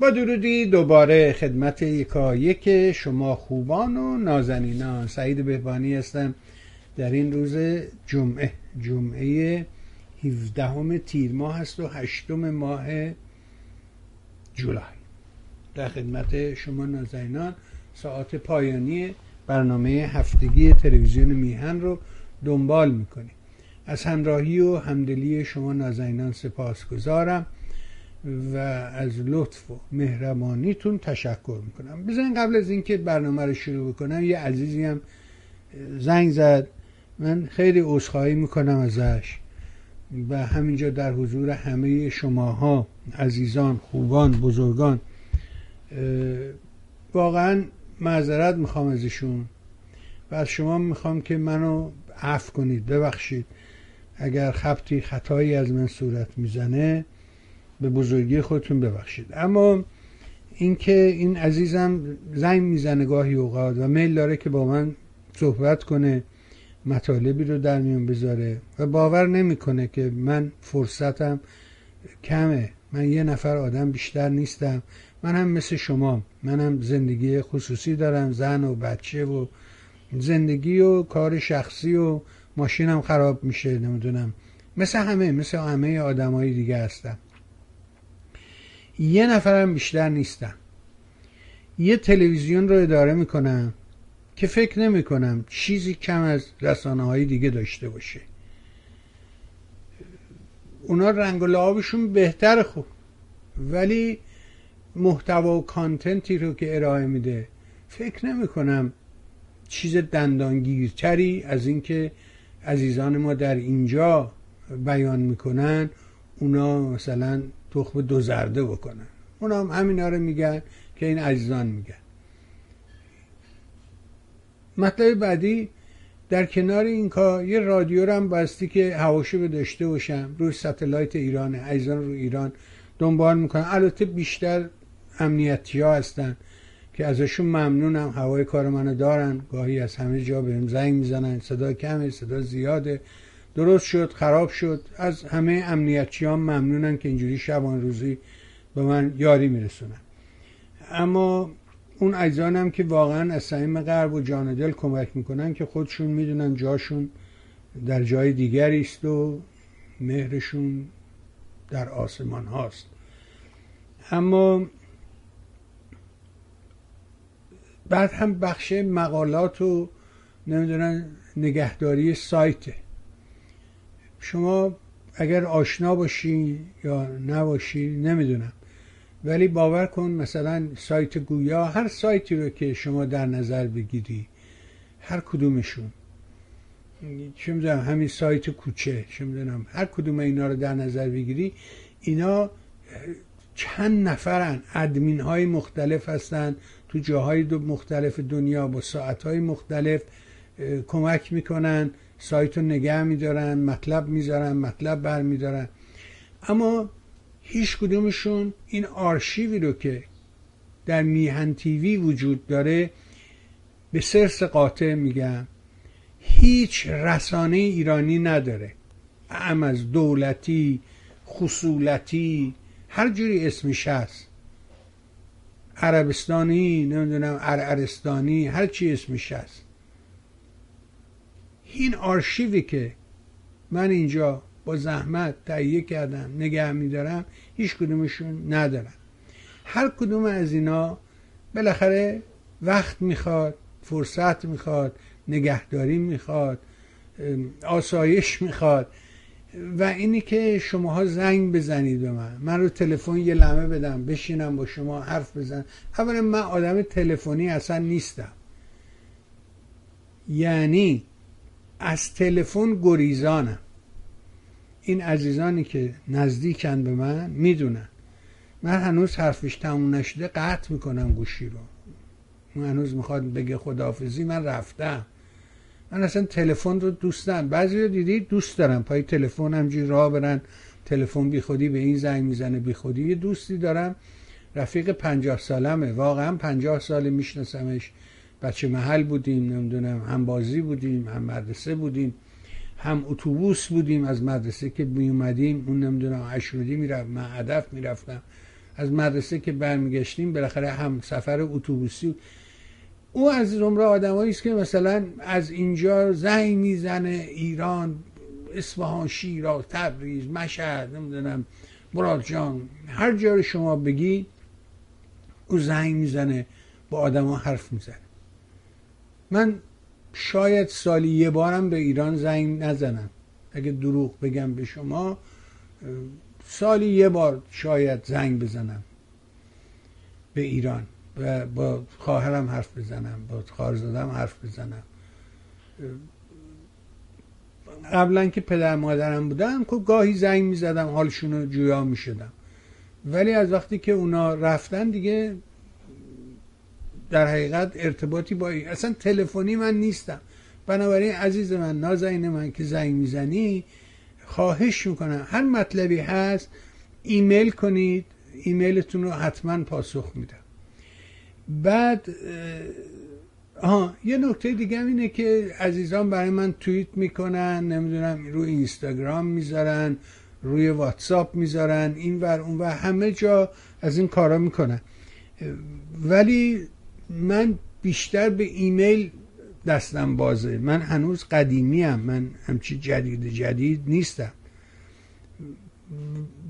با درودی دوباره خدمت یکا یک شما خوبان و نازنینان. سعید بهبانی هستم. در این روز جمعه جمعه 17 تیر ماه هست و هشتم ماه جولای. در خدمت شما نازنینان ساعت پایانی برنامه هفتگی تلویزیون میهن رو دنبال می‌کنیم. از همراهی و همدلی شما نازنینان سپاس گذارم و از لطف و مهربانیتون تشکر می‌کنم. بزنین قبل از اینکه برنامه رو شروع بکنم یه عزیزی هم زنگ زد. من خیلی عذرخواهی می‌کنم ازش و همینجا در حضور همه شماها عزیزان خوبان بزرگان واقعا معذرت می‌خوام ازشون و از شما می‌خوام که منو عفو کنید. ببخشید اگر خبتی خطایی از من صورت می‌زنه به بزرگی خودتون ببخشید. اما اینکه این عزیزم زنگ می‌زنه گاهی اوقات و میل داره که با من صحبت کنه مطالبی رو در میون بذاره و باور نمی‌کنه که من فرصتم کمه. من یه نفر آدم بیشتر نیستم. من هم مثل شما منم زندگی خصوصی دارم زن و بچه و زندگی و کار شخصی و ماشینم خراب میشه نمی‌دونم. مثل همه مثل همه آدمایی دیگه هستم. یه نفرم بیشتر نیستم یه تلویزیون رو اداره می‌کنم که فکر نمی کنم چیزی کم از رسانه های دیگه داشته باشه. اونا رنگ و لعابشون بهتر خوب ولی محتوا و کانتنتی رو که ارائه میده فکر نمی کنم چیز دندانگیرتری از اینکه عزیزان ما در اینجا بیان می‌کنن اونا مثلا تخم دو زرده بکنن. اونا هم همینا رو میگن که این عزیزان میگن. مطلب بعدی در کنار این کار یه رادیو رو هم بستی که هواشو داشته باشم. روی ستلایت ایران عزیزان رو ایران دنبال می‌کنن. البته بیشتر امنیتی ها هستن که ازشون ممنونم. هوای کار منو دارن. گاهی از همه جا بهم زنگ می‌زنن. صدا کمه صدا زیاده. درست شد خراب شد. از همه امنیتچی ها ممنونن که اینجوری شبان روزی به من یاری میرسونن. اما اون اجزانم که واقعا از سعیم غرب و جان دل کمک می‌کنن که خودشون می‌دونن جاشون در جای دیگری است و مهرشون در آسمان هاست. اما بعد هم بخش مقالات و نمی‌دونن نگهداری سایته شما اگر آشنا باشی یا نباشی نمی‌دونم. ولی باور کن مثلا سایت گویا هر سایتی رو که شما در نظر بگیری هر کدومشون. چه می‌دونم همین سایت کوچه چه می‌دونم هر کدوم اینا رو در نظر بگیری اینا چند نفرن. ادمین های مختلف هستن تو جاهای دو مختلف دنیا با ساعت های مختلف کمک می‌کنن. سایت رو نگه میدارن مطلب می‌ذارن مطلب بر میدارن اما هیچ کدومشون این آرشیوی رو که در میهن تیوی وجود داره به سرس قاطع میگم هیچ رسانه ایرانی نداره. ام از دولتی خصولتی هر جوری اسمش هست. عربستانی نمی‌دونم ارعرستانی هر چی اسمش هست. این آرشیوی که من اینجا با زحمت تهیه کردم نگه میدارم هیچ کدومشون ندارم هر کدوم از اینا بالاخره وقت می‌خواد فرصت می‌خواد نگهداری می‌خواد آسایش می‌خواد. و اینی که شماها زنگ بزنید به من من رو تلفن یه لمه بدم بشینم با شما حرف بزن اولا من آدم تلفنی اصلا نیستم. یعنی از تلفن گریزانم این عزیزانی که نزدیکن به من می‌دونن. من هنوز حرفش تموم نشده قطع می‌کنم گوشی رو. اون هنوز می‌خواد بگه خداحافظی من رفتم. من اصلا تلفن رو دوست دارم. بعضی رو دیدی دوست دارم. پای تلفن همجوری راه برن. تلفن بی خودی به این زنگ می‌زنه بی خودی یه دوستی دارم. رفیق پنجاه سالمه. واقعا پنجاه سال میشناسمش. بچه محل بودیم نمی‌دونم هم بازی بودیم هم مدرسه بودیم هم اتوبوس بودیم. از مدرسه که می اومدیم اون نمی‌دونم اشرودی می‌رفت من هدف می‌رفتم. از مدرسه که برمیگشتیم بالاخره هم سفر اتوبوسی او از زمره آدمایی است که مثلا از اینجا زنگ می‌زنه ایران اصفهان شیراز تبریز مشهد نمی‌دونم مراد جان. هر جا شما بگی او زنگ می‌زنه با آدما حرف می‌زنه. من شاید سالی یه بارم به ایران زنگ نزنم. اگه دروغ بگم به شما سالی یه بار شاید زنگ بزنم به ایران و با خواهرم حرف بزنم با خواهرزادم حرف بزنم. قبلا که پدر مادرم بودم که گاهی زنگ می‌زدم حالشون رو جویا می‌شدم. ولی از وقتی که اونا رفتن دیگه در حقیقت ارتباطی با این اصلا تلفنی من نیستم. بنابراین عزیز من نازنین من که زنگ می‌زنی خواهش می‌کنم. هر مطلبی هست ایمیل کنید. ایمیلتون رو حتما پاسخ میدم. بعد آها یه نکته دیگه اینه که عزیزان برای من توییت می‌کنن نمی‌دونم روی اینستاگرام می‌ذارن روی واتساپ می‌ذارن این ور اون و همه جا از این کارا می‌کنن. ولی من بیشتر به ایمیل دستم بازه. من هنوز قدیمی هم من همچی جدید جدید نیستم.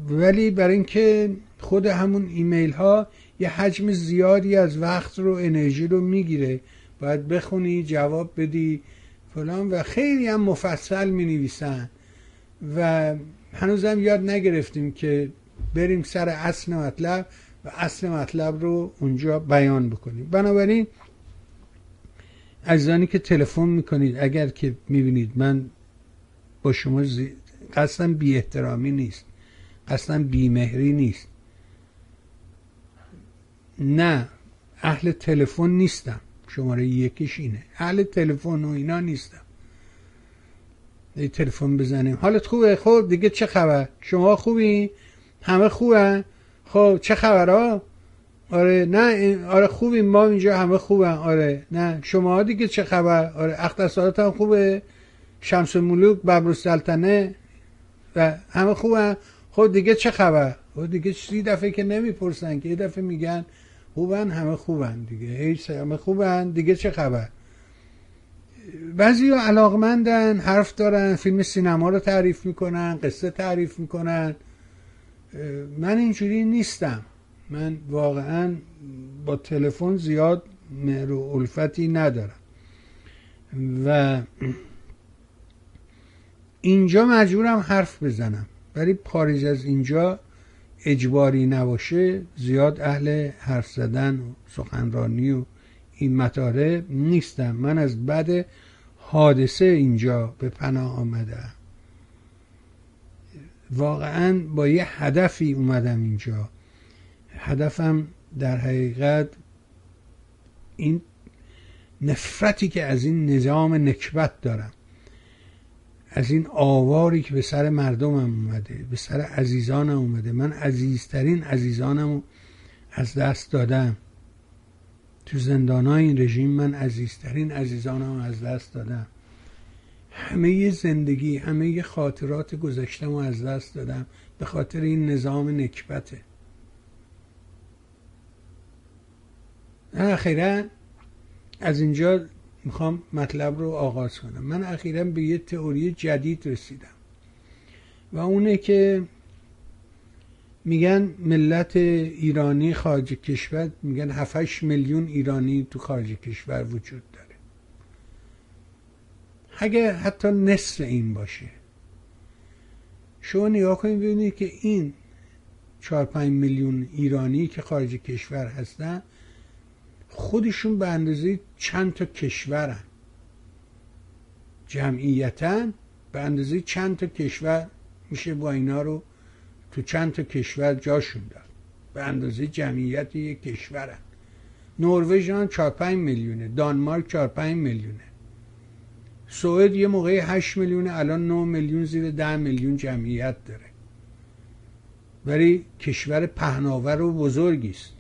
ولی برای اینکه خود همون ایمیل ها یه حجم زیادی از وقت رو انرژی رو می‌گیره. باید بخونی جواب بدی فلان. و خیلی هم مفصل می نویسن و هنوزم یاد نگرفتیم که بریم سر اصل مطلب. اصل مطلب رو اونجا بیان بکنیم. بنابراین عزیزانی که تلفن می‌کنید اگر که می‌بینید من با شما زی... بی احترامی نیست. قصدم بی مهری نیست. نه اهل تلفن نیستم. شماره یکیش اینه. اهل تلفن و اینا نیستم. تلفن بزنیم. حالت خوبه؟ خب دیگه چه خبر؟ شما خوبی؟ همه خوبه خب چه خبر ها آره نه آره خوبیم ما اینجا همه خوبن. آره نه شما دیگه چه خبر؟ آره اقتصادات هم خوبه. شمس ملوک ببر سلطنه و همه خوبن. خب دیگه چه خبر؟ خب دیگه سی دفعه که نمی‌پرسن که یه دفعه میگن خوبن همه خوبن دیگه. هیچ همه خوبن. دیگه چه خبر؟ بعضی علاقمندن حرف دارن فیلم سینما رو تعریف می‌کنن قصه تعریف می‌کنن. من اینجوری نیستم. من واقعا با تلفن زیاد مهر و الفتی ندارم. و اینجا مجبورم حرف بزنم. ولی خارج از اینجا اجباری نباشه زیاد اهل حرف زدن و سخنرانی و این مطالب نیستم. من از بعد حادثه اینجا به پناه آمدم. واقعا با یه هدفی اومدم اینجا. هدفم در حقیقت این نفرتی که از این نظام نکبت دارم. از این آواری که به سر مردمم اومده به سر عزیزانم اومده. من عزیزترین عزیزانم از دست دادم. تو زندان این رژیم من عزیزترین عزیزانم از دست دادم. همه زندگی همه خاطرات گذشتم از دست دادم به خاطر این نظام نکبته. اخیرا از اینجا می‌خوام مطلب رو آغاز کنم. من اخیرا به یه تئوری جدید رسیدم و اونه که میگن ملت ایرانی خارج کشور میگن 7 میلیون ایرانی تو خارج کشور وجود داره. اگه حتی نصف این باشه. شما نگاه کنید ببینید که این 4 5 میلیون ایرانی که خارج کشور هستن خودشون به اندازه چند تا کشورن؟ جمعیتا به اندازه چند تا کشور میشه با اینا رو تو چند تا کشور جاشون داد؟ به اندازه جمعیت یک کشورن. نروژ هم 4 5 میلیونه دانمارک 4 5 میلیونه. سوئد یه موقعی 8 میلیونه الان 9 میلیون زیر 10 میلیون جمعیت داره. ولی کشور پهناور و بزرگی است.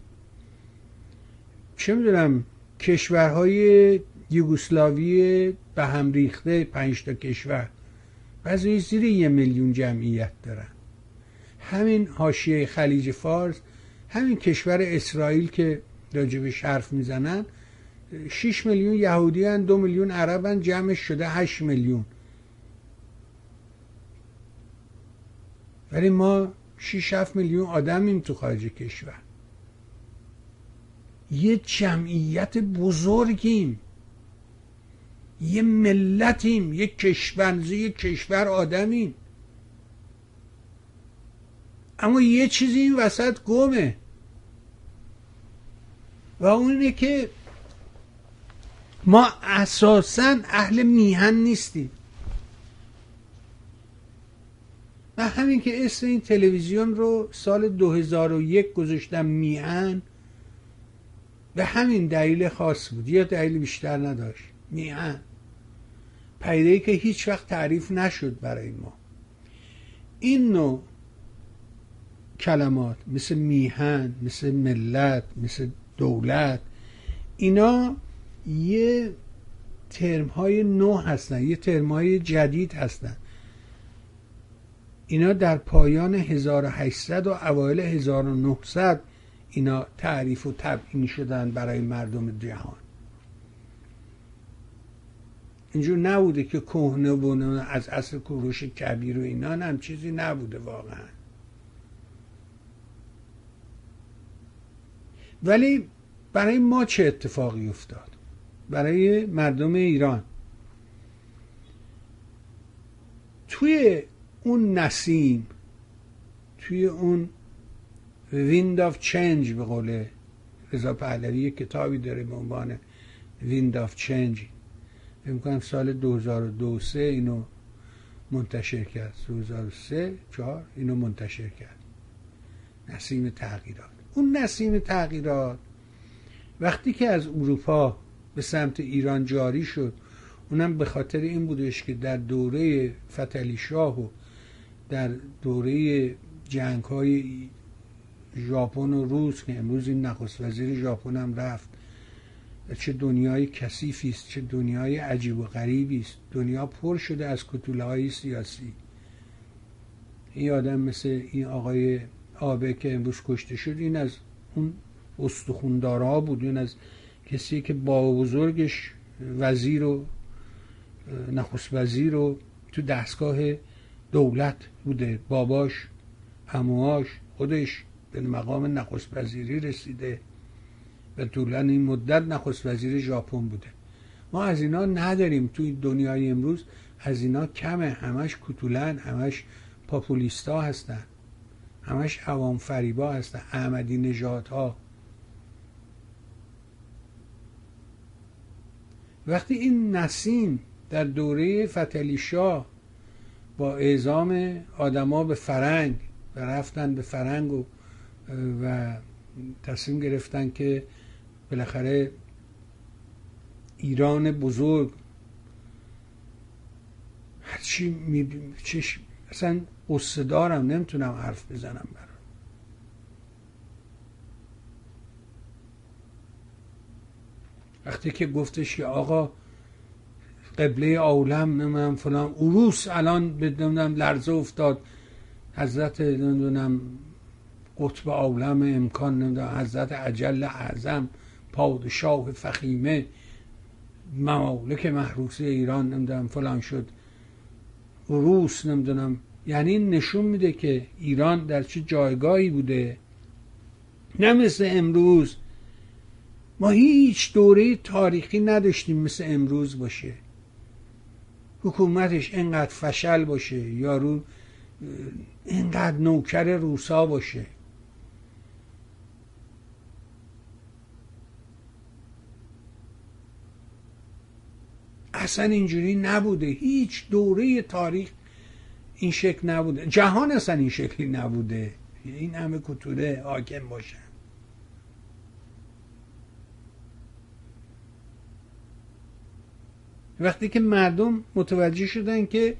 چه می‌دونم کشورهای یوگسلاوی به هم ریخته پنج تا کشور. بعضی زیر یه میلیون جمعیت دارن. همین حاشیه خلیج فارس همین کشور اسرائیل که راجبش حرف می‌زنن 6 میلیون یهودی هن دو میلیون عرب جمعش شده 8 میلیون. ولی ما 6 7 میلیون آدمیم تو خارج کشور. یه جمعیت بزرگیم. یه ملتیم. یه کشورزی یه کشور آدمیم. اما یه چیزی این وسط گمه. و اون که ما اساسا اهل میهن نیستیم. و همین که اسم این تلویزیون رو سال 2001 گذاشتم میهن به همین دلیل خاص بود. یا دلیل بیشتر نداشت. میهن. پیده که هیچ وقت تعریف نشد برای ما. این نوع کلمات مثل میهن مثل ملت مثل دولت اینا یه ترم های نو هستن یه ترم های جدید هستن. اینا در پایان 1800 و اوایل 1900 اینا تعریف و تبیین شدن برای مردم جهان. اینجور نبوده که کهنه و از اصل کوروش کبیر و اینا هم چیزی نبوده واقعا. ولی برای ما چه اتفاقی افتاد؟ برای مردم ایران. توی اون نسیم توی اون ویند آف چنج به قول رضا پهلوی کتابی داره به عنوان ویند آف چنج می‌کنم سال 2002 سه اینو منتشر کرد. 2003 4 اینو منتشر کرد. نسیم تغییرات. اون نسیم تغییرات وقتی که از اروپا به سمت ایران جاری شد. اونم به خاطر این بودش که در دوره فتلی شاه و در دوره جنگ های ژاپن و روس که امروز این نخست وزیر ژاپن هم رفت چه دنیای کثیفی است چه دنیای عجیب و غریبی است. دنیا پر شده از کتوله های سیاسی. این آدم مثل این آقای آبه که امروز کشته شد این از اون استخوندارا بود این از کسی که با بزرگش وزیر و نخست وزیر و تو دستگاه دولت بوده. باباش همواش خودش به مقام نخست وزیری رسیده. و طولا این مدت نخست وزیر ژاپن بوده. ما از اینا نداریم توی دنیای امروز. از اینا کمه. همش کتولن همش پاپولیستا هستن. همش عوام فریبا هستن. احمدی نژاد وقتی این نسیم در دوره فتلی شاه با اعزام آدما به فرنگ و رفتن به فرنگ و, و تصمیم گرفتن که بالاخره ایران بزرگ هرچی می اصلا قصه دارم نمی‌تونم حرف بزنم برای وقتی که گفتش که آقا قبله عالم نمی‌دونم فلان عروس الان نمی‌دونم لرزه افتاد. حضرت نمی‌دونم قطب عالم امکان نمی‌دونم حضرت عجل اعظم پادشاه فخیمه ممالک محروسه ایران نمی‌دونم فلان شد. عروس نمی‌دونم. یعنی نشون میده که ایران در چه جایگاهی بوده. نه مثل امروز ما هیچ دوره تاریخی نداشتیم مثل امروز باشه. حکومتش اینقدر فشل باشه یارو اینقدر نوکر روسا باشه. اصلا اینجوری نبوده. هیچ دوره تاریخ این شکل نبوده. جهان اصلا این شکلی نبوده. این همه کتوله حاکم باشن وقتی که مردم متوجه شدن که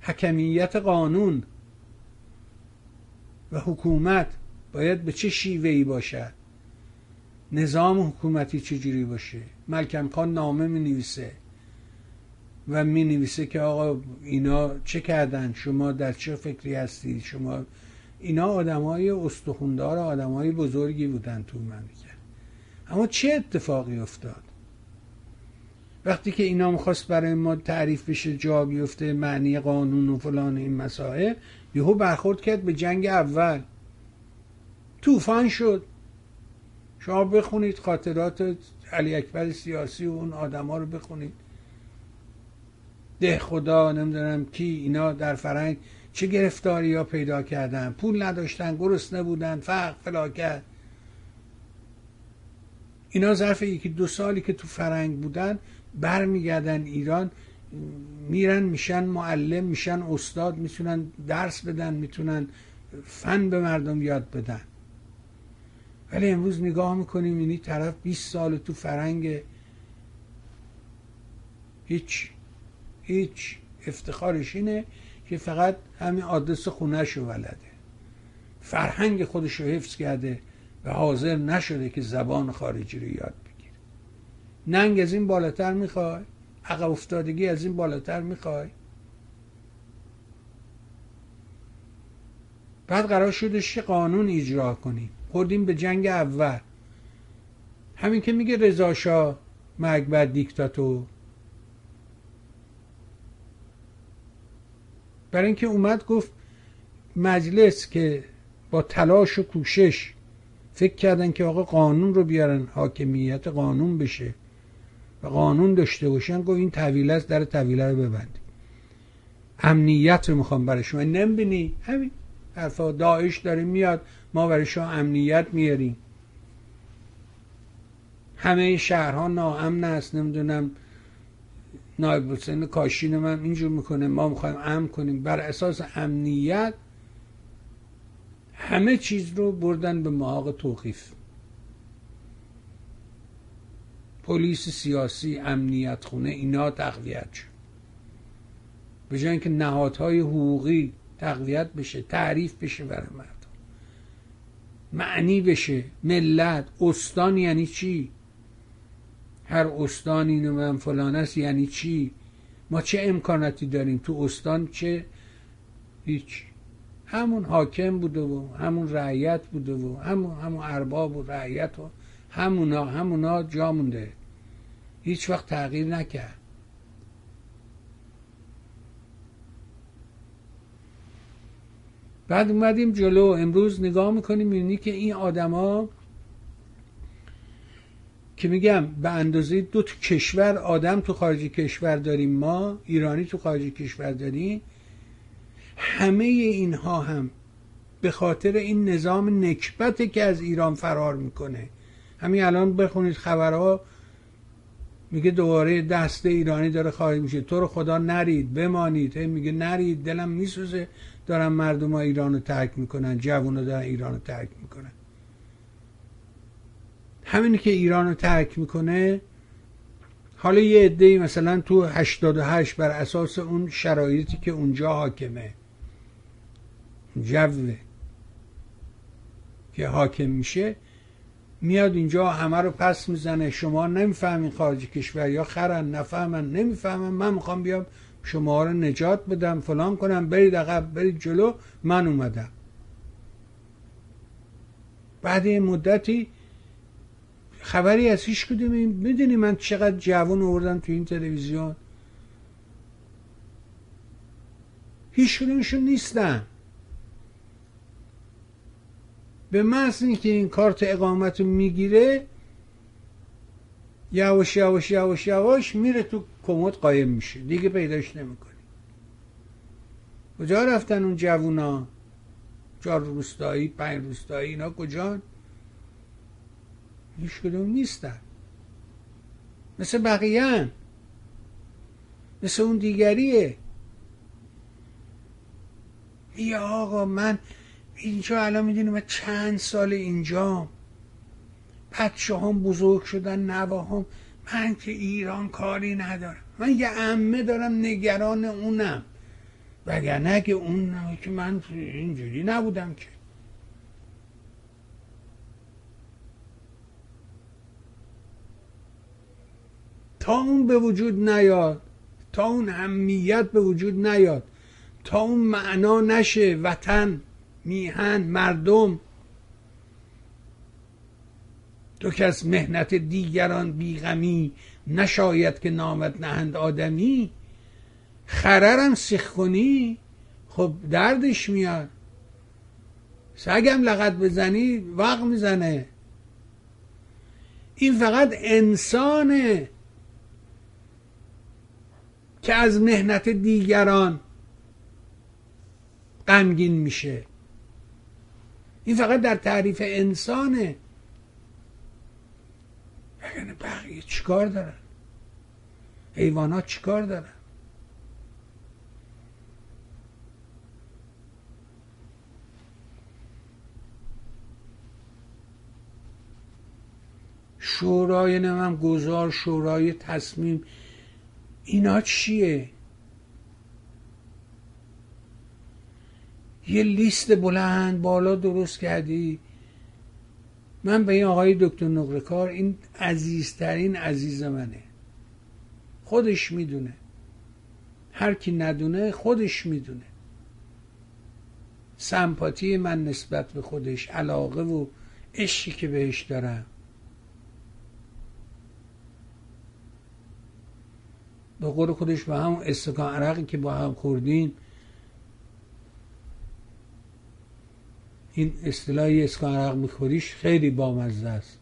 حکمیت قانون و حکومت باید به چه شیوهی باشد نظام حکومتی چجوری باشه؟ ملکم خان نامه می نویسه و می نویسه که آقا اینا چه کردن؟ شما در چه فکری هستید شما اینا آدم های استخوندار آدم های بزرگی بودن تو مملکت. اما چه اتفاقی افتاد؟ وقتی که اینا می‌خواست برای ما تعریف بشه جا بیفته معنی قانون و فلان این مسائل یهو برخورد کرد به جنگ اول. طوفان شد. شما بخونید خاطرات علی اکبر سیاسی و اون آدما رو بخونید. ده خدا نمی‌دونم کی اینا در فرنگ چه گرفتاری ها پیدا کردن؟ پول نداشتن گرسنه بودن فقر فلاکت. اینا ظرف یکی دو سالی که تو فرنگ بودن برمیگردن ایران میرن میشن معلم میشن استاد می‌تونن درس بدن می‌تونن فن به مردم یاد بدن. ولی امروز نگاه می‌کنیم اینی طرف 20 سال تو فرنگ هیچ هیچ افتخارش اینه که فقط همین آدرس خونهش رو فرهنگ خودش رو حفظ کرده و حاضر نشده که زبان خارجی رو یاد بگیره ننگ از این بالاتر می‌خوای؟ عقب افتادگی از این بالاتر می‌خوای؟ بعد قرار شدش که قانون اجرا کنیم خوردیم به جنگ اول. همین که میگه رضا مرگ بر دیکتاتور. برای اینکه اومد گفت مجلس که با تلاش و کوشش فکر کردن که آقا قانون رو بیارن حاکمیت قانون بشه. و قانون داشته باشن گفت این طویله است در طویله رو ببندیم امنیت رو می‌خوام برای شما نمی‌بینی؟ همین حرفا داعش داره میاد ما برای شما امنیت میاریم. همه شهرها ناامن است نمی‌دونم نایب حسین کاشین من اینجور می‌کنه ما می‌خوایم امن کنیم. بر اساس امنیت همه چیز رو بردن به محاق توقیف. پلیس سیاسی امنیت خونه اینا تقویت شد. به جای اینکه نهادهای حقوقی تقویت بشه تعریف بشه برای مردم. معنی بشه ملت استان یعنی چی؟ هر استان اینو من فلان است یعنی چی؟ ما چه امکاناتی داریم؟ تو استان چه؟ هیچ. همون حاکم بوده و همون رعیت بوده و همون همون ارباب و رعیت و همونا همونا جا مونده. هیچ وقت تغییر نکرد. بعد اومدیم جلو. امروز نگاه می‌کنیم می‌بینی که این آدما که میگم به اندازه دو تا کشور آدم تو خارج کشور داریم ما ایرانی تو خارج کشور داریم. همه اینها هم به خاطر این نظام نکبته که از ایران فرار می‌کنه. همین الان بخونید خبرها. میگه دوباره دست ایرانی داره خارج میشه. تو رو خدا نرید بمانید. میگه نرید دلم میسوزه. دارن مردم ها ایران رو ترک می‌کنن جوون دارن ایران رو ترک می‌کنن. همینی که ایران رو ترک می‌کنه حالا یه عده مثلا تو 88 بر اساس اون شرایطی که اونجا حاکمه. جوه که حاکم میشه میاد اینجا همه رو پس می‌زنه. شما نمی‌فهمین خارج کشور یا خرن نفهمن نمی‌فهمن. من می‌خوام بیام شما رو نجات بدم. فلان کنم. برید عقب برید جلو. من اومدم. بعد این مدتی خبری از هیچ کدوم می‌دونی من چقدر جوان آوردم تو این تلویزیون؟ هیچ کدومشون نیستن. به محض اینکه این کارت اقامت رو می‌گیره یواش یواش یواش یواش میره تو کمد قایم میشه. دیگه پیداش نمی‌کنی کجا رفتن اون جوونا؟ چهار روستایی پنج روستایی اینا کجا؟ هیچ کدوم نیستن. مثل بقیه مثل اون دیگریه. یا آقا من اینجا الان می‌دونی من چند سال اینجا بچه هم بزرگ شدن نوه هم من که ایران کاری ندارم. من یه امه دارم نگران اونم. وگرنه که اون که من اینجوری نبودم که. تا اون به وجود نیاد تا اون همیت به وجود نیاد تا اون معنا نشه وطن. میهن مردم. تو از مهنت دیگران بیغمی نشاید که نامت نهند آدمی. خررم سیخ کنی خب دردش میاد. سگم لغت بزنی وقت می‌زنه. این فقط انسانه که از مهنت دیگران غمگین میشه. این فقط در تعریف انسانه. یعنی بقیه چیکار دارن؟ حیوانات چیکار دارن؟ شورای نمیم گذار شورای تصمیم اینا چیه؟ یه لیست بلند بالا درست کردی. من به این آقای دکتر نقرکار این عزیزترین عزیز منه. خودش می‌دونه. هر کی ندونه خودش می‌دونه. سمپاتی من نسبت به خودش علاقه و عشقی که بهش دارم. به قول خودش به همون استکان عرقی که با هم خوردیم این اصطلاحی اسکان عرق میخوریش خیلی بامزه است.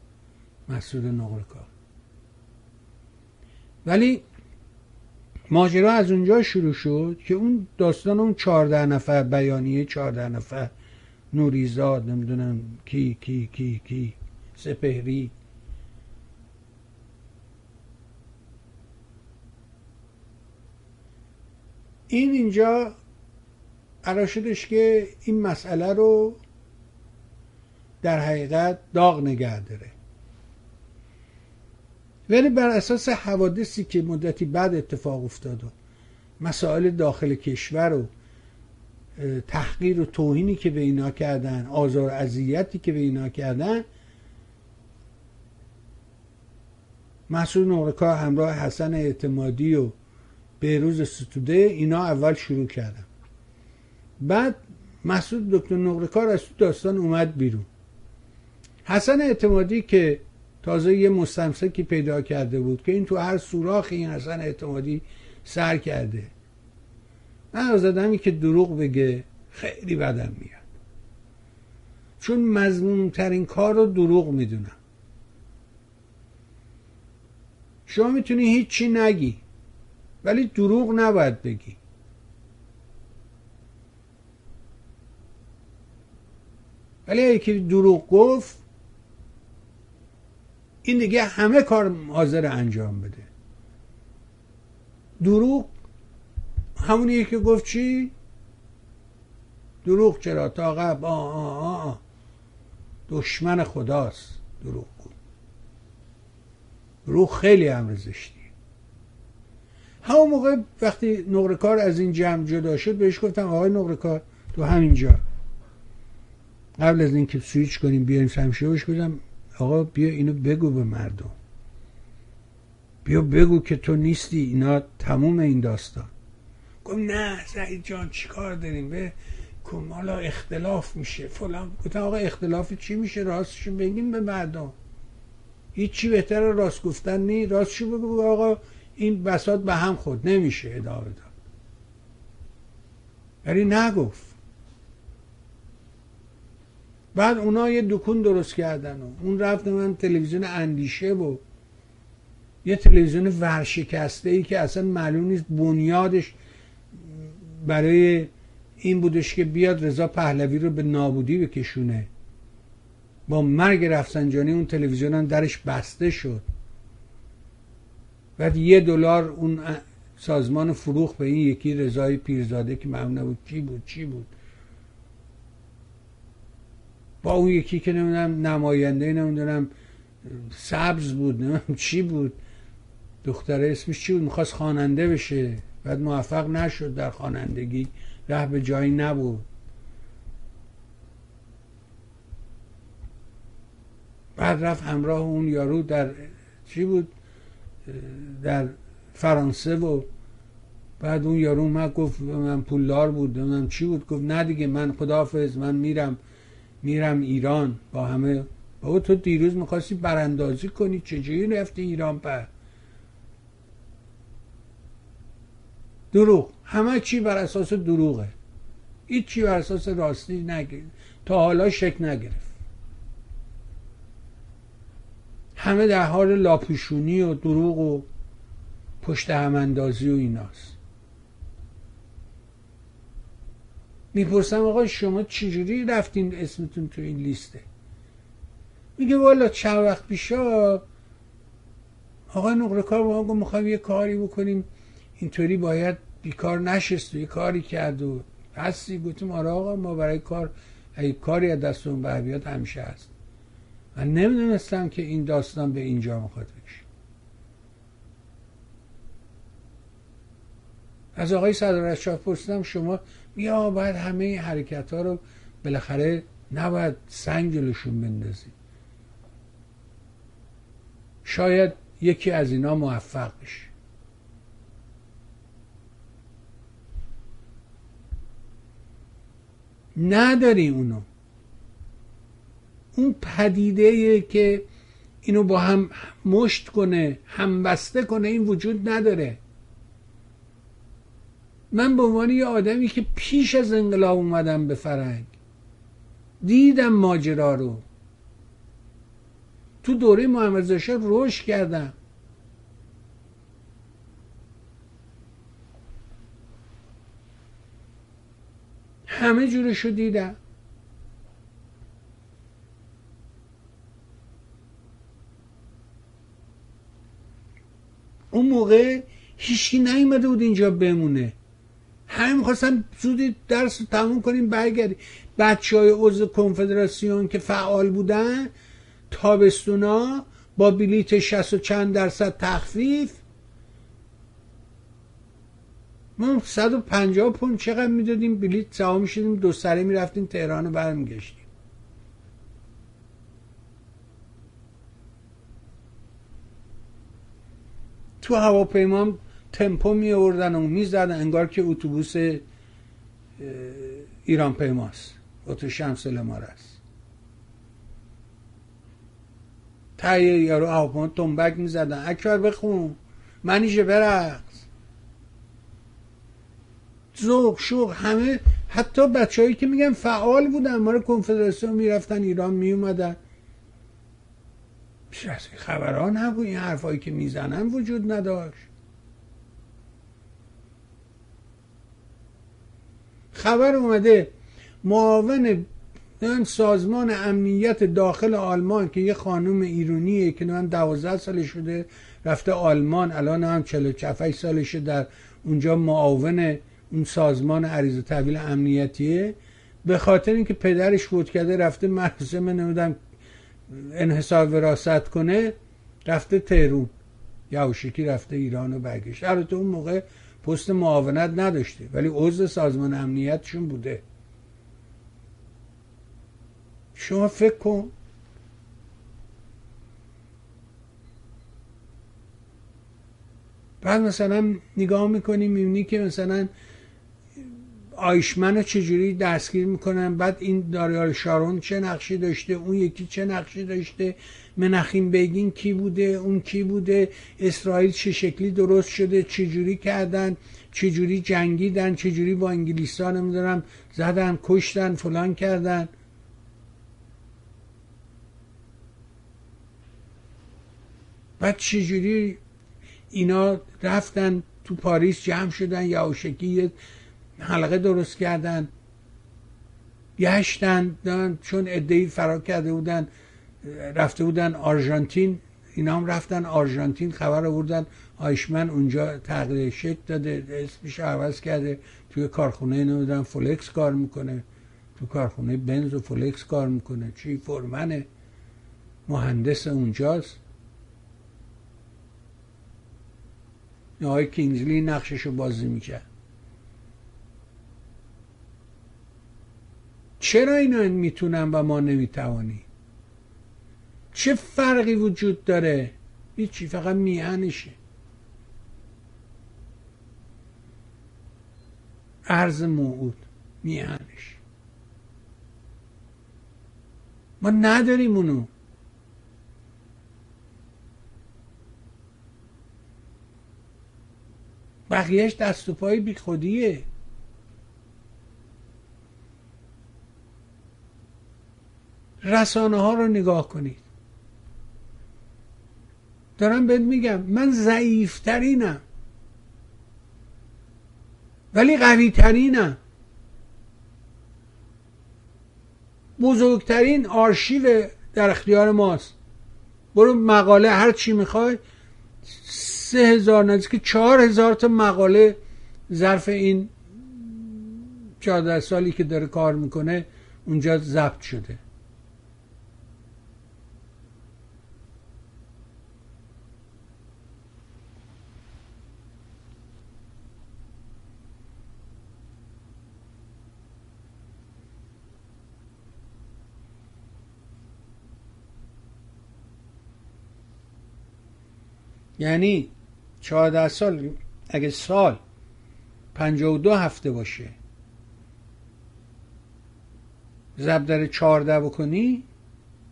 مسعود نقرکار ولی ماجرا از اونجا شروع شد که اون داستان اون چهارده نفر بیانیه چهارده نفر نوریزاد نمی‌دونم کی کی کی کی سپهری. این اینجا قرار شدش که این مسئله رو در حقیقت داغ نگه داره. ولی بر اساس حوادثی که مدتی بعد اتفاق افتاد و مسائل داخل کشور و تحقیر و توهینی که به اینا کردن آزار اذیتی که به اینا کردن مسئول نقرکار همراه حسن اعتمادی و بهروز ستوده اینا اول شروع کردن. بعد مسعود دکتر نقرکار از داستان اومد بیرون. حسن اعتمادی که تازه یه مستمسکی پیدا کرده بود که این تو هر سوراخ این حسن اعتمادی سر کرده. من از آدمی که دروغ بگه خیلی بدم میاد. چون مضمون ترین کار رو دروغ می‌دونم. شما می‌تونی هیچی نگی ولی دروغ نباید بگی. ولی یکی دروغ گفت این دیگه همه کار حاضر انجام بده. دروغ همونیه که گفت چی؟ دروغ چرا؟ تا قبل آه آه آه دشمن خداست دروغ بود. دروغ خیلی امر زشتی. همون موقع وقتی نقرکار از این جمع جدا شد بهش گفتم آقای نقرکار تو همینجا. قبل از اینکه سویچ کنیم بیایم بهش گفتم آقا بیا اینو بگو به مردم. بیا بگو که تو نیستی اینا تموم این داستان. گفت نه سعید جان چیکار داریم؟ به کمالا اختلاف میشه. فلان. گفتم آقا اختلاف چی میشه؟ راستشو بگیم به مردم. هیچی بهتر راست گفتن نی. راستشو بگو آقا این بساط به هم خود نمیشه ادامه داد. ولی نگفت. بعد اونا یه دکون درست کردن و اون رفت من تلویزیون اندیشه بود یه تلویزیون ورشکسته ای که اصلا معلوم نیست بنیادش برای این بودش که بیاد رضا پهلوی رو به نابودی بکشونه. با مرگ رفسنجانی اون تلویزیون هم درش بسته شد. بعد یه دلار اون سازمان فروخ به این یکی رضای پیرزاده که معلوم نبود چی بود چی بود. با اون یکی که نمی‌دونم نماینده نمی‌دونم سبز بود نمی‌دونم چی بود. دختره اسمش چی بود؟ می‌خواست خواننده بشه. بعد موفق نشد در خوانندگی. ره به جایی نبود. بعد رفت همراه اون یارو در چی بود؟ در فرانسه و بعد اون یارو من گفت من پولدار بود من چی بود. گفت نه دیگه من خداحافظ من میرم. میرم ایران با همه بابا تو دیروز می‌خواستی براندازی کنی چجوری رفتی ایران پر؟ دروغ. همه چی بر اساس دروغه. هیچ چی بر اساس راستی نگرفت تا حالا شک نگرفت. همه در حال لاپوشونی و دروغ و پشت هماندازی و ایناست. می‌پرسم آقا شما چجوری رفتین اسمتون تو این لیسته؟ میگه والا چند وقت پیشا آقا نقره کار با ما می‌خوایم یه کاری بکنیم. اینطوری باید بیکار نشست و یه کاری کرد و هستی گفتیم آره آقا ما برای کار اگه کاری از دستون بر بیاد همیشه هست. من نمی‌دونستم که این داستان به اینجا می‌خواد بشه. از آقای صدر پرسیدم شما بیا باید همه حرکت ها رو بالاخره نباید سنگ جلوشون بندازی. شاید یکی از اینا موفق بشه. نداری اونو. اون پدیده که اینو با هم مشت کنه همبسته کنه این وجود نداره. من به عنوان یه آدمی که پیش از انقلاب اومدم به فرنگ دیدم ماجرا رو. تو دوره محمد رشد رشد کردم. همه جورشو دیدم. اون موقع هیچکی نیومده بود اینجا بمونه. همه می‌خواستن زودی درس رو تموم کنیم برگردیم. بچه های عضو کنفدراسیون که فعال بودن تابستونا با بلیت 60 و چند درصد تخفیف. ما 150 پوند چقدر می‌دادیم؟ بلیت سوا می‌شدیم دو سره می‌رفتیم تهران و برمیگشتیم. تو هواپیما تمپو می آوردن و می‌زدن انگار که اتوبوس ایران پیماست. اتو شمس لمار است. تایی یارو هواپیما تنبک می‌زدن. اکبر بخون. منیشه برقص. ذوق شوق همه حتی بچههایی که میگن فعال بودن ما رو کنفدراسیون می‌رفتن ایران میومدن پیش خبران نبود. این حرفایی که می‌زنن وجود نداشت. خبر اومده معاون سازمان امنیت داخل آلمان که یه خانم ایرونیه که من دوازده سال شده رفته آلمان الان هم چلو چفش سالشه در اونجا معاون اون سازمان عریض تحویل امنیتیه. به خاطر اینکه پدرش فوت کرده رفته مراسم نمی‌دونم انحصار وراست کنه رفته تهرون یوشکی رفته ایران و برگشت. البته اون موقع پست معاونت نداشته ولی عضو سازمان امنیتشون بوده. شما فکر کن. بعد مثلا نگاه می‌کنی می‌بینی که مثلا آیشمن چجوری دستگیر می‌کنن؟ بعد این داریال شارون چه نقشی داشته؟ اون یکی چه نقشی داشته؟ منخیم بیگین کی بوده؟ اون کی بوده؟ اسرائیل چه شکلی درست شده؟ چجوری کردن؟ چجوری جنگیدن؟ چجوری با انگلیس ها نمی‌دونم زدن کشتن فلان کردن؟ بعد چجوری اینا رفتن تو پاریس جمع شدن؟ یا اوشکی حلقه درست کردن گشتن چون ادهی فرار کرده بودن رفته بودن آرژانتین اینا هم رفتن آرژانتین خبر آوردن آیشمن اونجا تغییر شکل داده اسمش عوض کرده توی کارخونه نمی‌دونم فولکس کار می‌کنه تو کارخونه بنز و فولکس کار می‌کنه چی؟ فرمنه مهندس اونجاست. آقای کینگزلی نقشش رو بازی می‌کرد. چرا اینا می‌تونن و ما نمی‌توانیم؟ چه فرقی وجود داره؟ هیچی فقط میهنشه. ارز موعود میهنش. ما نداریم اونو. بقیهش دست و پای بی خودیه رسانه ها رو نگاه کنید. دارم بهت میگم من ضعیفترینم. ولی قوی ترینم بزرگترین آرشیو در اختیار ماست. برو مقاله هر چی می‌خوای سه هزار نزدیک چهار هزار تا مقاله ظرف این چهارده سالی که داره کار می‌کنه اونجا ضبط شده. یعنی چهارده سال اگه سال پنجاه و دو هفته باشه زب در چهارده بکنی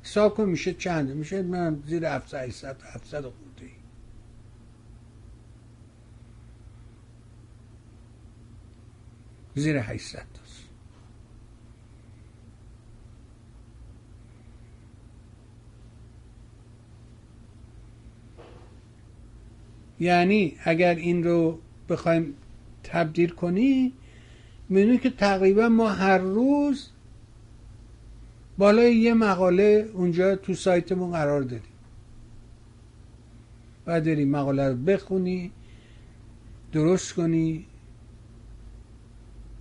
حساب کن میشه چند میشه من زیر 700 800 700 خورده زیر 800 یعنی اگر این رو بخوایم تبدیل کنی می‌دونی که تقریبا ما هر روز بالای یه مقاله اونجا تو سایتمون قرار دادیم. باید داری مقاله رو بخونی درست کنی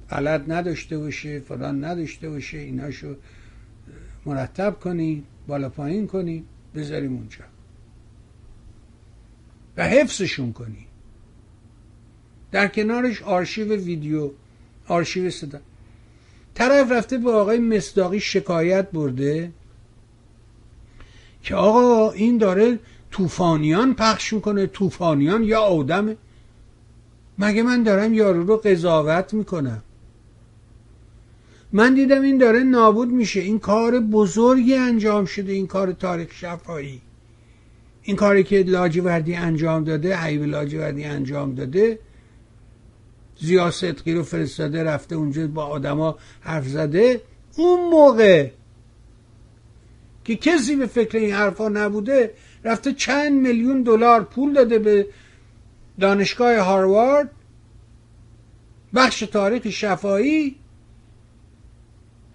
غلط نداشته باشه فلان نداشته باشه ایناشو مرتب کنی بالا پایین کنی بذاریم اونجا. و حفظشون کنی. در کنارش آرشیو ویدیو آرشیو صدا. طرف رفته به آقای مصداقی شکایت برده که آقا این داره طوفانیان پخش می‌کنه طوفانیان یا آدمه مگه من دارم یارو رو قضاوت می‌کنم؟ من دیدم این داره نابود میشه. این کار بزرگی انجام شده این کار تاریخ شفایی این کاری که لاجوردی انجام داده حیب لاجوردی انجام داده زیا صدقی رو فرستاده رفته اونجا با آدما حرف زده. اون موقع که کسی به فکر این حرفا نبوده رفته چند میلیون دلار پول داده به دانشگاه هاروارد. بخش تاریخ شفایی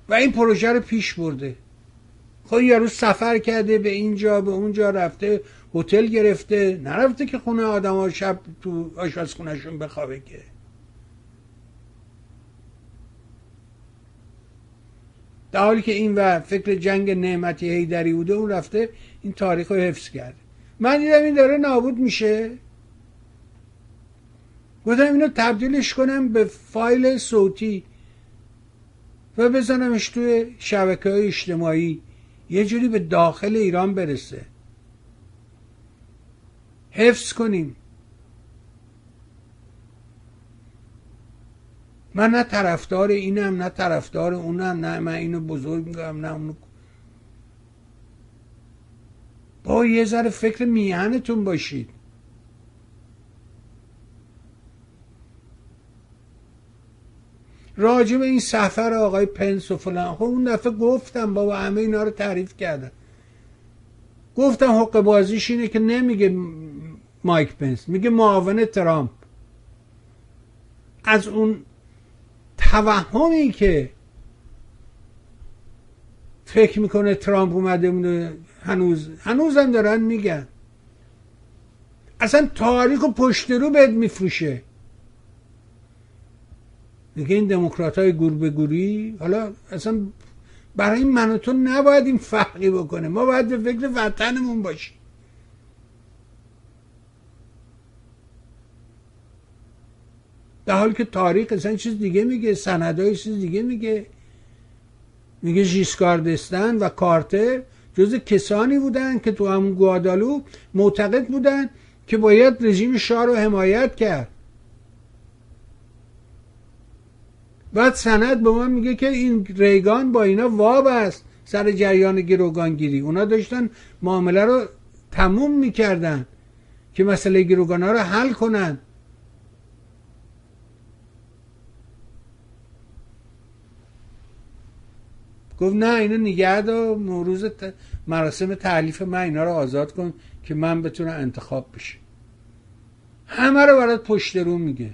و این پروژه رو پیش برده. خب یارو سفر کرده به اینجا به اونجا رفته. هتل گرفته نرفته که خونه آدم ها شب تو آشپزخونهشون بخوابه که. در حالی که این و فکر جنگ نعمتی هیدری بوده اون رفته این تاریخ رو حفظ کرده. من دیدم این داره نابود میشه. گفتم اینو تبدیلش کنم به فایل صوتی و بزنمش توی شبکه های اجتماعی. یه جوری به داخل ایران برسه. حفظ کنیم. من نه طرفدار اینم نه طرفدار اونم نه من اینو بزرگ میگم نه اونو. با یه ذره فکر میهنتون باشید. راجع به این سفر آقای پنس و فلان. خب اون دفعه گفتم بابا همه اینا رو تعریف کردم گفتم حق بازیش اینه که نمیگه مایک پنس میگه معاون ترامپ. از اون توهمی که فکر می‌کنه ترامپ اومده بوده هنوز هنوزم دارن میگن. اصلا تاریخ و پشت رو بهت میفروشه. میگه این دموکرات های گور گوری حالا اصلا برای من و تو نباید این فرقی بکنه. ما باید به فکر وطنمون باشیم. در حالی که تاریخ اصلا چیز دیگه میگه سندهای چیز دیگه میگه. میگه ژیسکاردستان و کارتر جز کسانی بودن که تو همون گوادالو معتقد بودن که باید رژیم شاه رو حمایت کرد. بعد سند به ما میگه که این ریگان با اینا واب است سر جریان گروگانگیری. اونا داشتن معامله رو تموم می‌کردن که مسئله گروگان ها رو حل کنن. گفت نه اینو نگه دار نوروز مراسم تعلیف من اینا رو آزاد کن که من بتونم انتخاب بشه همه رو برات پشت رو میگه.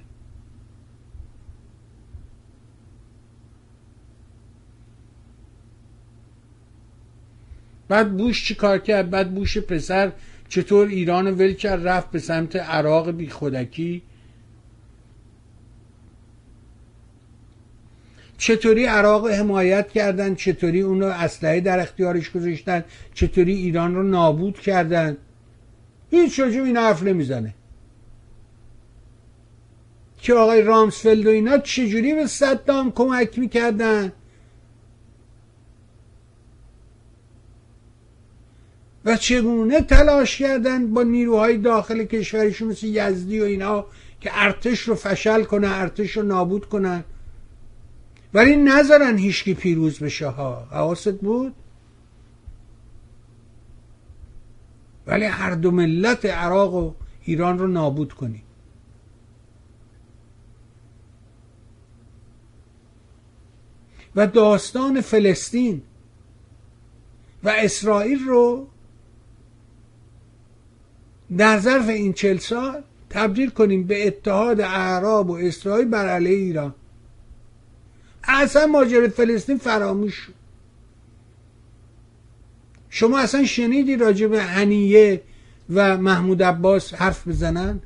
بعد بوش چی کار کرد؟ بعد بوش پسر چطور ایران ول کرد؟ رفت به سمت عراق بی خودکی چطوری عراق حمایت کردن؟ چطوری اون رو اسلحه در اختیارش گذاشتن؟ چطوری ایران رو نابود کردن؟ هیچ راجب این حرف نمی‌زنه. که آقای رامسفلد و اینا چجوری به صدام کمک می‌کردن؟ و چگونه تلاش کردن با نیروهای داخل کشورشون مثل یزدی و اینا که ارتش رو فشل کنه ارتش رو نابود کنن؟ ولی نذارن هیچکی پیروز بشه ها. حواست بود؟ ولی هر دو ملت عراق و ایران رو نابود کنی. و داستان فلسطین و اسرائیل رو در ظرف این چل سال تبدیل کنیم به اتحاد اعراب و اسرائیل بر علیه ایران. اصلا ماجرای فلسطین فراموش شد. شما اصلا شنیدی راجع به هنیه و محمود عباس حرف بزنن؟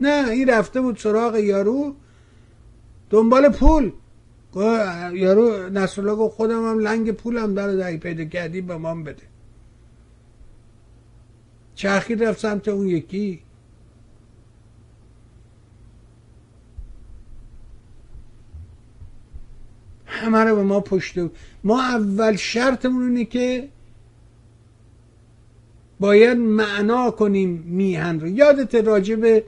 نه این رفته بود سراغ یارو. دنبال پول. یارو نصرالله گفت خودم هم لنگ پولم در دهی پیدا کردی به من بده. چرخی رفت سمت اون یکی. همه رو به ما پشت ما اول شرطمون اینه که باید معنا کنیم میهن رو. یادت راجع به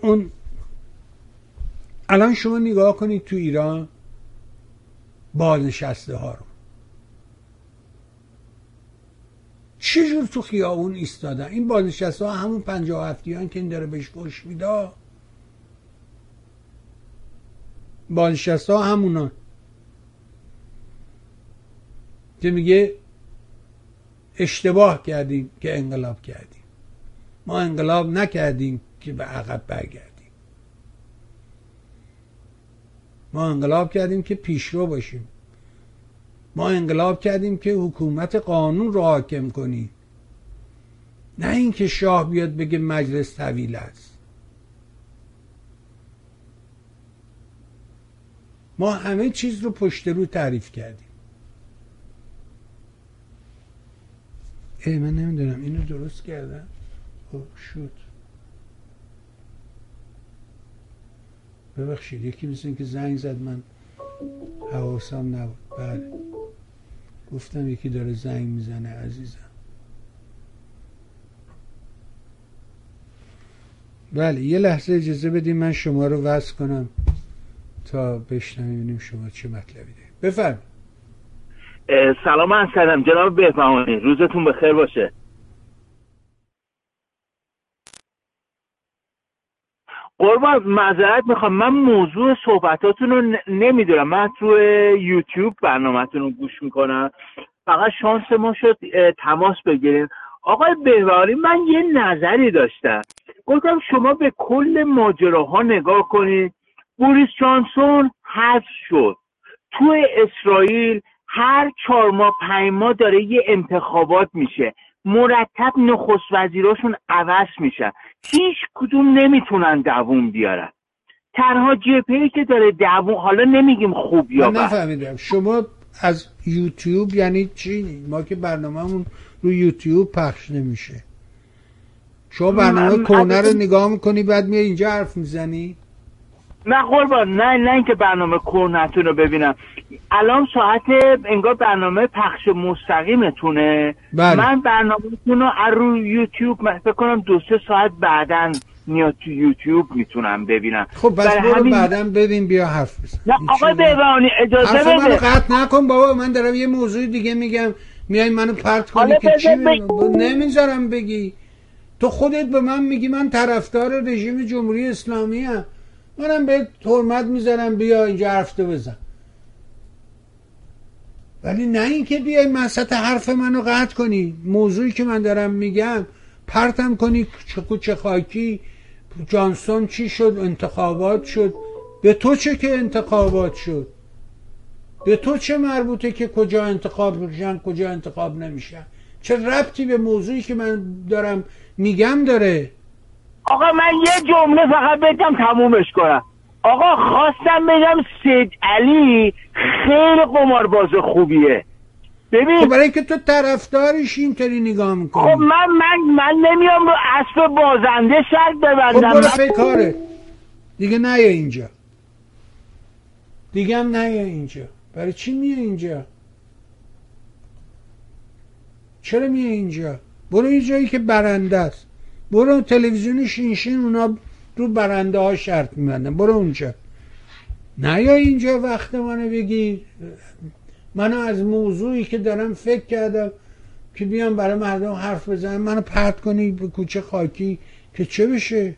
اون الان شما نگاه کنید تو ایران بازنشسته ها رو. چجور تو خیابون ایستادن؟ این بازنشسته ها همون پنجاه هفتیان که این داره بهش گوش میده. بازنشسته ها همونان که میگه اشتباه کردیم که انقلاب کردیم. ما انقلاب نکردیم که به عقب برگردیم. ما انقلاب کردیم که پیشرو باشیم. ما انقلاب کردیم که حکومت قانون رو حاکم کنیم. نه اینکه شاه بیاد بگه مجلس طویل است. ما همه چیز رو پشت رو تعریف کردیم. ای من نمی‌دونم. اینو درست کردم؟ خب شد. ببخشید یکی مثل که زنگ زد من حواسم نبود. بله. گفتم یکی داره زنگ می‌زنه عزیزم. بله یه لحظه اجازه بدیم من شما رو وصل کنم تا بشنویم شما چه مطلبی دارید. بفرمایید. سلام از کردم. جناب بهبهانی روزتون بخیر باشه. قربان معذرت می‌خوام. من موضوع صحبتاتون رو نمی‌دونم. من تو یوتیوب برنامهتون رو گوش می‌کنم. فقط شانس ما شد تماس بگیریم. آقای بهبهانی من یه نظری داشتم. گفتم شما به کل ماجراها نگاه کنید. بوریس جانسون حذف شد. تو اسرائیل هر چهار ماه پنج ماه داره یه انتخابات میشه. مرتب نخست وزیراشون عوض میشن. هیچ کدوم نمی‌تونن دووم بیارن. تنها جپهی که داره دووم حالا نمیگیم خوب یا من نفهمیدم. شما از یوتیوب یعنی چی؟ ما که برنامهمون رو یوتیوب پخش نمیشه. شما برنامه کهنه رو نگاه می‌کنی بعد میای اینجا حرف می‌زنی؟ نه قربان نه نه اینکه برنامه کهنتون رو ببینم. الان ساعت انگار برنامه پخش مستقیمتونه. بله. من برنامهتون رو از روی یوتیوب من فکر کنم دو سه ساعت بعدا میاد تو یوتیوب می‌تونم ببینم. خب بس برو همین- بعدا ببین بیا حرف بزن. نه آقای؟ بهبانی اجازه حرف منو بده. قطع نکن بابا من دارم یه موضوع دیگه میگم. میای منو پرت کنی که چی؟ نمی‌ذارم بگی. تو خودت به من میگی من طرفدار رژیم جمهوری اسلامی هم منم به حرمت می‌ذارم بیا اینجا حرف تو بزن. ولی نه اینکه بیای مسط حرف منو قطع کنی. موضوعی که من دارم میگم پرتم کنی چه کوچه خاکی جانسون چی شد انتخابات شد. به تو چه که انتخابات شد؟ به تو چه مربوطه که کجا انتخاب میشن کجا انتخاب نمیشن؟ چه ربطی به موضوعی که من دارم میگم داره؟ آقا من یه جمله فقط بگم تمومش کنم. آقا خواستم بگم سید علی خیلی قمارباز خوبیه. خب ببین برای اینکه تو طرفدارش اینطوری نگاه خب می‌کنی من من من نمیام رو اسب بازنده شرط خب ببندم برو من- پی کاره. دیگه نیا اینجا. دیگه هم نیا اینجا. برای چی میای اینجا؟ چرا میای اینجا؟ برو یه جایی که برنده است. برو تلویزیون شینشین اونا رو برنده ها شرط میبندن. برو اونجا. نیا اینجا وقت منو بگی. منو از موضوعی که دارم فکر کردم که بیام برای مردم حرف بزنم منو پرت کنی به کوچه خاکی که چه بشه؟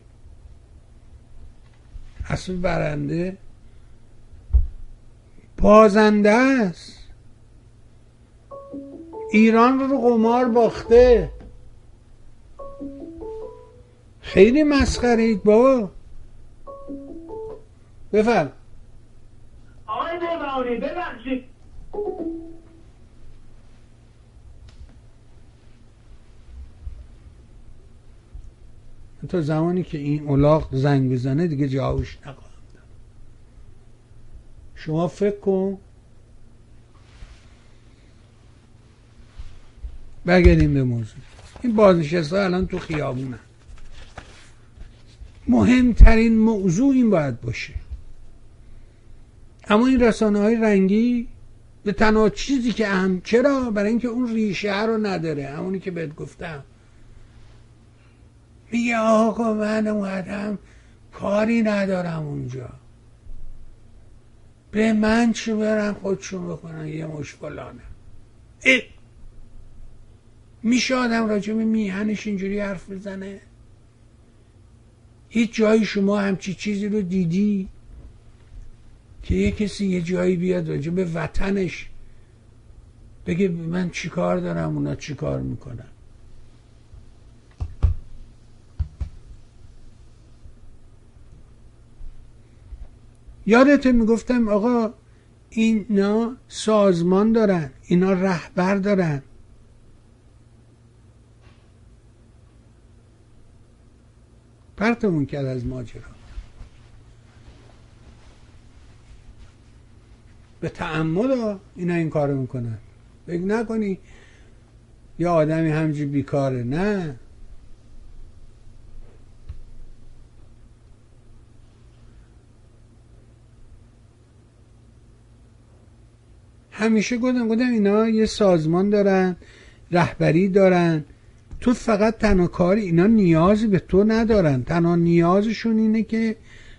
اصل برنده بازنده است. ایران رو قمار باخته. خیلی مسخره اید بابا. بفرم. آقای بهبهانی ببخشید. تا زمانی که این اولاغ زنگ بزنه دیگه جوابش نخواهم داد. شما فکر کن. برگردیم به موضوع. این بازنشسته ها الان تو خیابونن. مهمترین موضوع این باید باشه. اما این رسانه های رنگی به تنها چیزی که اهم چرا؟ برای اینکه اون ریشه رو نداره. همونی که بهت گفتم. میگه آقا من اومدم کاری ندارم اونجا. به من چی برم؟ خودشون بکنن یه مش فلانه. اه. میشه آدم راجع به میهنش اینجوری حرف بزنه؟ هیچ جایی شما همچی چیزی رو دیدی که یه کسی یه جایی بیاد راجع به وطنش بگه من چیکار دارم اونا چیکار می‌کنن؟ یادته می‌گفتم آقا اینا سازمان دارن اینا رهبر دارن. پرتمون کرد از ماجرا. به تعمد اینا این کارو می‌کنن. فکر نکنی یه آدمی همجی بیکاره نه. همیشه گفتم گفتم اینا یه سازمان دارن رهبری دارن. تو فقط تنها کاری اینا نیازی به تو ندارن. تنها نیازشون اینه که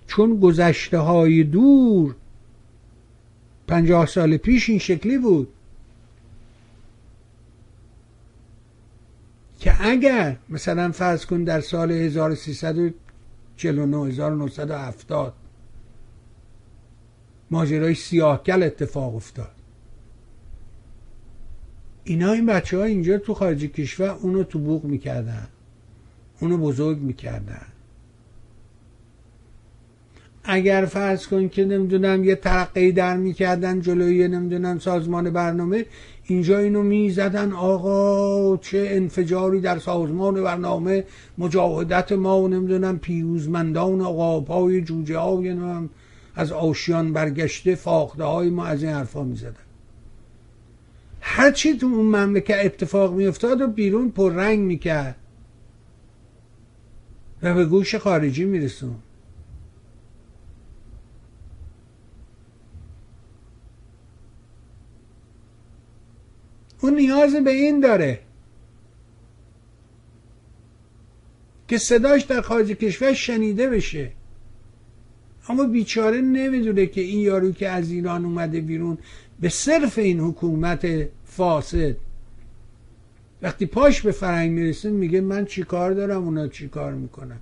چون گذشته های دور پنجاه سال پیش این شکلی بود که اگر مثلا فرض کن در سال 1349 1970 ماجرای سیاهکل اتفاق افتاد. اینا این بچه ها اینجا تو خارج کشور اونو تو بوق می‌کردن. اونو بزرگ می‌کردن. اگر فرض کن که نمی‌دونم یه ترقی در می‌کردن جلوی نمی‌دونم سازمان برنامه اینجا اینو می‌زدن آقا چه انفجاری در سازمان برنامه مجاهدت ما و نمی‌دونم پیروزمندان آقا پای جوجه های از آشیان برگشته فاخته های ما از این حرفا می‌زدن. هر چی تو اون مملکت اتفاق میافتاد و بیرون پررنگ می‌کرد. و به گوش خارجی میرسون. اون نیاز به این داره که صداش در خارج کشور شنیده بشه. اما بیچاره نمی‌دونه که این یارو که از ایران اومده بیرون به صرف این حکومت فاسد. وقتی پاش به فرنگ می‌رسه میگه من چی کار دارم؟ اونا چی کار می‌کنم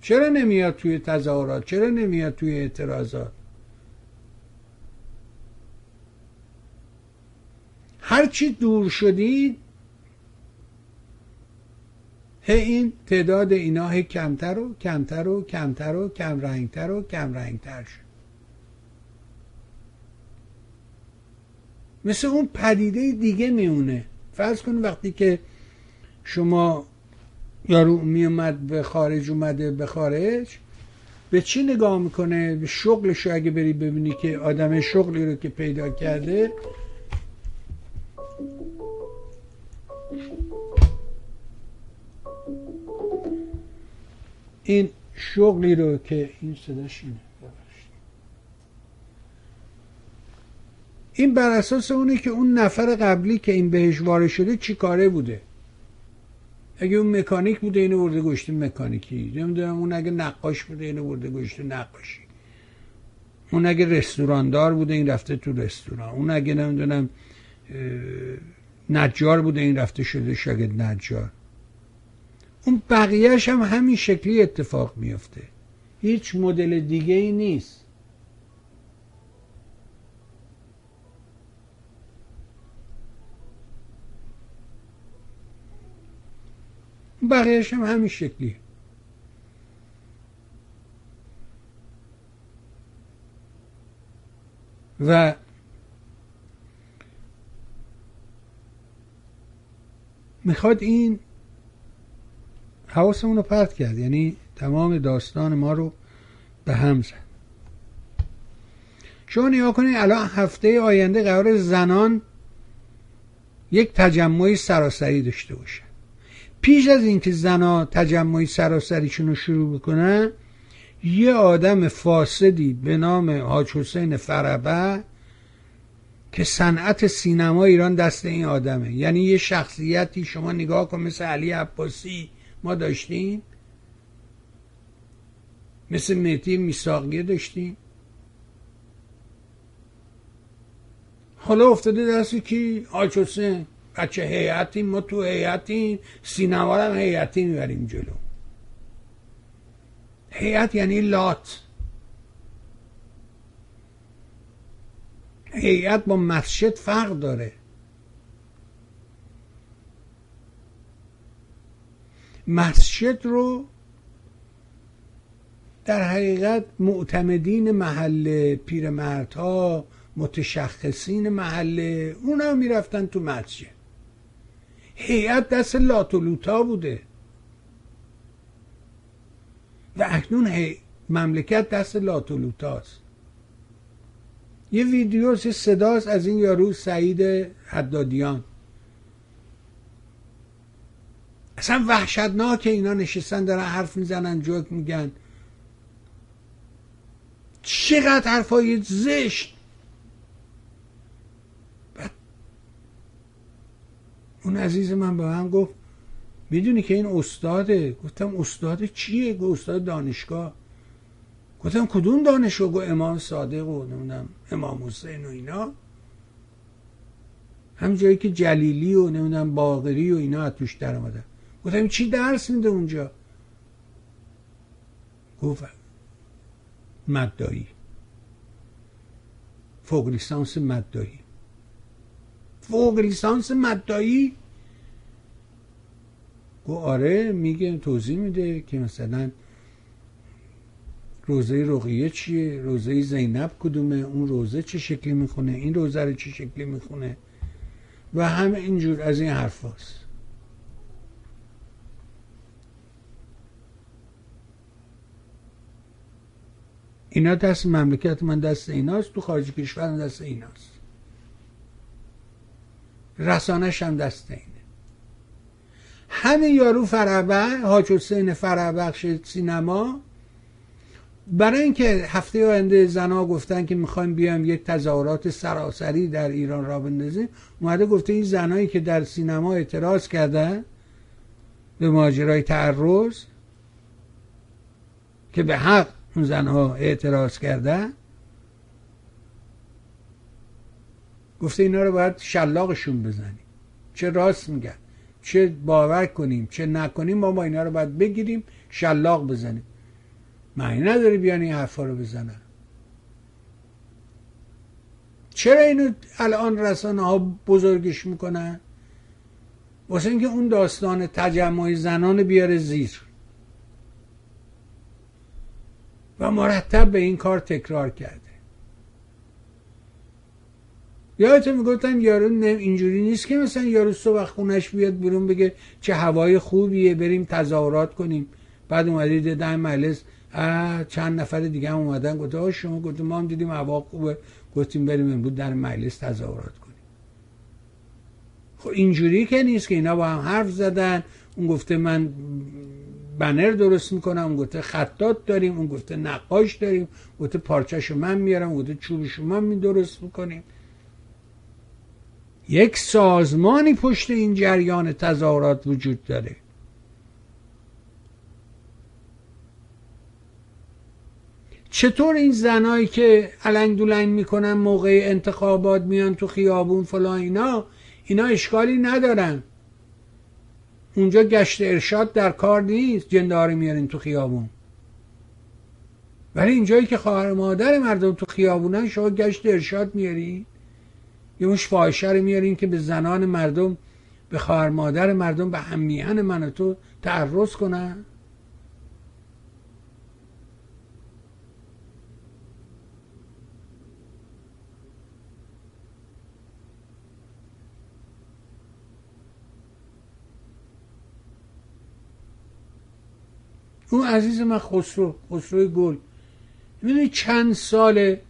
چرا نمیاد توی تظاهرات؟ چرا نمیاد توی اعتراضات؟ هرچی دور شدید هی این تعداد اینا هی کمتر و کمتر و کمتر و کم رنگتر و کم رنگتر شد. مثل اون پدیده دیگه میونه. فرض کن وقتی که شما یارو میومد به خارج اومده به خارج به چی نگاه می‌کنه؟ به شغلش اگه بری ببینی که آدم شغلی رو که پیدا کرده این شغلی رو که این صداش اینه. این بر اساس اونه که اون نفر قبلی که این بهش وارد شده چی کاره بوده؟ اگه اون مکانیک بوده اینو برده گشته مکانیکی. نمی‌دونم اون اگه نقاش بوده اینو برده گشته نقاشی. اون اگه رستوراندار بوده این رفته تو رستوران. اون اگه نمی‌دونم نجار بوده این رفته شده شاگرد نجار. اون بقیهش هم همین شکلی اتفاق میفته هیچ مدل دیگه ای نیست بقیهش هم همین شکلی و می‌خواد این حواسمون رو پرت کرد. یعنی تمام داستان ما رو به هم زد. شما نیا کنید الان هفته آینده قرار زنان یک تجمع سراسری داشته باشن پیش از اینکه زنا تجمع سراسریشون رو شروع بکنن یه آدم فاسدی به نام حاج حسین فربه که صنعت سینما ایران دست این آدمه. یعنی یه شخصیتی شما نگاه کن مثل علی عباسی ما داشتیم مثل مهدی میساقیه داشتیم. حالا افتاده دستی که حاج حسین بچه هیئتی ما تو هیئتی سینما هم هیئتی می‌بریم جلو. هیئت یعنی لات. هیئت با مسجد فرق داره. مسجد رو در حقیقت معتمدین محله پیرمردها متشخصین محله اونا می‌رفتن تو مسجد. هیئت دست لاتولوتا بوده. و اکنون مملکت دست لاتولوتاست. یه ویدیو صداست از این یارو سعید حدادیان. اصلا وحشتناک اینا نشستن دارن حرف می‌زنن جوک میگن. چقدر حرفای زشت. اون عزیز من به من گفت می‌دونی که این استاده؟ گفتم استاد چیه؟ گفت استاد دانشگاه. گفتم کدوم دانشگاه؟ گفت امام صادق و نمی‌دونم امام حسین و اینا. هم جایی که جلیلی و نمی‌دونم باغری و اینا توش در آمده گفتم چی درس میده اونجا؟ گفت مدایی فوق لیسانس مدایی فوق لیسانس مدایی گو آره میگه توضیح میده که مثلا روزه رقیه چیه؟ روزه زینب کدومه؟ اون روزه چه شکلی می‌خونه؟ این روزه رو چه شکلی می‌خونه؟ و همه اینجور از این حرف هست. اینا دست مملکت من دست ایناست تو خارج کشور دست ایناست. رسانش هم دست اینه. همین یارو فرابه حاج حسین فرابخش سینما برای اینکه هفته آینده زنها گفتن که می‌خوایم بیام یک تظاهرات سراسری در ایران را بندازیم اومده گفته این زنایی که در سینما اعتراض کردن به ماجرای تعرض که به حق اون زنها اعتراض کردن؟ گفته اینا رو باید شلاقشون بزنیم. چه راست میگن؟ چه باور کنیم؟ چه نکنیم؟ ما با اینا رو باید بگیریم شلاق بزنیم. معنی نداره بیان این حرفا رو بزنن. چرا اینو الان رسانه ها بزرگش می‌کنن؟ واسه اینکه اون داستان تجمع زنان بیاره زیر. و مرتب به این کار تکرار کرده. یادتون می‌گفتن یارو اینجوری نیست که مثلا یارو صبح خونش بیاد بیرون بگه چه هوای خوبیه بریم تظاهرات کنیم. بعد اومدید ده مجلس چند نفر دیگه هم اومدن. گفته شما گفته ما هم دیدیم هوا خوبه. گفتیم بریم امروز در مجلس تظاهرات کنیم. خب اینجوری که نیست که اینا با هم حرف زدن. اون گفته من بنر درست می‌کنم گفته خطات داریم اون گفته نقاش داریم گفته پارچهشو من میارم گفته چوبشو من می درست می‌کنیم. یک سازمانی پشت این جریان تظاهرات وجود داره. چطور این زنایی که علنگ دولنگ می‌کنن موقع انتخابات میان تو خیابون فلان اینا اینا اشکالی ندارن. اونجا گشت ارشاد در کار نیست جنداری میارین تو خیابون. ولی اینجایی که خواهر مادر مردم تو خیابونن شما گشت ارشاد میارین؟ یه مش فاحشه رو میارین که به زنان مردم به خواهر مادر مردم به همیهن من و تو تعرض کنن؟ اون عزیز من خسرو خسرو گل. می‌دونی چند ساله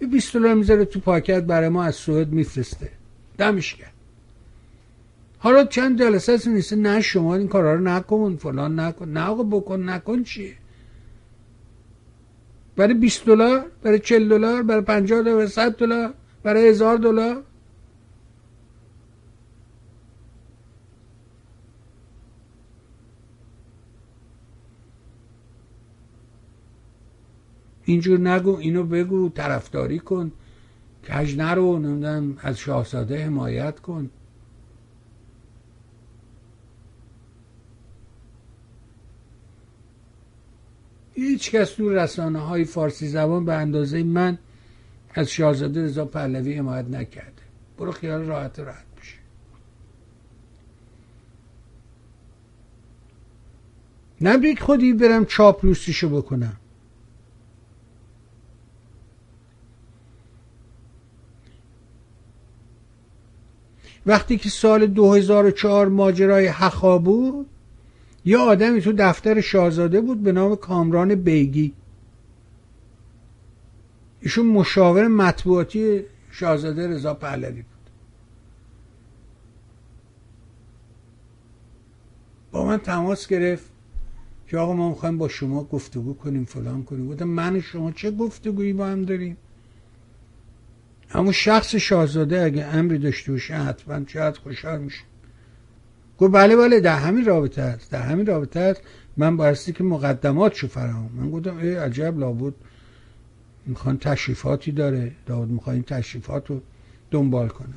یه 20 دلار می‌ذاره تو پاکت برای ما از سوئد میفرسته. دمش کرد حالا چند جلسه هست نیسته نه شما این کارا رو نکن فلان نکن. نه آقا بکن نکن چیه برای 20 دلار برای 40 دلار برای 50 دلار برای 100 دلار برای 1000 دلار. اینجور نگو اینو بگو طرفداری کن کج نرو نمی‌دونم از شاهزاده حمایت کن. هیچ کس تو رسانه های فارسی زبان به اندازه من از شاهزاده رضا پهلوی حمایت نکرده. برو خیال راحت راحت بشه نبید خودی برم چاپلوسیشو بکنم. وقتی که سال 2004 ماجرای حخا بود یه آدمی تو دفتر شاهزاده بود به نام کامران بیگی. ایشون مشاور مطبوعاتی شاهزاده رضا پهلوی بود. با من تماس گرفت که آقا ما می‌خوایم با شما گفتگو کنیم فلان کنیم. گفتم من شما چه گفتگویی با هم داریم؟ همون شخص شاهزاده اگه امری داشته باشه حتما شاید خوشحال میشه. گفت بله بله در همین رابطه است در همین رابطه است. من بایستی که مقدمات شو فراهم. من گفتم ای عجب لابد می‌خوان تشریفاتی داره. داود می‌خوان این تشریفات رو دنبال کنه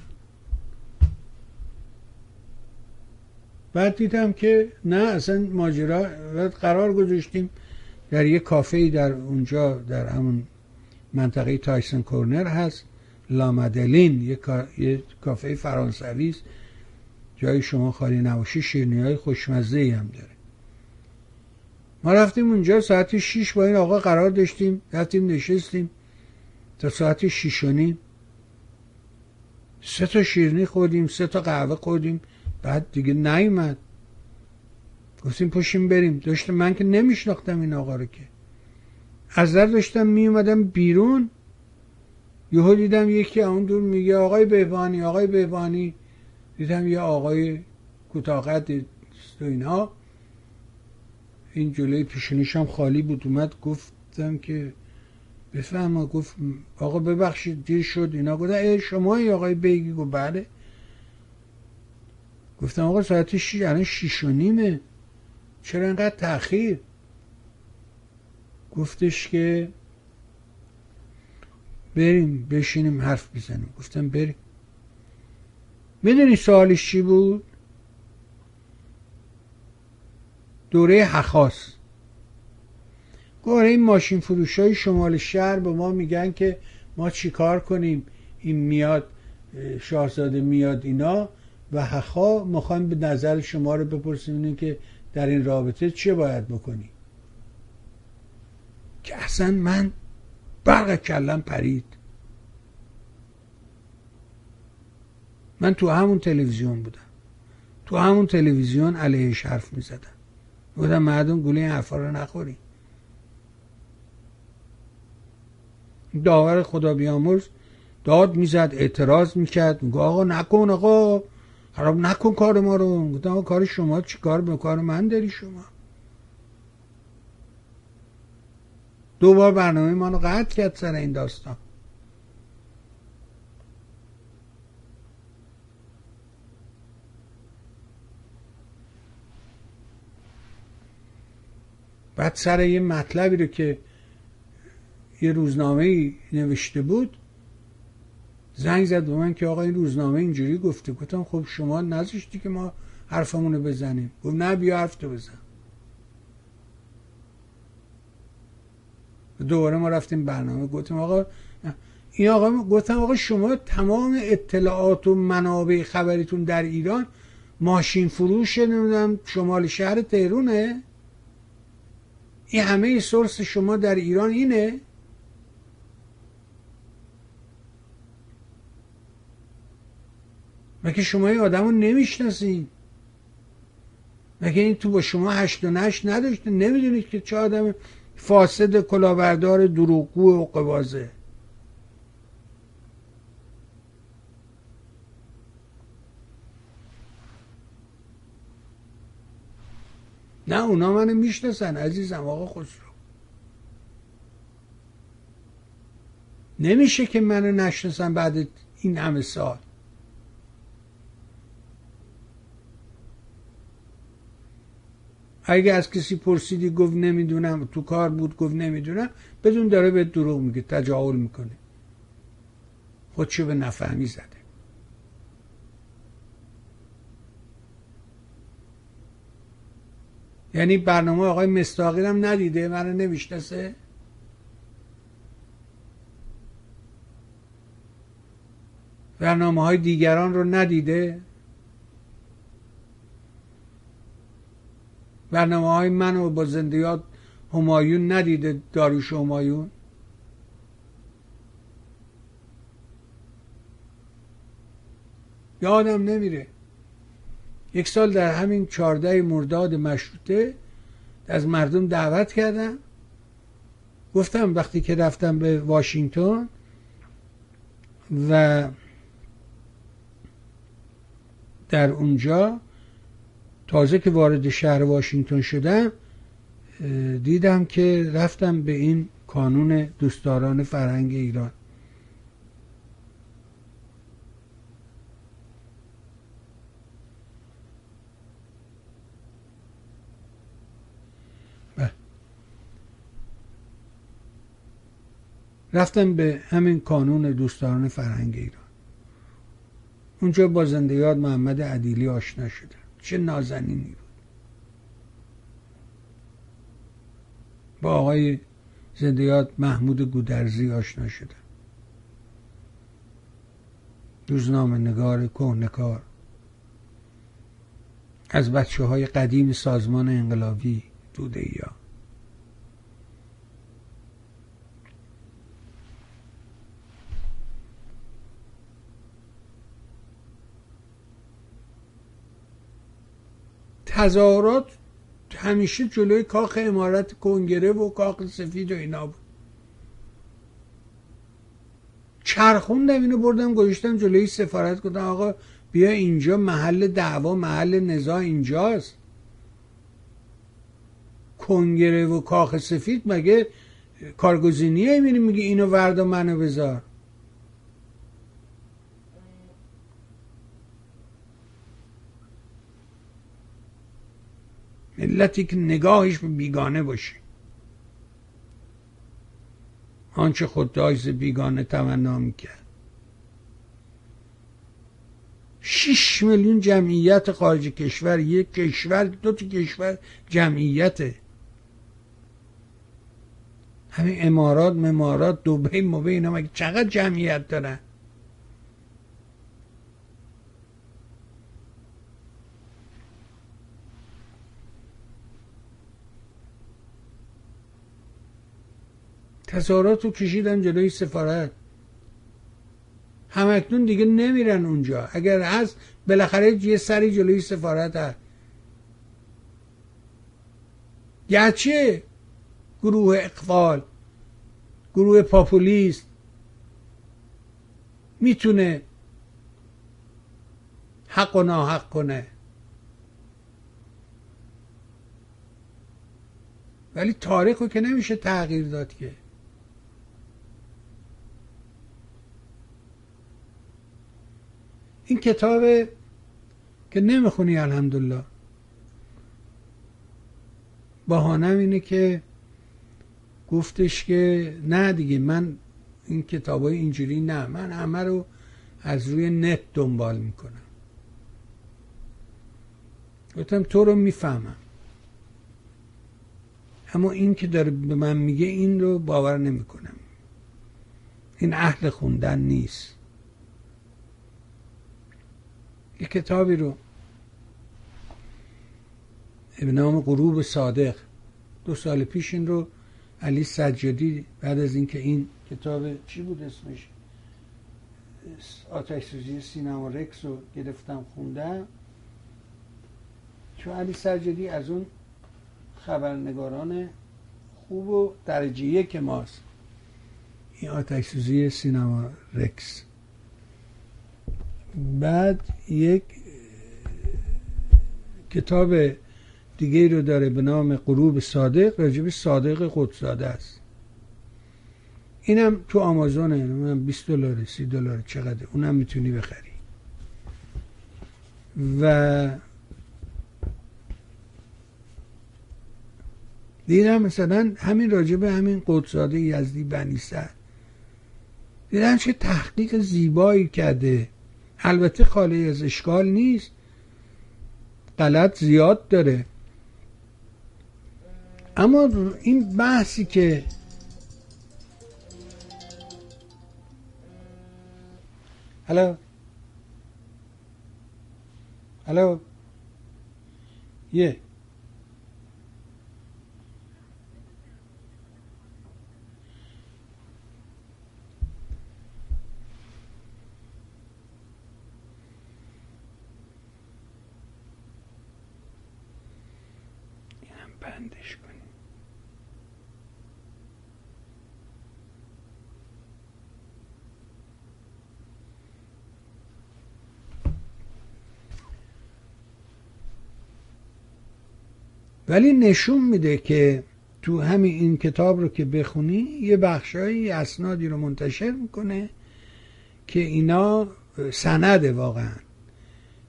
بعد دیدم که نه اصلا ماجرا قرار گذاشتیم در یه کافه در اونجا در همون منطقه تایسن کورنر هست. لامدلین یه, کافه فرانسوی است. جای شما خالی نباشی شیرنی های خوشمزه ای هم داره. ما رفتیم اونجا ساعت 6 با این آقا قرار داشتیم رفتیم نشستیم تا ساعت 6 و نیم. سه تا شیرنی خوردیم سه تا قهوه خوردیم. بعد دیگه نیومد. گفتیم پشیم بریم. داشتم من که نمیشناختم این آقا رو که. از در داشتم می اومدم بیرون. یهو دیدم یکی اون دور میگه آقای بهبانی آقای بهبانی. دیدم یه آقای کوتاقت و اینها این جلوی پیشونیشم خالی بود. اومد گفتم که بفهم گفت آقا ببخشید دیر شد. اینا گفتن ای شما ای آقای بیگی. گفت بله. گفتم آقا ساعت شیش الان شیش و نیمه. چرا انقدر تاخیر گفتش که بریم بشینیم حرف بزنیم. گفتم بریم. می‌دونی سوالش چی بود؟ دوره حخاس. گوره این ماشین فروش های شمال شهر به ما میگن که ما چیکار کنیم؟ این میاد شاهزاده میاد اینا و حخا می‌خوایم به نظر شما رو بپرسیم که در این رابطه چه باید بکنیم؟ که اصلا من برق کلم پرید. من تو همون تلویزیون بودم. تو همون تلویزیون علیهش حرف می زدم بودم مردم گوله این رو نخوری داور خدا بیامرز داد می‌زد اعتراض می‌کرد. میگه آقا نکن آقا. خراب نکن کار ما رو. گفتم کار شما چی؟ کار به کار من داری شما. دو بار برنامه ما رو قطع کرد سر این داستان. بعد سر یه مطلبی رو که یه روزنامه نوشته بود زنگ زد به من که آقا این روزنامه اینجوری گفته. گفتم خب شما نذاشتی که ما حرفمون رو بزنیم؟ گفت نه بیا حرف تو بزن. دوباره ما رفتیم برنامه. گفتیم آقا این آقا گفتم آقا شما تمام اطلاعات و منابع خبریتون در ایران ماشین فروش نمی‌دونم شمال شهر تهرونه این همه سورس شما در ایران اینه؟ مگه شما این آدم رو نمی‌شناسید مگه این تو با شما هشت و نشت نداشته نمی‌دونید که چه آدم فاسد کلاوردار دروغگو و قوازه نه اونا منو می‌شناسن عزیزم آقا خسرو. نمیشه که منو نشناسن بعد این همه سال. اگه از کسی پرسیدی گفت نمی‌دونم تو کار بود گفت نمی‌دونم بدون داره به دروغ میگه تجاهل می‌کنه. خودشو به نفهمی زده. یعنی برنامه آقای مستاقی هم ندیده من نمی‌شناسه برنامه های دیگران رو ندیده؟ برنامه های من و با زندیات همایون ندیده داروش همایون؟ یادم نمیره. یک سال در همین چارده مرداد مشروطه از مردم دعوت کردم. گفتم وقتی که رفتم به واشنگتن و در اونجا تازه که وارد شهر واشنگتن شدم دیدم که رفتم به این کانون دوستداران فرهنگ ایران. بله. رفتم به همین کانون دوستداران فرهنگ ایران. اونجا با زندگیات محمد عدیلی آشنا شدم. چه نازنینی بود. با آقای زندیات محمود گودرزی آشنا شدم. روزنامه نگار کهنکار از بچه های قدیم سازمان انقلابی دوده یا تظاهرات همیشه جلوی کاخ امارت کنگره و کاخ سفید و اینا بود. چرخوندم اینو بردم گذاشتم جلوی سفارت گفتم آقا بیا اینجا محل دعوا محل نزاع اینجاست. کنگره و کاخ سفید مگه کارگزینیه؟ میری میگه اینو ورد منو بذار. ملتی که نگاهش به بیگانه باشه. آنچه خود دایز بیگانه تمنا می‌کرد. شیش میلیون جمعیت خارج کشور یک کشور دو تا کشور جمعیته. همین امارات ممارات دوبه موبه اینا مگه چقدر جمعیت دارن؟ تظاهرات رو کشیدن جلوی سفارت. همکنون دیگه نمیرن اونجا. اگر هست بالاخره یه سری جلوی سفارت هست. گرچه گروه اقفال گروه پاپولیست می‌تونه حق و ناحق کنه. ولی تاریخ رو که نمیشه تغییر داد که. این کتاب که نمی‌خونی الحمدلله. بهانم اینه که گفتش که نه دیگه من این کتاب های اینجوری نه من همه رو از روی نت دنبال می‌کنم. گفتم تو رو می‌فهمم. اما این که داره به من میگه این رو باور نمی‌کنم. این اهل خوندن نیست. یه کتابی رو به نام غروب صادق. دو سال پیش این رو علی سجادی بعد از اینکه این کتاب چی بود اسمش؟ آتش سوزی سینما رکس رو گرفتم خوندم. چون علی سجادی از اون خبرنگاران خوب و درجه یک ماست. این آتش سوزی سینما رکس. بعد یک کتاب دیگه رو داره به نام غروب صادق راجب صادق قدساده است. اینم تو آمازونه 20 دلار 30 دلار چقدر؟ اونم می‌تونی بخری. و دیدم مثلا همین راجب همین قدساده یزدی بنیسر دیدم چه تحقیق زیبایی کرده. البته خالی از اشکال نیست. غلط زیاد داره. اما این بحثی که هلو هلو یه بندش کنیم ولی نشون میده که تو همین این کتاب رو که بخونی یه بخشایی اسنادی رو منتشر می‌کنه که اینا سنده واقعا.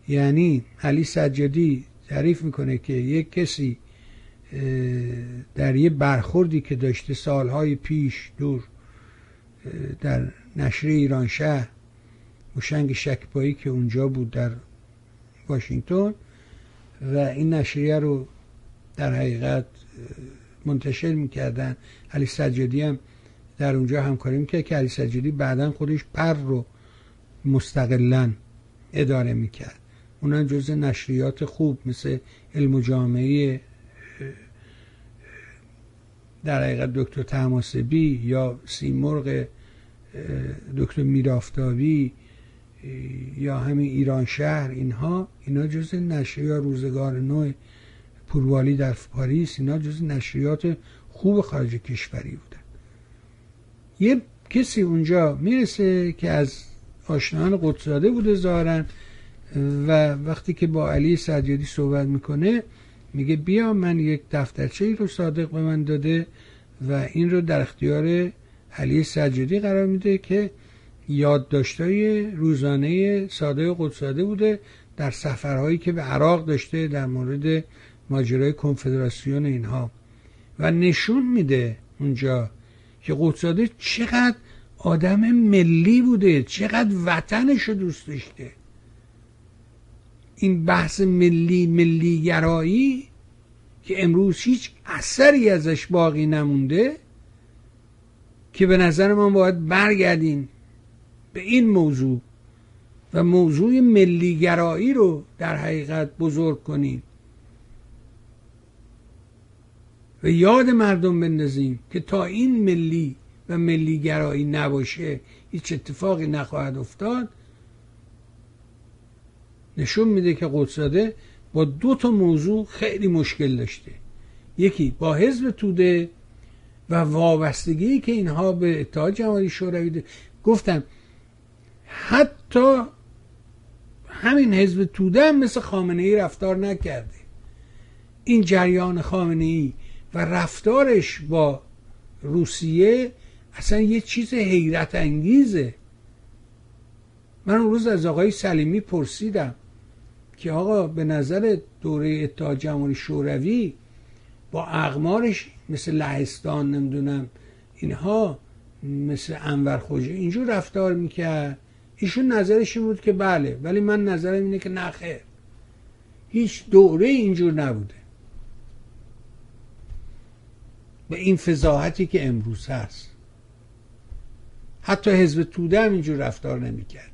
یعنی علی سجادی تعریف می‌کنه که یک کسی در یه برخوردی که داشته سالهای پیش دور در نشریه ایران شهر موشنگ شکپایی که اونجا بود در واشنگتن و این نشریه رو در حقیقت منتشر می‌کردن. علی سجادی هم در اونجا همکاری می‌کرد که علی سجادی بعدا خودش پر رو مستقلا اداره می‌کرد. اونم جز نشریات خوب مثل علم جامعه در حقیقت دکتر تماسبی یا سیمرغ دکتر میرافتاوی یا همین ایران شهر اینها اینا جز نشریات روزگار نو پوروالی در پاریس اینا جز نشریات خوب خارج کشوری بودن یه کسی اونجا می‌رسه که از آشنایان قدساده بوده ظاهرا و وقتی که با علی سجادی صحبت می‌کنه میگه بیا من یک دفترچه ای رو صادق به من داده و این رو در اختیار علی سجادی قرار میده که یادداشتای روزانه ساده قدساده بوده در سفرهایی که به عراق داشته در مورد ماجرای کنفدراسیون اینها. و نشون میده اونجا که قدساده چقدر آدم ملی بوده چقدر وطنش رو دوست داشته. این بحث ملی ملی گرایی که امروز هیچ اثری ازش باقی نمونده که به نظر من باید برگردیم به این موضوع و موضوع ملیگرایی رو در حقیقت بزرگ کنیم و یاد مردم بندازیم که تا این ملی و ملیگرایی نباشه هیچ اتفاقی نخواهد افتاد. نشون میده که قدساده با دو تا موضوع خیلی مشکل داشته. یکی با حزب توده و وابستگی که اینها به اتحاد جماهری شوروی گفتم حتی همین حزب توده هم مثل خامنه ای رفتار نکرده. این جریان خامنه ای و رفتارش با روسیه اصلا یه چیز حیرت انگیزه. من اون روز از آقای سلیمی پرسیدم که آقا به نظر دوره اتحاد جمهوری شوروی با اقمارش مثل لهستان نمی‌دونم اینها مثل انور خوجه اینجور رفتار می‌کرد؟ ایشون نظرش این بود که بله ولی من نظرم اینه که نخیر هیچ دوره اینجور نبوده. به این فضاحتی که امروز هست. حتی حزب توده هم اینجور رفتار نمی‌کرده.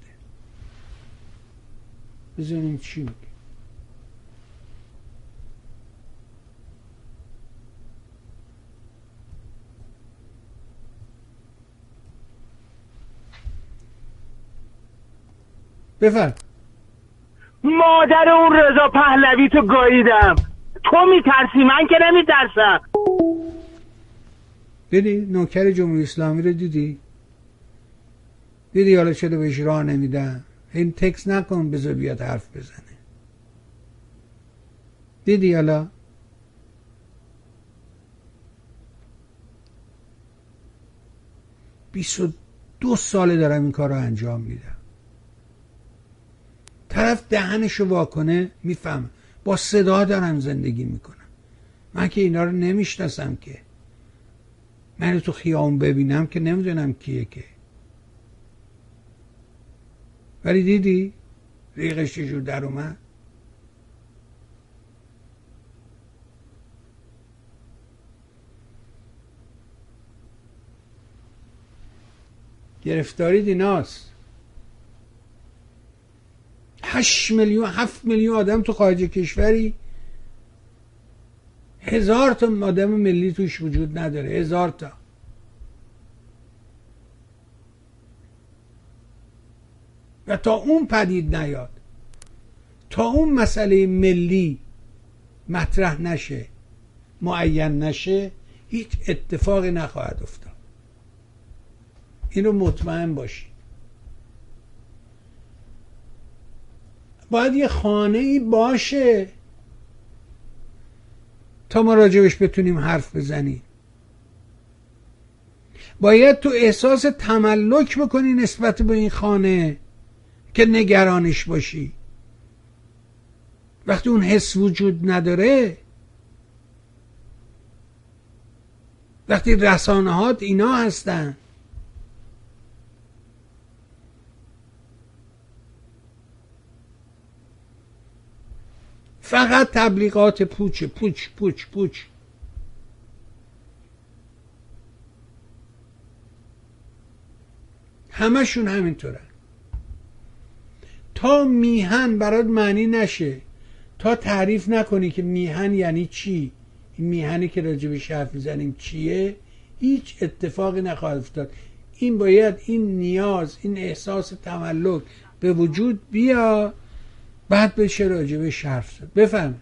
بزنیم چی میگه؟ بفرم مادر اون رضا پهلوی تو گاییدم. تو میترسی؟ من که نمیترسم. دیدی نوکر جمهوری اسلامی رو دیدی؟ دیدی حالا چرا بهش راه نمیدن؟ این تکس نکن بذار بیاد حرف بزنه. دیدی حالا؟ بیست و دو ساله دارم این کار رو انجام میدم. طرف دهنشو واکنه میفهم با صدا دارم زندگی می‌کنم. من که اینا رو نمی‌شناسم که. من تو خیام ببینم که نمی‌دونم کیه که. ولی دیدی ریغش چجور در اومد؟ گرفتاری دیناست هشت میلیون هفت میلیون آدم تو خارج کشوری. هزار تا آدم ملی توش وجود نداره هزار تا. و تا اون پدید نیاد تا اون مسئله ملی مطرح نشه معین نشه هیچ اتفاقی نخواهد افتاد. اینو مطمئن باشی باید یه خانه ای باشه تا ما راجبش بتونیم حرف بزنیم باید تو احساس تملک بکنی نسبت به این خانه که نگرانش باشی. وقتی اون حس وجود نداره وقتی رسانهات اینا هستن. فقط تبلیغات پوچ پوچ پوچ پوچ. همشون همینطورن تا میهن برات معنی نشه. تا تعریف نکنی که میهن یعنی چی؟ این میهنی که راجبش حرف می‌زنیم چیه؟ هیچ اتفاقی نخواهد افتاد. این باید این نیاز این احساس تملک به وجود بیا. بعد بشه راجبه حرف زد؟ بفهم.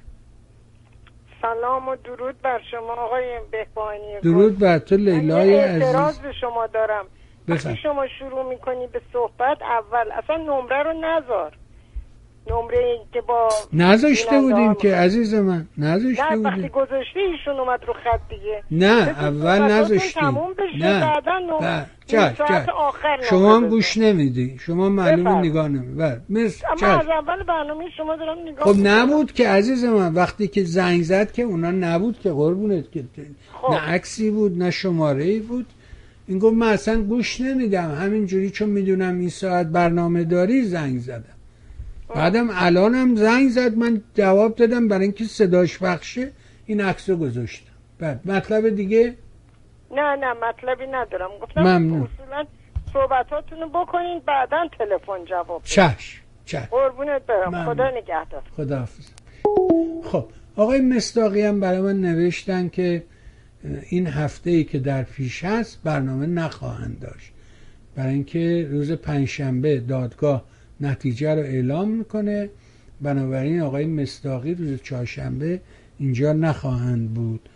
سلام و درود بر شما آقای بهبانی درود بر تو لیلای عزیز. اعتراض به شما دارم. بفرم شما شروع می‌کنی به صحبت اول اصلا نمره رو نذار. نمره که با نذاشته بودیم که عزیز من نذاشته نه وقتی بودیم. گذاشته ایشون اومد رو خط دیگه. نه اول نذاشتیم. نه. چش چش آخر شما هم گوش. نمیدی. شما معلومه. نگاه نمی بله اما چش از اول برنامه شما دارم نگاه خب. نبود که عزیز من وقتی که زنگ زد که اونا نبود که قربونت که. خب. نه عکسی بود نه شماره ای بود. این گفت من اصلا گوش نمیدم. همینجوری چون می‌دونم این ساعت برنامه داری زنگ زدم. بعدم الانم زنگ زد من جواب دادم برای اینکه صداش بخشه این عکس رو گذاشتم. بعد مطلب دیگه؟ نه نه مطلبی ندارم. گفتم ممنون. اصولا صحبتاتون رو بکنین بعدا تلفن جواب. چش چش قربونت برم. ممنون. خدا نگهدار. خداحافظ. خب آقای مستاقی هم برای من نوشتن که این هفته ای که در پیش هست برنامه نخواهند داشت. برای اینکه روز پنجشنبه دادگاه نتیجه رو اعلام می‌کنه. بنابراین آقای مستاقی روز چهارشنبه اینجا نخواهند بود.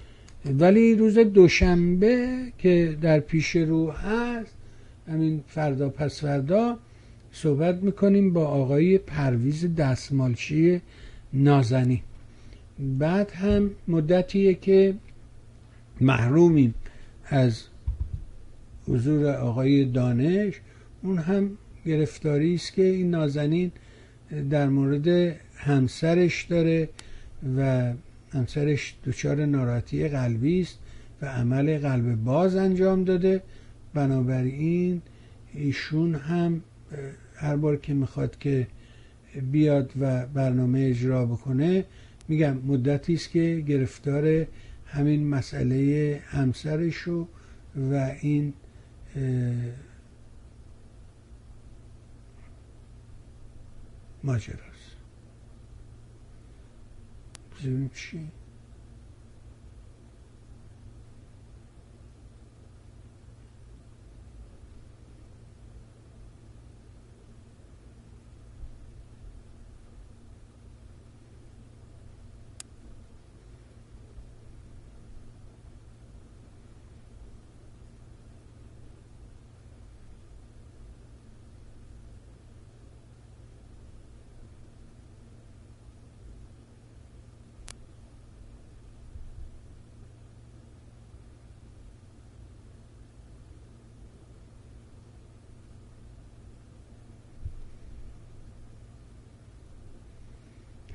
ولی روز دوشنبه که در پیش رو هست همین فردا پس فردا صحبت می‌کنیم با آقای پرویز دستمالچی نازنی بعد هم مدتیه که محرومیم از حضور آقای دانش. اون هم گرفتاری است که این نازنین در مورد همسرش داره و همسرش دچار ناراحتی قلبی است و عمل قلب باز انجام داده. بنابراین ایشون هم هر بار که می‌خواد که بیاد و برنامه اجرا بکنه میگم مدتی است که گرفتار همین مسئله همسرش و این macie raz. Zdjęci.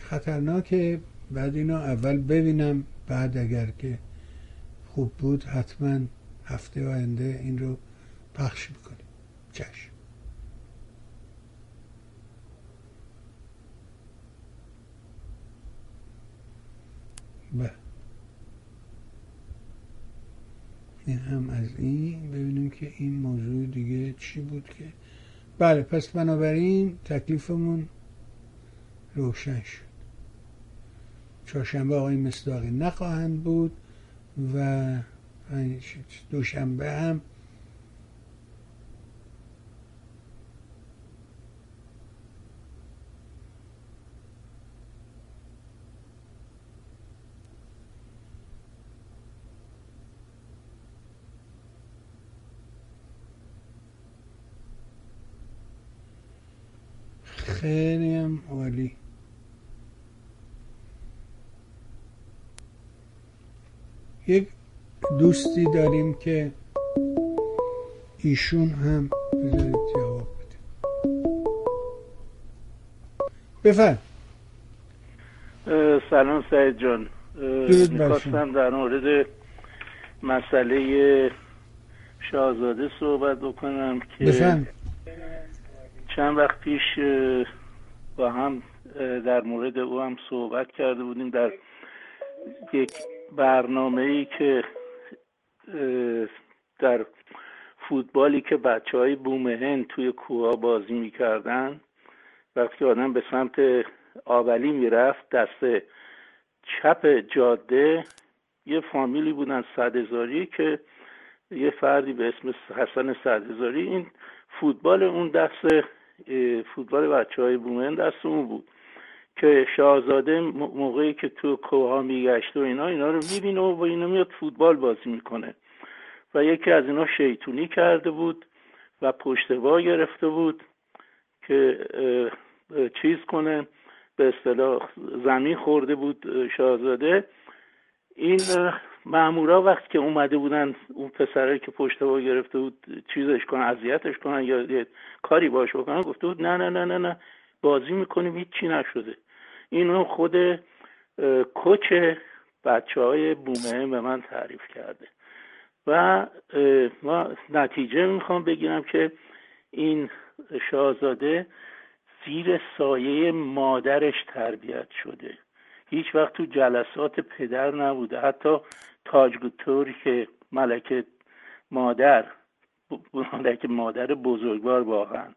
خطرناکه بعد اینو اول ببینم بعد اگر که خوب بود حتما هفته آینده این رو پخش می‌کنیم. چشم. بله. این هم از این. ببینیم که این موضوع دیگه چی بود که بله پس بنابراین تکلیفمون روشن شد. چهارشنبه آقای مصداقی نخواهند بود و دوشنبه هم خیلی هم عالی. یک دوستی داریم که ایشون هم بذارید جواب بده بفرم. سلام سعید جان. می‌خواستم در مورد مسئله شاهزاده صحبت بکنم که بفرم. چند وقت پیش با هم در مورد او هم صحبت کرده بودیم. در یک برنامه ای که در فوتبالی که بچه های بومهن توی کوها بازی می‌کردن وقتی آدم به سمت آولی می‌رفت دست چپ جاده یه فامیلی بودن صدهزاری که یه فردی به اسم حسن صدهزاری این فوتبال اون دست فوتبال بچه های بومهن دست اون بود. که شاهزاده موقعی که تو کوها میگشت و اینا اینا رو می‌بینه و اینا میاد فوتبال بازی می‌کنه. و یکی از اینا شیطونی کرده بود و پشتوا گرفته بود که چیز کنه. به اصطلاح زمین خورده بود شاهزاده. این مامورا وقتی که اومده بودن اون پسره که پشت با گرفته بود چیزش کنن اذیتش کنن یا کاری باش بکنن گفته بود نه نه نه نه نه بازی می‌کنیم هیچ چی نشده. اینو خود کوچ بچه های بومه به من تعریف کرده. و ما نتیجه می‌خوام بگیرم که این شاهزاده زیر سایه مادرش تربیت شده. هیچ وقت تو جلسات پدر نبوده. حتی تاجگوتوری که ملکه مادر ملکه مادر بزرگوار واقعا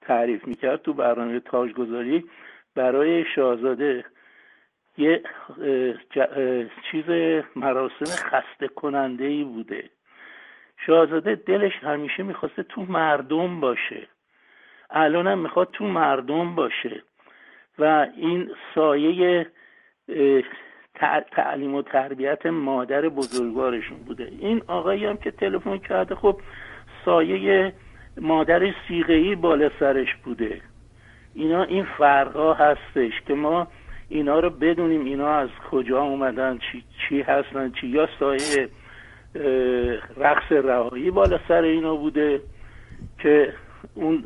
تعریف می‌کرد تو برنامه تاجگذاری برای شاهزاده یه چیز مراسم خسته کننده ای بوده. شاهزاده دلش همیشه می‌خواسته تو مردم باشه. الان هم می‌خواد تو مردم باشه. و این سایه تعلیم و تربیت مادر بزرگوارشون بوده. این آقایی هم که تلفن کرده خب سایه مادر سیغهی بالا سرش بوده. اینا این فرقا هستش که ما اینا رو بدونیم اینا از کجا اومدن چی, چی هستن چی یا سایه رقص رهایی بالا سر اینا بوده که اون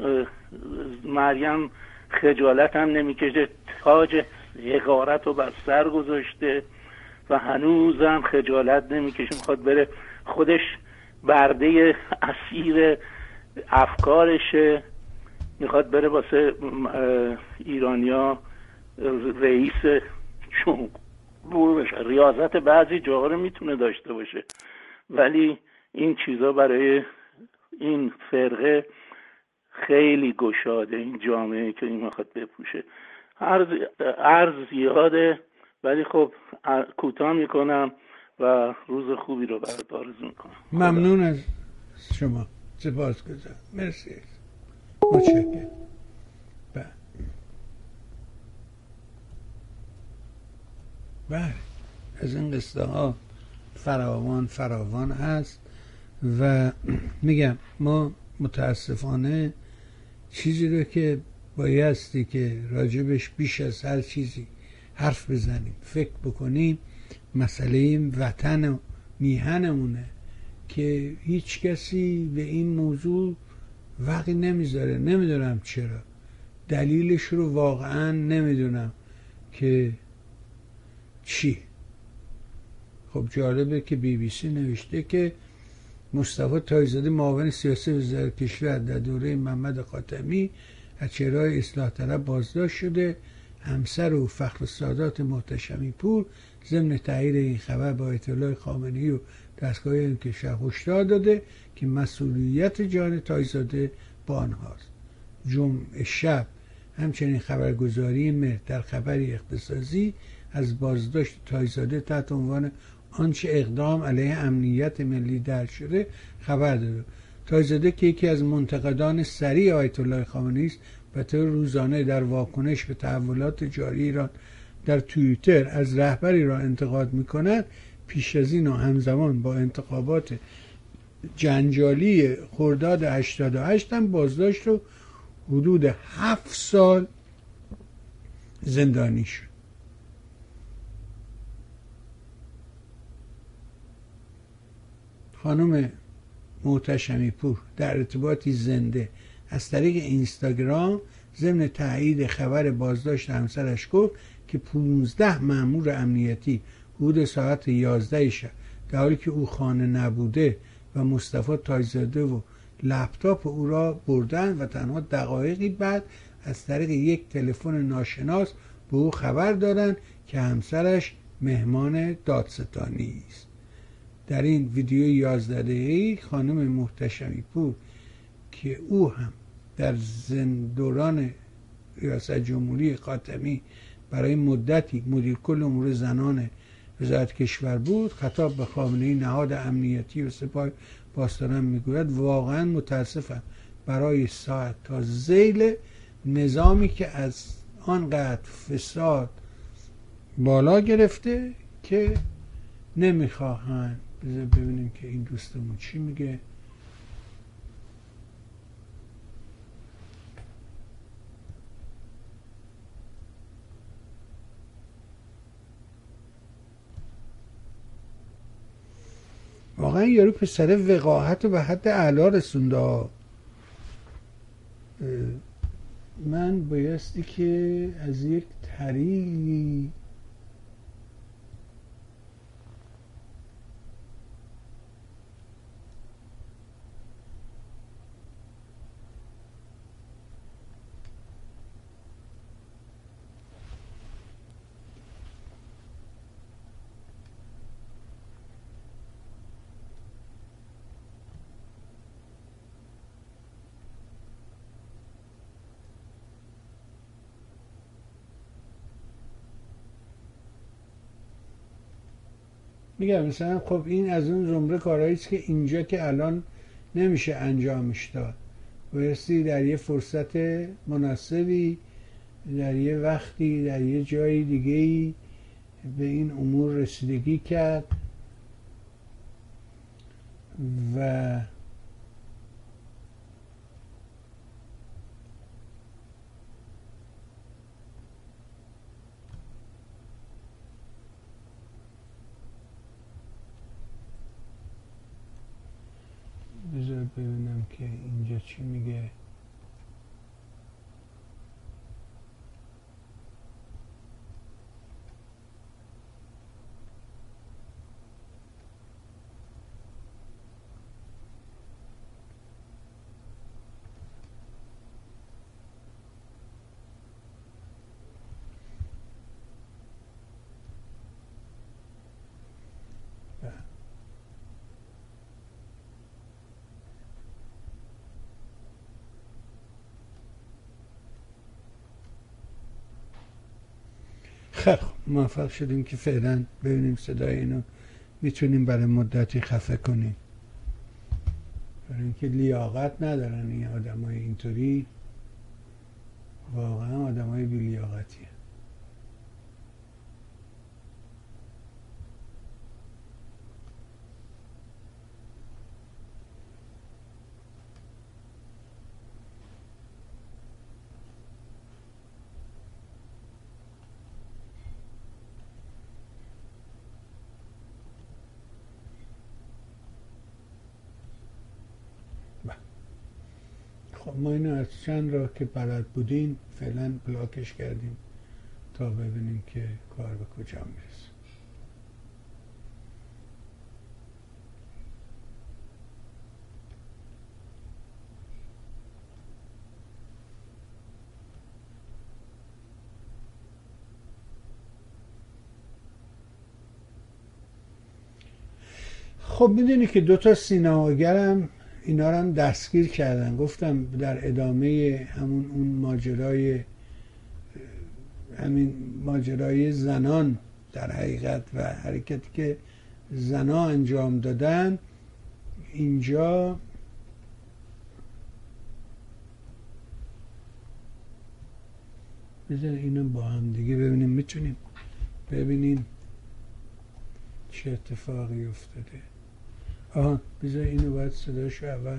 مریم خجالت هم نمی‌کشه تاج حقارت رو بر سر گذاشته و هنوزم خجالت نمی‌کشه می‌خواد بره خودش برده اسیر افکارشه. می‌خواد بره واسه ایرانیا رئیس جمهور بشه. ریاضت بعضی جاها رو می‌تونه داشته باشه. ولی این چیزا برای این فرقه خیلی گشاده این جامعه که این می‌خواد بپوشه. عرض, عرض زیاده ولی خب کوتاه می‌کنم و روز خوبی رو برات آرزو می‌کنم. ممنون از شما. سپاس گذارم مرسی. متشکرم بله. بله. از این قصه ها فراوان فراوان هست و میگم ما متاسفانه چیزی رو که بایستی که راجبش بیش از هر چیزی حرف بزنیم فکر بکنیم مسئله این وطن و میهنمونه که هیچ کسی به این موضوع وقتی نمی‌ذاره نمی‌دونم چرا. دلیلش رو واقعا نمی‌دونم که چی. خب جالبه که بی بی سی نوشته که مصطفی تایزاده معاون سیاسی وزارت کشور در دوره محمد خاتمی از چهرهای اصلاح طلب بازداشت شده. همسر و فخر سادات محتشمی پور ضمن تایید این خبر با اطلاع خامنی و دستگاه این کشور هشدار داده که مسئولیت جان تایزاده با آنهاست. جمعه شب همچنین خبرگزاری مر در خبری اختصاصی از بازداشت تایزاده تحت عنوان آنچه اقدام علیه امنیت ملی در شده خبر داده. تایزاده که یکی از منتقدان سریع آیت الله خامنه‌ای است و طور روزانه در واکنش به تحولات جاری ایران در توییتر از رهبری را انتقاد می کند پیش از این و همزمان با انتخابات جنجالی خرداد 88 هم بازداشت و حدود هفت سال زندانی شد. خانم محتشمی پور در ارتباطی زنده از طریق اینستاگرام ضمن تایید خبر بازداشت همسرش گفت که 15 مامور امنیتی حدود ساعت 11 شب. در حالی که او خانه نبوده و مصطفی تایزاده و لپتاپ او را بردن و تنها دقایقی بعد از طریق یک تلفن ناشناس به او خبر دادند که همسرش مهمان دادستانی است. در این ویدیو 11 دقیقه خانم محتشمی پور که او هم در دوران ریاست جمهوری خاتمی برای مدتی مدیر کل امور زنان وزارت کشور بود. خطاب به خامنه نهاد امنیتی و سپاه پاسداران می‌گوید واقعا متاسفم. برای ساعت تا زیل نظامی که از آنقدر فساد بالا گرفته که نمی‌خواهند ببینیم که این دوستمون چی میگه. واقعا یارو پسر وقاحت و به حد اعلا رسونده من بایستی که از یک طریقی میگم مثلا خب این از اون زمره کارهایی که اینجا که الان نمیشه انجامش داد بایستی در یه فرصت مناسبی در یه وقتی در یه جای دیگه به این امور رسیدگی کرد و بذار ببینم که اینجا چی میگه. خیلی موفق شدیم که فعلا ببینیم صدای اینو. می‌تونیم برای مدتی خفه کنیم. برای اینکه لیاقت ندارن این آدم های اینطوری. واقعا آدم های بی لیاقتیه خب ما از چند راه که بلد بودیم فعلا بلاکش کردیم تا ببینیم که کار به کجا می‌رسه. خب می‌دونی که دوتا سینماگرم اینا رو هم دستگیر کردن. گفتم در ادامه همون اون ماجرای همین ماجرای زنان در حقیقت و حرکتی که زنا انجام دادن اینجا بذار اینو با هم دیگه ببینیم. می‌تونیم ببینیم چه اتفاقی افتاده. آها بذار اینو باید صداشو اول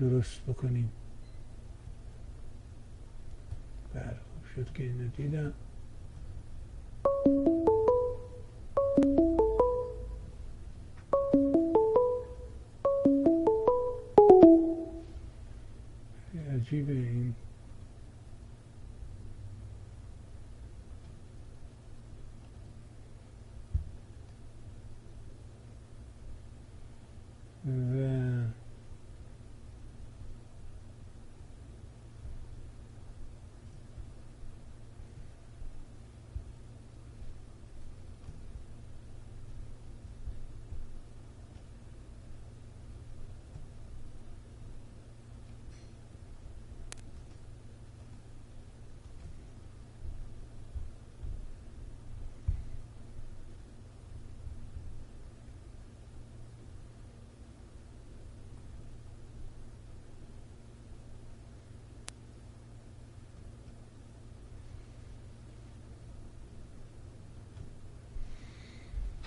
درست بکنیم. بله خوب شد که اینو دیدم.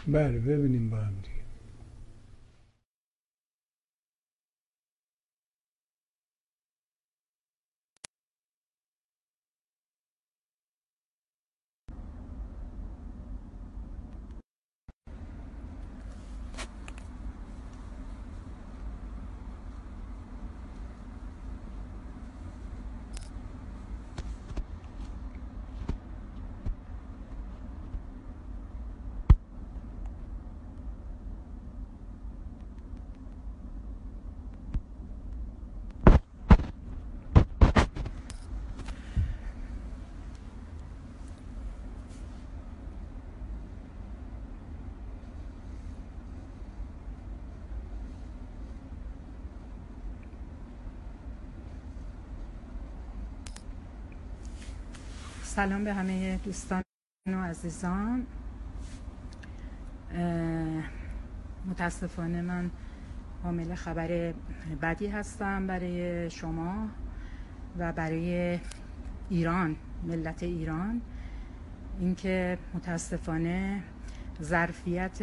بله ببینیم با هم دیگه. سلام به همه دوستان و عزیزان. متاسفانه من حامل خبر بدی هستم برای شما و برای ایران ملت ایران. اینکه متاسفانه ظرفیت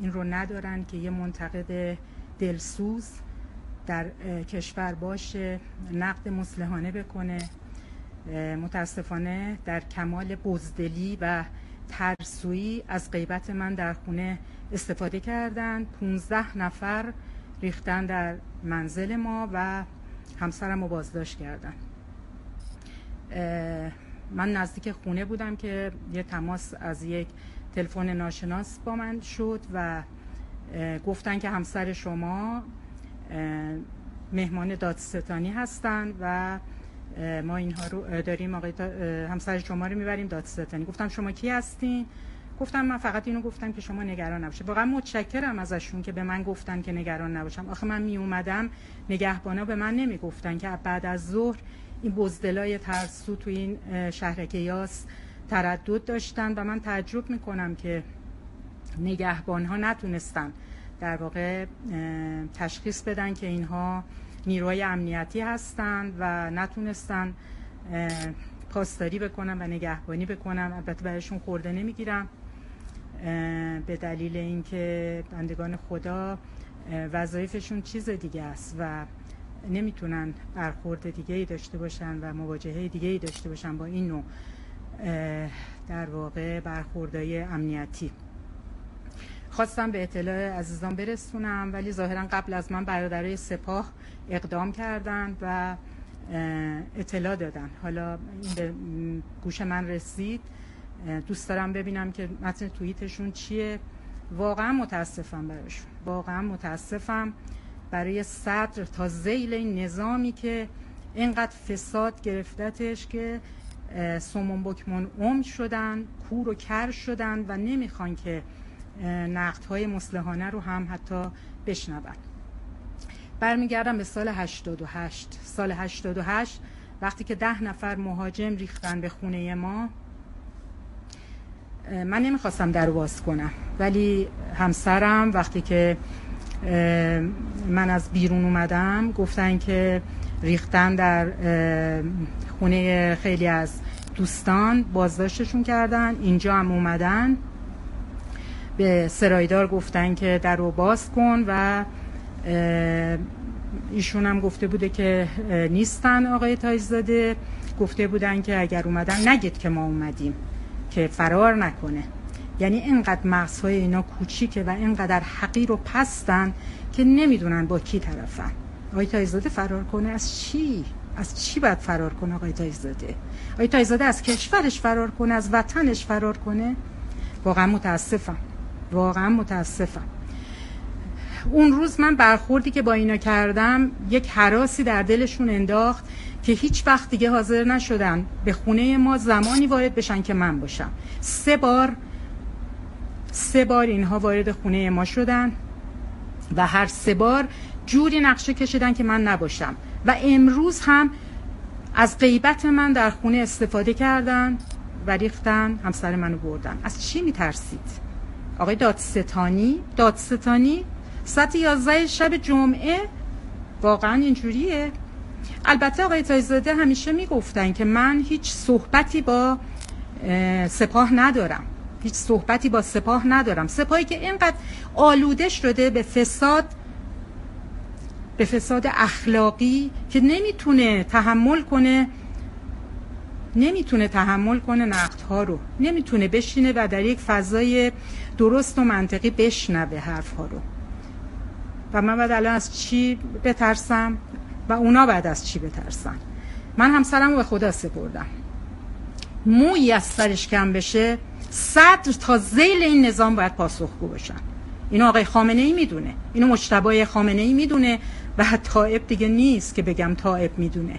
این رو ندارن که یه منتقد دلسوز در کشور باشه نقد مسلحانه بکنه. متاسفانه در کمال بزدلی و ترسویی از غیبت من در خونه استفاده کردن 15 نفر ریختن در منزل ما و همسرم رو بازداشت کردن. من نزدیک خونه بودم که یه تماس از یک تلفن ناشناس با من شد و گفتن که همسر شما مهمان دادستانی هستند و ما اینها رو داریم آقای همسر شما رو می‌بریم دادستانی. گفتم شما کی هستین؟ گفتم من فقط اینو گفتم که شما نگران نباشید. واقعا متشکرم ازشون که به من گفتن که نگران نباشم. آخه من می اومدم نگهبانا به من نمی‌گفتن که بعد از ظهر این بزدلای ترسو تو این شهر کیاس تردد داشتن و من تعجب می‌کنم که نگهبان ها نتونستن در واقع تشخیص بدن که اینها نیروهای امنیتی هستند و نتونستن پاسداری بکنم و نگهبانی بکنم البته برایشون خورده نمی‌گیرم به دلیل اینکه بندگان خدا وظایفشون چیز دیگه است و نمی‌تونن برخورد دیگه ای داشته باشن و مواجهه دیگه ای داشته باشن با این نوع در واقع برخوردهای امنیتی. خواستم به اطلاع عزیزان برسونم ولی ظاهرا قبل از من برادرای سپاه اقدام کردند و اطلاع دادن. حالا به گوش من رسید. دوست دارم ببینم که متن توییتشون چیه. واقعا متاسفم براشون. واقعا متاسفم برای صدر تا زیل این نظامی که اینقدر فساد گرفتتش که سومون بکمون ام شدن کور و کر شدن و نمی‌خوان که نقدهای مسلحانه رو هم حتی بشنون برمیگردم به سال 88 سال 88 وقتی که ده نفر مهاجم ریختن به خونه ما من نمی‌خواستم در باز کنم ولی همسرم وقتی که من از بیرون اومدم گفتن که ریختن در خونه خیلی از دوستان بازداشتشون کردن اینجا هم اومدن. به سرایدار گفتن که در رو باز کن و ایشون هم گفته بوده که نیستن آقای تایزاده گفته بودن که اگر اومدن نگید که ما اومدیم که فرار نکنه. یعنی اینقدر مغزهای اینا کوچیکه و اینقدر حقیر و پستن که نمی‌دونن با کی طرفن. آقای تایزاده فرار کنه از چی؟ از چی باید فرار کنه آقای تایزاده؟ آقای تایزاده از کشورش فرار کنه از وطنش فرار کنه؟ واقعا متاسفم. واقعا متاسفم. اون روز من برخوردی که با اینا کردم یک حراسی در دلشون انداخت که هیچ وقت دیگه حاضر نشدن به خونه ما زمانی وارد بشن که من باشم. سه بار سه بار اینها وارد خونه ما شدن و هر سه بار جوری نقشه کشیدن که من نباشم. و امروز هم از غیبت من در خونه استفاده کردن و ریختن همسر منو بردن. از چی میترسید؟ آقای دادستانی. دادستانی ساعت 11 شب جمعه. واقعا اینجوریه. البته آقای تایزاده همیشه می‌گفتن که من هیچ صحبتی با سپاه ندارم. هیچ صحبتی با سپاه ندارم. سپاهی که اینقدر آلوده شده به فساد به فساد اخلاقی که نمی‌تونه تحمل کنه نمی‌تونه تحمل کنه نقدها رو. نمی‌تونه بشینه و در یک فضای درست و منطقی بشنوه حرفها رو. و من بعد الان از چی بترسم؟ و اونا بعد از چی بترسن؟ من همسرم رو به خدا سپردم. موی از سرش کم بشه صدر تا زیل این نظام باید پاسخگو باشن. اینو آقای خامنه ای می‌دونه. اینو مجتبای خامنه ای می‌دونه. و طائب دیگه نیست که بگم طائب می‌دونه.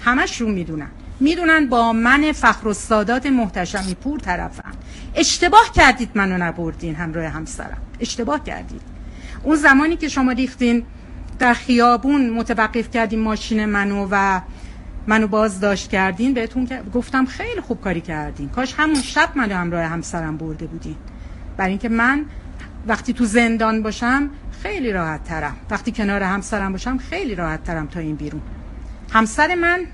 همش رو می‌دونن. می‌دونن با من فخر و سادات محتشمی پور طرفم اشتباه کردید منو نبردین همراه همسرم. اشتباه کردید. اون زمانی که شما ریختین در خیابون متوقف کردیم ماشین منو و منو بازداشت کردین بهتون گفتم خیلی خوب کاری کردین. کاش همون شب منو همراه همسرم برده بودین. برای اینکه من وقتی تو زندان باشم خیلی راحت ترم. وقتی کنار همسرم باشم خیلی راحت ترم تا این بیرون. همسر من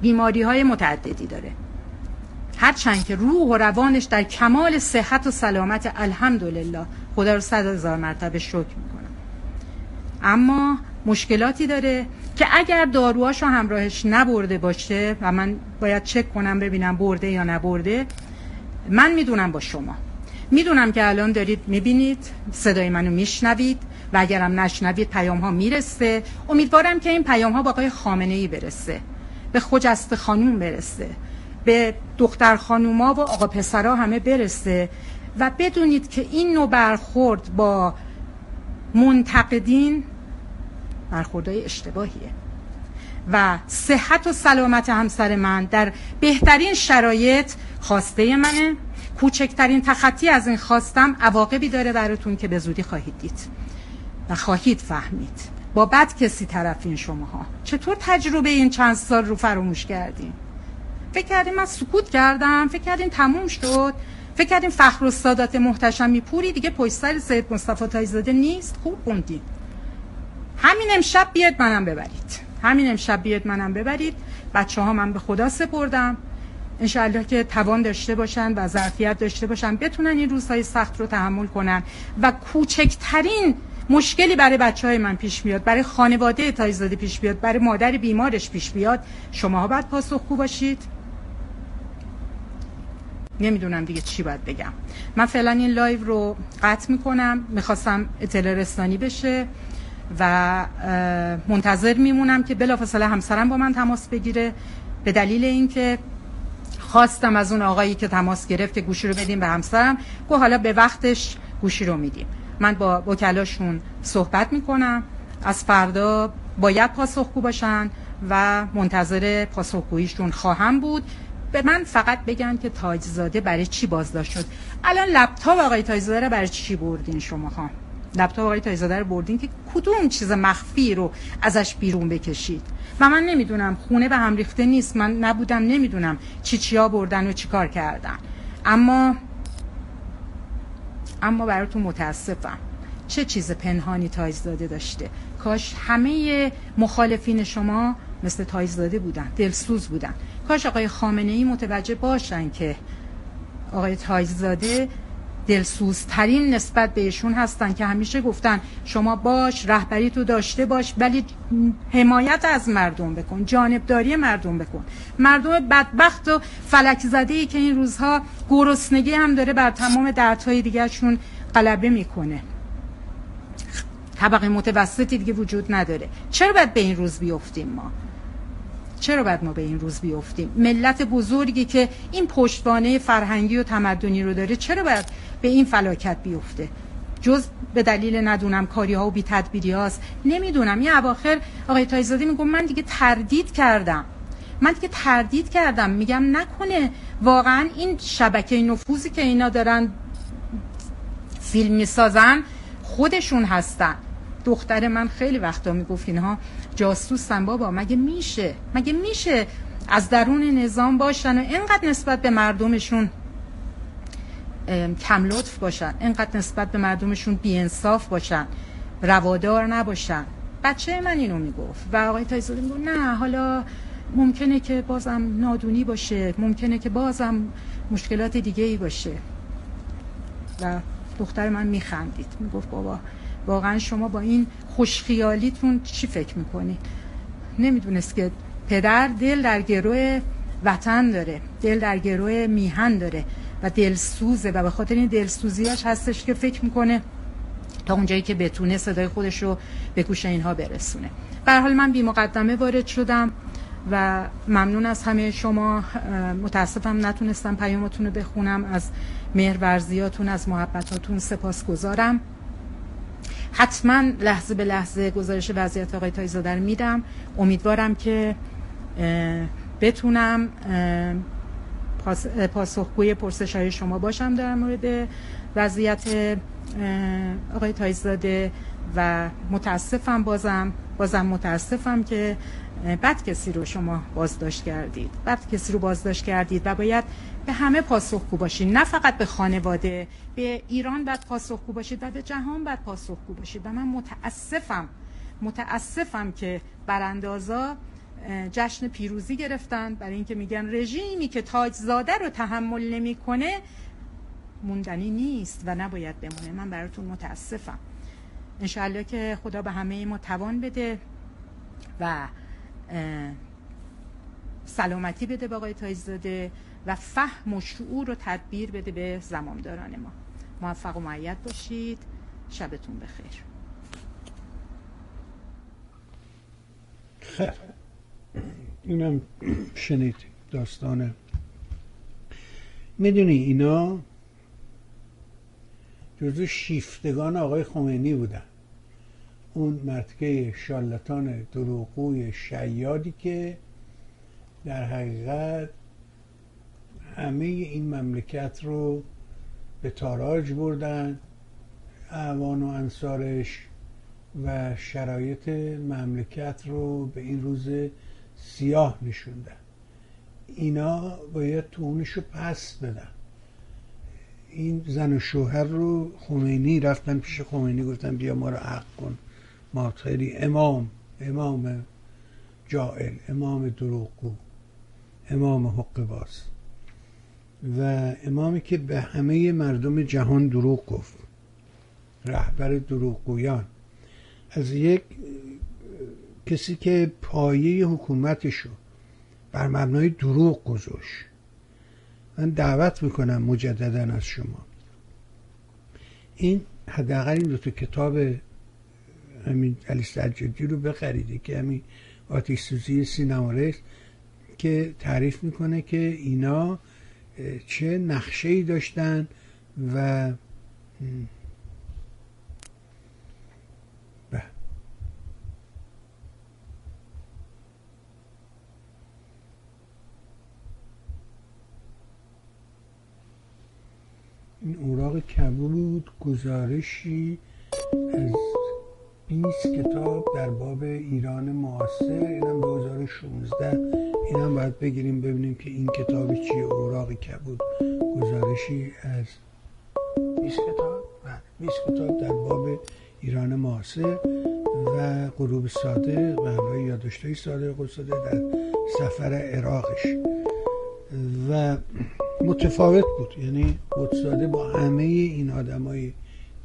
بیماری های متعددی داره. هرچند که روح و روانش در کمال صحت و سلامت الحمدلله خدا رو صد هزار مرتبه شکر می‌کنم. اما مشکلاتی داره که اگر داروهاشو همراهش نبرده باشه و من باید چک کنم ببینم برده یا نبرده من می‌دونم با شما. می‌دونم که الان دارید می‌بینید صدای منو میشنوید و اگرم نشنوید پیام ها می‌رسه. امیدوارم که این پیام ها با آقای خامنه ای برسه. به خجست خانوم برسه. به دختر خانوما و آقا پسرا همه برسه. و بدونید که این نوع برخورد با منتقدین برخوردهای اشتباهیه. و صحت و سلامت همسر من در بهترین شرایط خواسته منه. کوچکترین تخطی از این خواستم عواقبی داره براتون که به زودی خواهید دید و خواهید فهمید. با بد کسی طرفین شماها. چطور تجربه این چند سال رو فراموش کردیم فکر کردیم من سکوت کردم فکر کردیم تموم شد فکر کردیم فخر و سادات محتشمی پوری دیگه پشت سر سید مصطفی تایزاده نیست. خوب خوندیم همین امشب بیاد منم ببرید. همین امشب بیاد منم ببرید. بچه ها من به خدا سپردم. انشاءالله که توان داشته باشن و ظرفیت داشته باشن بتونن این روزهای سخت رو تحمل کنن و کوچکترین مشکلی برای بچه های من پیش میاد برای خانواده تایزاده پیش بیاد برای مادر بیمارش پیش بیاد شما باید پاسخگو باشید. نمی‌دونم دیگه چی باید بگم. من فعلا این live رو قطع می‌کنم. می‌خواستم اطلاع رسانی بشه و منتظر میمونم که بلافاصله همسرم با من تماس بگیره. به دلیل اینکه خواستم از اون آقایی که تماس گرفت که گوشی رو بدیم به همسرم گفت حالا به وقتش گوشی رو میدیم. من با وکلاشون صحبت می‌کنم. از فردا باید پاسخگو باشن و منتظر پاسخگوییشون خواهم بود. به من فقط بگن که تاجزاده برای چی بازداشت شد. الان لپتاپ آقای تاجزاده رو برای چی بردین شما ها؟ لپتاپ آقای تاجزاده رو بردین که کدوم چیز مخفی رو ازش بیرون بکشید؟ و من نمی‌دونم. خونه به هم ریخته نیست. من نبودم. نمی‌دونم چی چیا بردن و چی کار کردن. اما اما براتون متاسفم. چه چیز پنهانی تایزداده داشته؟ کاش همه مخالفین شما مثل تایزداده بودن دلسوز بودن. کاش آقای خامنه ای متوجه باشن که آقای تایزداده دلسوزترین نسبت بهشون هستن که همیشه گفتن شما باش رهبری تو داشته باش ولی حمایت از مردم بکن جانبداری مردم بکن. مردم بدبخت و فلک زده ای که این روزها گرسنگی هم داره بر تمام دردهای دیگرشون غلبه می‌کنه. طبقه متوسطی دیگه وجود نداره. چرا باید به این روز بیفتیم ما؟ چرا باید ما به این روز بیفتیم؟ ملت بزرگی که این پشتوانه فرهنگی و تمدنی رو داره چرا باید به این فلاکت بیفته؟ جز به دلیل ندونم کاری ها و بی تدبیری هاست. نمی‌دونم. یه اواخر آقای تایزادی میگم من دیگه تردید کردم. من دیگه تردید کردم. میگم نکنه. واقعا این شبکه نفوذی که اینا دارن فیلم می‌سازن خودشون هستن. دختر من خیلی وقتا می‌گفت اینها. جاسوسن بابا مگه میشه؟ مگه میشه از درون نظام باشن و اینقدر نسبت به مردمشون کم لطف باشن اینقدر نسبت به مردمشون بیانصاف باشن روادار نباشن؟ بچه من اینو می‌گفت و آقای تایزاده می‌گفت نه حالا ممکنه که بازم نادونی باشه ممکنه که بازم مشکلات دیگه ای باشه. و دختر من میخندید می‌گفت بابا واقعا شما با این خوشخیالیتون چی فکر می‌کنید نمی‌دونست که پدر دل در گروه وطن داره دل در گروه میهن داره و دلسوزه و به خاطر این دلسوزیاش هستش که فکر می‌کنه تا اونجایی که بتونه صدای خودش رو به گوش اینها برسونه. به حال من بی مقدمه وارد شدم و ممنون از همه شما. متاسفم نتونستم پیامتون رو بخونم. از مهرورزیاتون از محبتاتون سپاس گذارم حتما لحظه به لحظه گزارش وضعیت آقای تایزاده رو میدم. امیدوارم که بتونم پاسخگوی پرسش های شما باشم در مورد وضعیت آقای تایزاده و متاسفم بازم بازم متاسفم که بد کسی رو شما بازداشت کردید. بد کسی رو بازداشت کردید و باید به همه پاسخگو باشید نه فقط به خانواده به ایران باید پاسخگو باشید و به جهان باید پاسخگو باشید. و من متاسفم متاسفم که براندازا جشن پیروزی گرفتن. برای اینکه میگن رژیمی که تاجزاده رو تحمل نمی‌کنه موندنی نیست و نباید بمونه. من براتون متاسفم. انشالله که خدا به همه ما توان بده و سلامتی بده به آقای تایزاده و فهم و شعور و تدبیر بده به زمامداران ما. موفق و معید باشید. شبتون بخیر. خیر. اینم شنید داستانه می‌دونی اینا جزو شیفتگان آقای خمینی بودن. اون مرتکه شالتان دروغوی شیادی که در حقیقت همه این مملکت رو به تاراج بردن اعوان و انصارش و شرایط مملکت رو به این روز سیاه نشوندن. اینا باید تونش رو پس بدن. این زن و شوهر رو خمینی رفتن پیش خمینی گفتن بیا ما رو حق کن. ما خیلی امام امام جائل امام دروغگو امام حق باز. و امامی که به همه مردم جهان دروغ گفت. رهبر دروغگویان. از یک کسی که پایه حکومتشو بر مبنای دروغ گذاشت. من دعوت می‌کنم مجددا از شما. این حداقل این دو تا کتاب همین علی سجادی رو بخریده که همین آتیش سوزی سینمارس که تعریف می‌کنه که اینا چه نقشه ای داشتن و این اوراق کبود گزارشی از 20 کتاب در باب ایران معاصر اینم 2016 اینم باید بگیریم ببینیم که این کتاب چیه اوراق کبود گزارشی از 20 کتاب؟ 20 بله، کتاب در باب ایران معاصر و غروب ساده و همراه یادداشت‌های صادق صادق در سفر عراقش. و متفاوت بود یعنی قدساده با همه این آدمای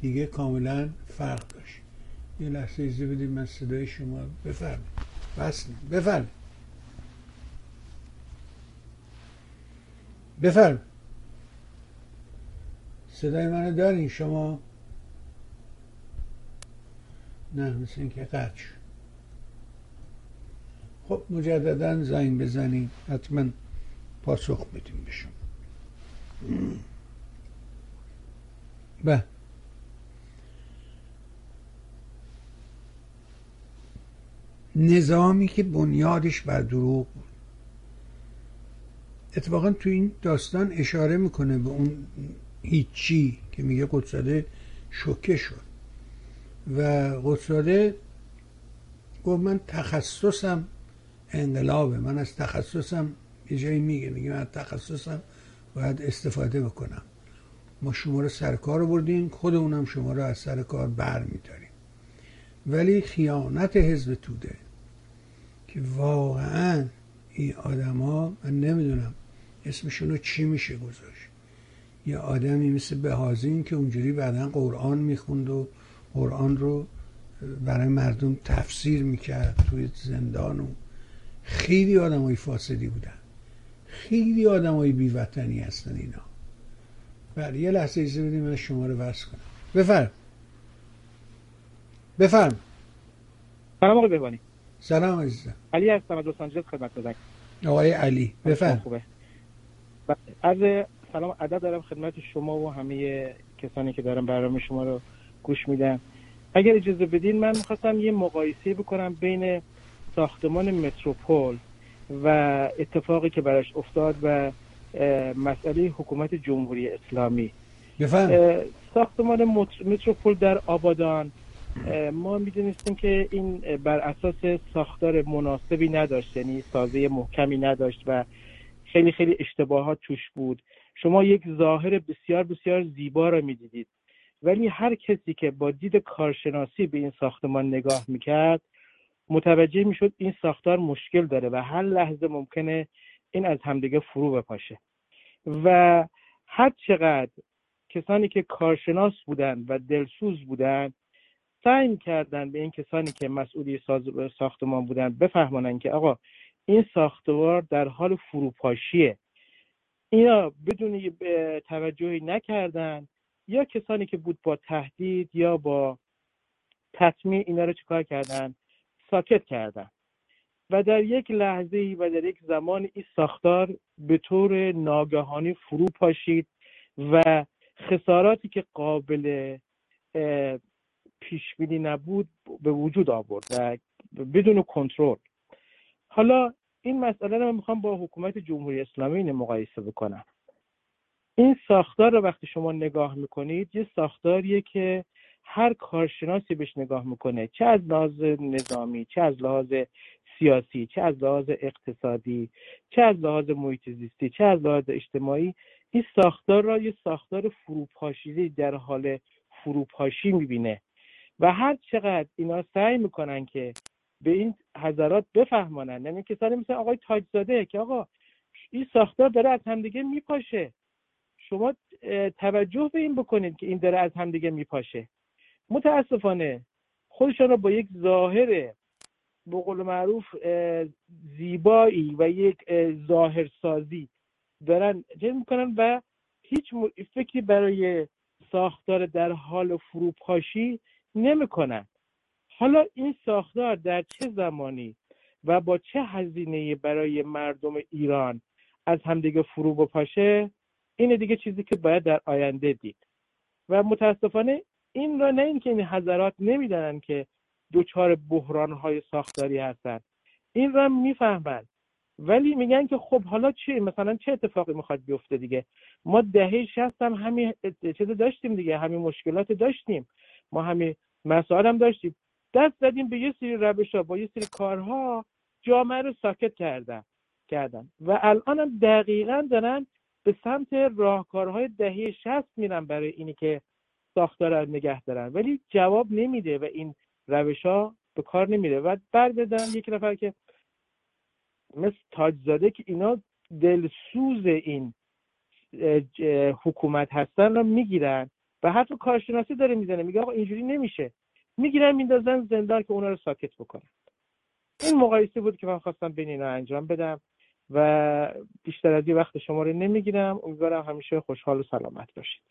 دیگه کاملا فرق داشت. یه لحظه ایزه بدید من صدای شما بفرمید بس بفرمید بفرم صدای منو دارین شما؟ نه مثل اینکه قطع خب مجددا زنگ بزنین. حتما پاسخ بدیم به شما. به نظامی که بنیادش بر دروغ بود. اتفاقا تو این داستان اشاره می‌کنه به اون هیچی که میگه قدساده شوکه شد. و قدساده گفت من تخصصم انقلابه. من از تخصصم یه جایی میگه میگه من از تخصصم باید استفاده بکنم. ما شما رو سر کار بردیم خودمونم شما رو از سر کار بر میداریم ولی خیانت حزب توده که واقعا این آدما من نمی‌دونم اسمشون رو چی میشه گذاشت. یه آدمی مثل بهازین که اونجوری بعدا قرآن می‌خوند و قرآن رو برای مردم تفسیر می‌کرد توی زندان و خیلی آدم های فاسدی بودن. خیلی آدم های بیوطنی هستن اینا. بله یه لحظه ایزه بدیم من شما رو وصل کنم. بفرم بفرم. سلام آقای بهبانی سلام عزیزم. علی هستم از لس آنجلس خدمت دادم آقای علی بفرم. خوبه. از سلام عدد دارم خدمت شما و همه کسانی که دارم برنامه شما رو گوش میدن. اگر اجازه بدین من می‌خواستم یه مقایسه بکنم بین ساختمان متروپول و اتفاقی که براش افتاد و مسئله حکومت جمهوری اسلامی. بفهم. ساختمان متروپول در آبادان ما می‌دونستیم که این بر اساس ساختار مناسبی نداشت یعنی سازه محکمی نداشت و خیلی خیلی اشتباهات توش بود. شما یک ظاهر بسیار بسیار زیبا را می‌دیدید. ولی هر کسی که با دید کارشناسی به این ساختمان نگاه می‌کرد متوجه می‌شد این ساختار مشکل داره و هر لحظه ممکنه این از همدیگه فرو بپاشه. و هر چقدر کسانی که کارشناس بودن و دلسوز بودن سعی کردن به این کسانی که مسئولی ساختمان بودن بفهمانن که آقا این ساختمان در حال فروپاشیه. اینا بدون توجهی نکردن. یا کسانی که بود با تهدید یا با تطمیع اینا رو چیکار کردن؟ ساکت کردن. و در یک لحظه و در یک زمان این ساختار به طور ناگهانی فرو پاشید و خساراتی که قابل پیش بینی نبود به وجود آورد و بدون کنترل. حالا این مسئله رو من می‌خوام با حکومت جمهوری اسلامی مقایسه بکنم. این ساختار رو وقتی شما نگاه می‌کنید یه ساختاریه که هر کارشناسی بهش نگاه می‌کنه چه از لحاظ نظامی چه از لحاظ سیاسی چه از لحاظ اقتصادی چه از لحاظ محیط زیستی چه از لحاظ اجتماعی این ساختار را یه ساختار فروپاشیده در حال فروپاشی می‌بینه. و هر چقدر اینا سعی می‌کنن که به این حضرات بفهمانن یعنی کسانی مثل آقای تاجزاده که آقا این ساختار داره از همدیگه میپاشه. شما توجه به این بکنید که این داره از همدیگه میپاشه. متاسفانه خودشان را با یک ظاهر به قول معروف زیبایی و یک ظاهرسازی دارن جمع می‌کنن و هیچ فکری برای ساختار در حال فروپاشی نمی‌کنن. حالا این ساختار در چه زمانی و با چه هزینه برای مردم ایران از همدیگه فرو بپاشه؟ این دیگه چیزی که باید در آینده دید. و متاسفانه این را نه اینکه این حضرات نمی‌دانن که دچار بحران های ساختاری هستن این را می‌فهمند. ولی میگن که خب حالا چی؟ مثلا چه اتفاقی می‌خواد بیفته دیگه؟ ما دهه شست هم همین چیز داشتیم دیگه همین مشکلات داشتیم. ما همین مسائل هم داشتیم. دست زدیم به یه سری روش ها با یه سری کارها جامعه رو ساکت کردن کردن. و الان هم دقیقا دارن به سمت راهکارهای دهه شست میرن برای اینی که ساختار رو نگه دارن. ولی جواب نمیده و این روش ها به کار نمیره. و برگردن یک نفر که مثل تاجزاده که اینا دلسوز این حکومت هستن رو می‌گیرن. و حتی کارشناسی داره می‌زنه. میگه آقا اینجوری نمیشه. می‌گیرن میندازن زندان که اونا رو ساکت بکنن. این مقایسه بود که من خواستم بین اینا انجام بدم و بیشتر از این وقت شما رو نمی‌گیرم. امیدوارم همیشه خوشحال و سلامت باشید.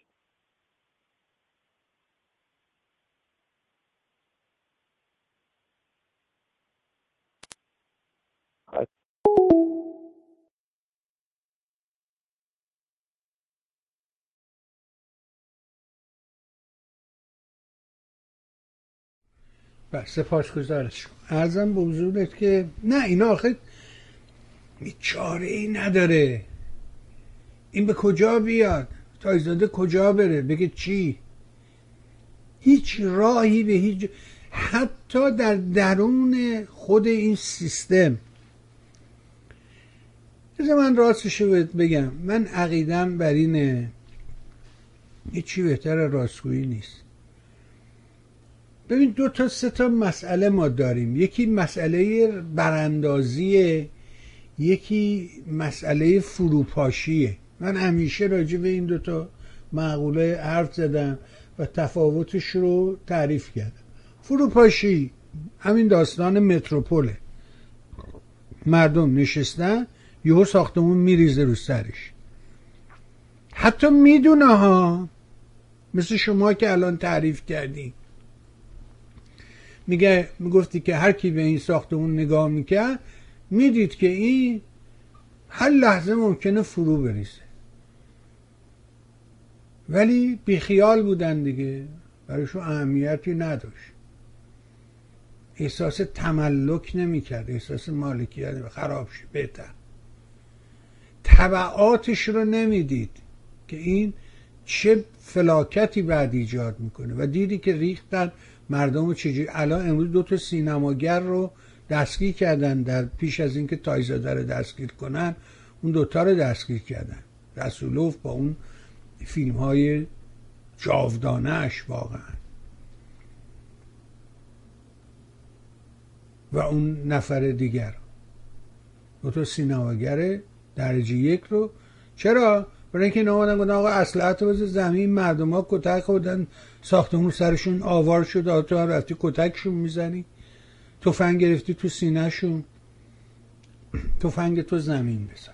بله سپاس گزارش ارزم به حضورت که نه اینا آخه چاره ای نداره. این به کجا بیاد؟ تایزاده کجا بره؟ بگه چی؟ هیچ راهی به هیچ حتی در درون خود این سیستم. بذار من راستشو بگم. من عقیدم بر اینه. هیچی بهتر راستگویی نیست. ببین دو تا سه تا مسئله ما داریم. یکی مسئله براندازیه یکی مسئله فروپاشیه. من همیشه راجع به این دوتا معقوله حرف زدم و تفاوتش رو تعریف کردم. فروپاشی همین داستان متروپوله. مردم نشستن یهو ساختمون میریزه رو سرش. حتی می‌دونه ها مثل شما که الان تعریف کردی میگه می‌گفتی که هر کی به این ساختمون نگاه می‌کرد می‌دید که این هر لحظه ممکنه فرو بریزه. ولی بیخیال بودن دیگه. برایشون اهمیتی نداشت. احساس تملک نمی‌کرد. احساس مالکیت خراب شه بهتر. طبعاتش رو نمی‌دید که این چه فلاکتی بعد ایجاد می‌کنه. و دیدی که ریختن مردم رو چجوری الان امروز دو تا سینماگر رو دستگیر کردن در پیش از اینکه تایزاده رو دستگیر کنن اون دوتا رو دستگیر کردن. رسولوف با اون فیلم های جاودانهش واقعا. و اون نفر دیگر. دو تا سینماگر درجه یک رو. چرا؟ برای اینکه اومدن گفتن آقا اصلحت رو زمین مردم ها کتک خودن ساختمون سرشون آوار شد تو رفتی کتکشون می‌زنی. تفنگ گرفتی تو سینهشون. تفنگ تو زمین بزن.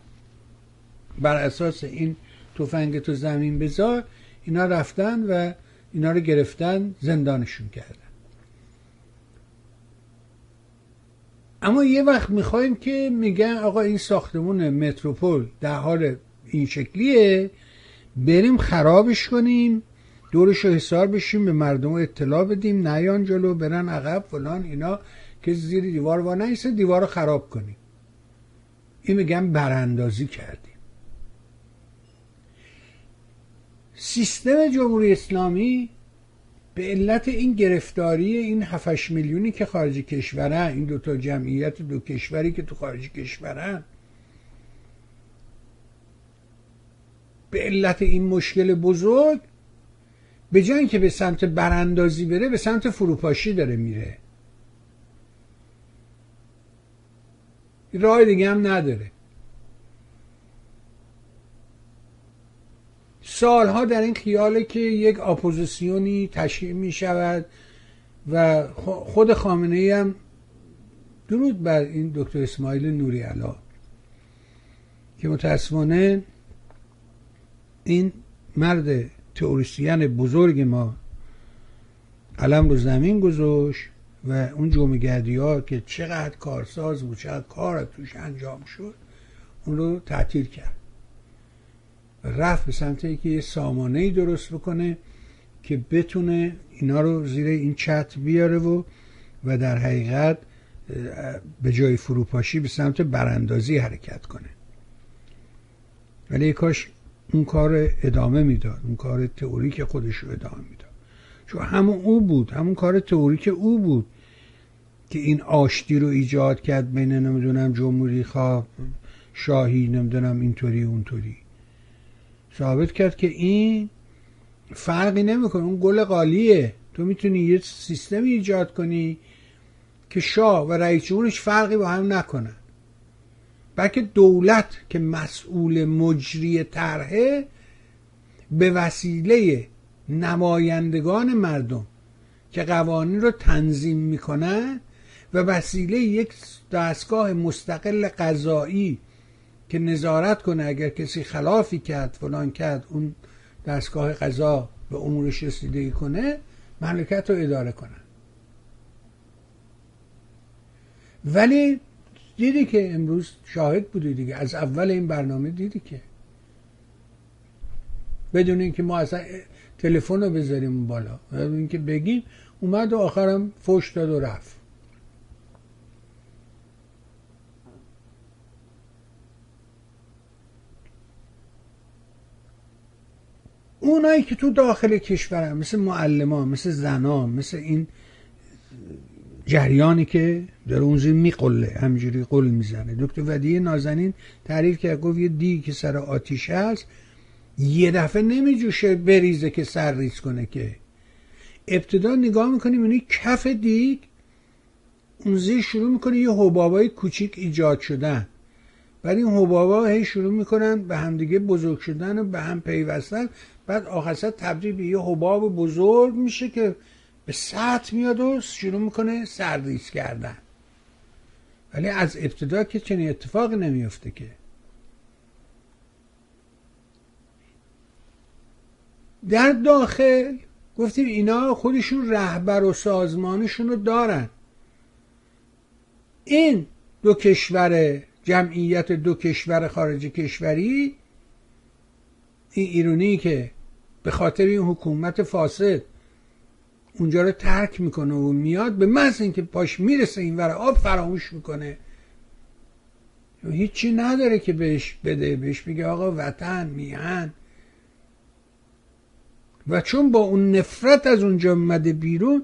بر اساس این تفنگ تو زمین بذار اینا رفتن و اینا رو گرفتن زندانشون کردن. اما یه وقت می‌خوایم که میگن آقا این ساختمون متروپول در حال این شکلیه بریم خرابش کنیم. دورش حسار بشیم به مردم اطلاع بدیم نیان جلو برن عقب فلان اینا که زیر دیوار و نیسته دیوار رو خراب کنیم. این میگن براندازی کردیم. سیستم جمهوری اسلامی به علت این گرفتاری این 7 میلیونی که خارج کشورن این دوتا جمعیت دو کشوری که تو خارج کشورن به علت این مشکل بزرگ به جای که به سمت براندازی بره به سمت فروپاشی داره میره. راه دیگه هم نداره. سالها در این خیاله که یک اپوزیسیونی تشکیل می شود و خود خامنه ای هم درود بر این دکتر اسماعیل نوری علا که متاسفانه این مرد تئوریسین بزرگ ما علم رو زمین گذاشت و اون جمعگردی ها که چقدر کارساز بود چقدر کار توش انجام شد اون رو تعطیل کرد. رفت به سمت اینکه یه سامانه ای درست بکنه که بتونه اینا رو زیر این چت بیاره و و در حقیقت به جای فروپاشی به سمت براندازی حرکت کنه. ولی کاش اون کار ادامه می‌داد اون کار تئوریک خودش رو ادامه می‌داد. چون همون او بود همون کار تئوریک او بود که این آشتی رو ایجاد کرد بین نمی‌دونم جمهوری خواه شاهی نمی‌دونم اینطوری اونطوری. ثابت کرد که این فرقی نمی‌کنه اون گل قالیه. تو می‌تونی یه سیستمی ایجاد کنی که شاه و رئیس جمهورش فرقی با هم نکنن. بلکه دولت که مسئول مجری طرحه به وسیله نمایندگان مردم که قوانین رو تنظیم می‌کنن و وسیله یک دستگاه مستقل قضایی که نظارت کنه اگر کسی خلافی کرد فلان کرد اون دستگاه قضا به امورش رسیدگی کنه مملکت رو اداره کنن ولی دیدی که امروز شاهد بودی دیگه. از اول این برنامه دیدی که. بدون اینکه ما اصلا تلفن رو بذاریم بالا. بدون اینکه بگیم اومد و آخرم فوش داد و رفت. اونایی که تو داخل کشورن مثل معلمان مثل زنان مثل این جریانی که در اونجوری میقله همجوری قل می‌زنه. دکتر ودیه نازنین تعریف که گفت یه دیگی که سر آتیش هست یه دفعه نمیجوشه بریزه که سر ریز کنه که. ابتدا نگاه می‌کنیم یعنی کف دیگ اون زیر شروع می‌کنه یه حبابای کوچیک ایجاد شدن. بعد این حبابا هی شروع می‌کنن به همدیگه بزرگ شدن و به هم پیوستن. بعد آخر تبدیل به یه حباب بزرگ میشه که به سطح میاد و شروع می‌کنه سردیس کردن. ولی از ابتدا که چنین اتفاق نمیفته که. در داخل گفتیم اینا خودشون رهبر و سازمانشون رو دارن. این دو کشور جمعیت دو کشور خارج کشوری این ایرونی که به خاطر این حکومت فاسد اونجا رو ترک می‌کنه و میاد به محض اینکه پاش می‌رسه این ور آب فراموش می‌کنه. هیچی نداره که بهش بده بهش میگه آقا وطن میهن. و چون با اون نفرت از اونجا اومده بیرون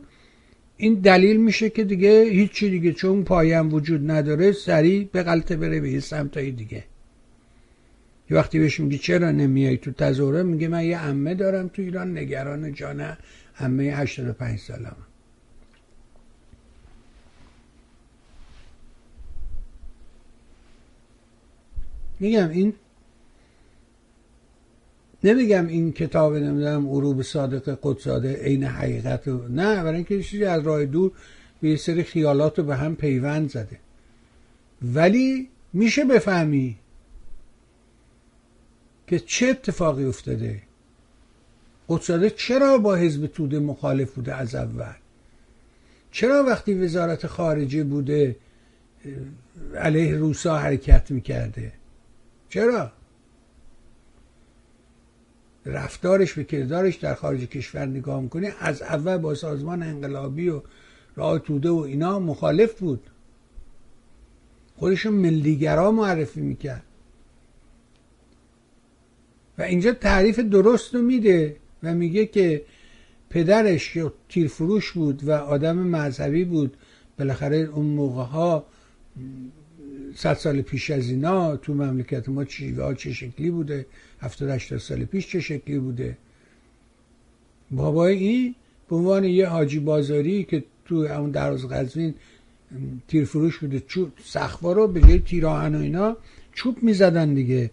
این دلیل میشه که دیگه هیچی دیگه چون پایم وجود نداره سریع به غلطه بره به سمتای دیگه. یه وقتی بهش میگی چرا نمیای تو تظاهره میگه من یه عمه دارم تو ایران نگران جانه عمه 85 سالم میگم این نمیگم این کتاب نمی‌دونم غروب صادق قدساده عین حقیقت رو نه برای اینکه چیزی از راه دور به یه سری خیالات رو به هم پیوند زده. ولی میشه بفهمی که چه اتفاقی افتاده. قدساده چرا با حزب توده مخالف بوده از اول؟ چرا وقتی وزارت خارجه بوده علیه روسا حرکت می‌کرده؟ چرا؟ رفتارش به کردارش در خارج کشور نگاه می‌کنی از اول با سازمان انقلابی و راه توده و اینا مخالف بود. خودشون ملیگرا معرفی می‌کرد. و اینجا تعریف درست رو میده. و میگه که پدرش تیرفروش بود و آدم مذهبی بود. بالاخره اون موقع ها صد سال پیش از اینا تو مملکت ما چیوه ها چه شکلی بوده؟ هفتاد هشتاد سال پیش چه شکلی بوده؟ بابای این به عنوان یه حاجی بازاری که تو اون دراز غزوین تیرفروش بوده چوب سخوا رو به جای تیراهن و اینا چوب می‌زدن دیگه.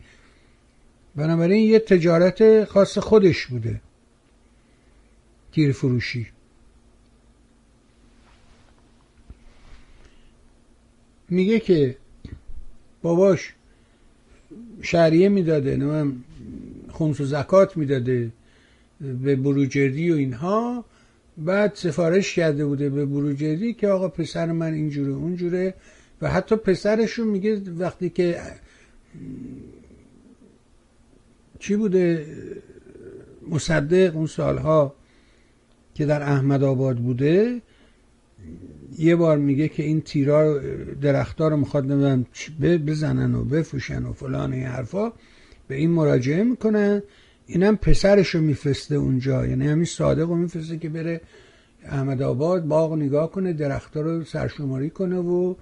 بنابراین یه تجارت خاص خودش بوده. تیرفروشی میگه که باباش شهریه می‌داده نه خمس و زکات می‌داده به بروجردی و اینها. بعد سفارش کرده بوده به بروجردی که آقا پسر من اینجوره اونجوره. و حتی پسرشون میگه وقتی که چی بوده مصدق اون سالها که در احمد آباد بوده یه بار میگه که این تیرا درختها رو می‌خواد نمی‌دونم بزنن و بفوشن و فلان این حرفا به این مراجعه می‌کنن اینم پسرش رو میفرسته اونجا. یعنی همین صادق رو میفرسته که بره احمد آباد باغ نگاه کنه درختها رو سرشماری کنه و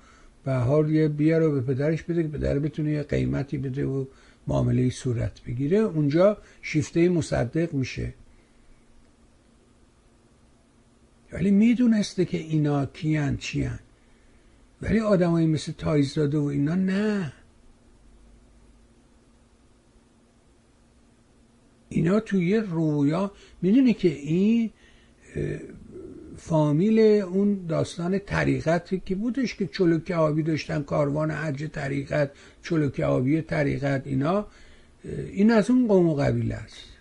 به حال یه بیا رو به پدرش بده که پدر بتونه یه قیمتی بده و معامله صورت بگیره. اونجا شیفته مصدق میشه. ولی می‌دونسته که اینا کیان چیان. ولی آدمایی مثل تایزاده و اینا نه. اینا توی رویا می‌دونی که این فامیل اون داستان طریقتی که بودش که چلوک آبی داشتن کاروان حج طریقت چلوک آبی طریقت اینا این از اون قوم و قبیله است.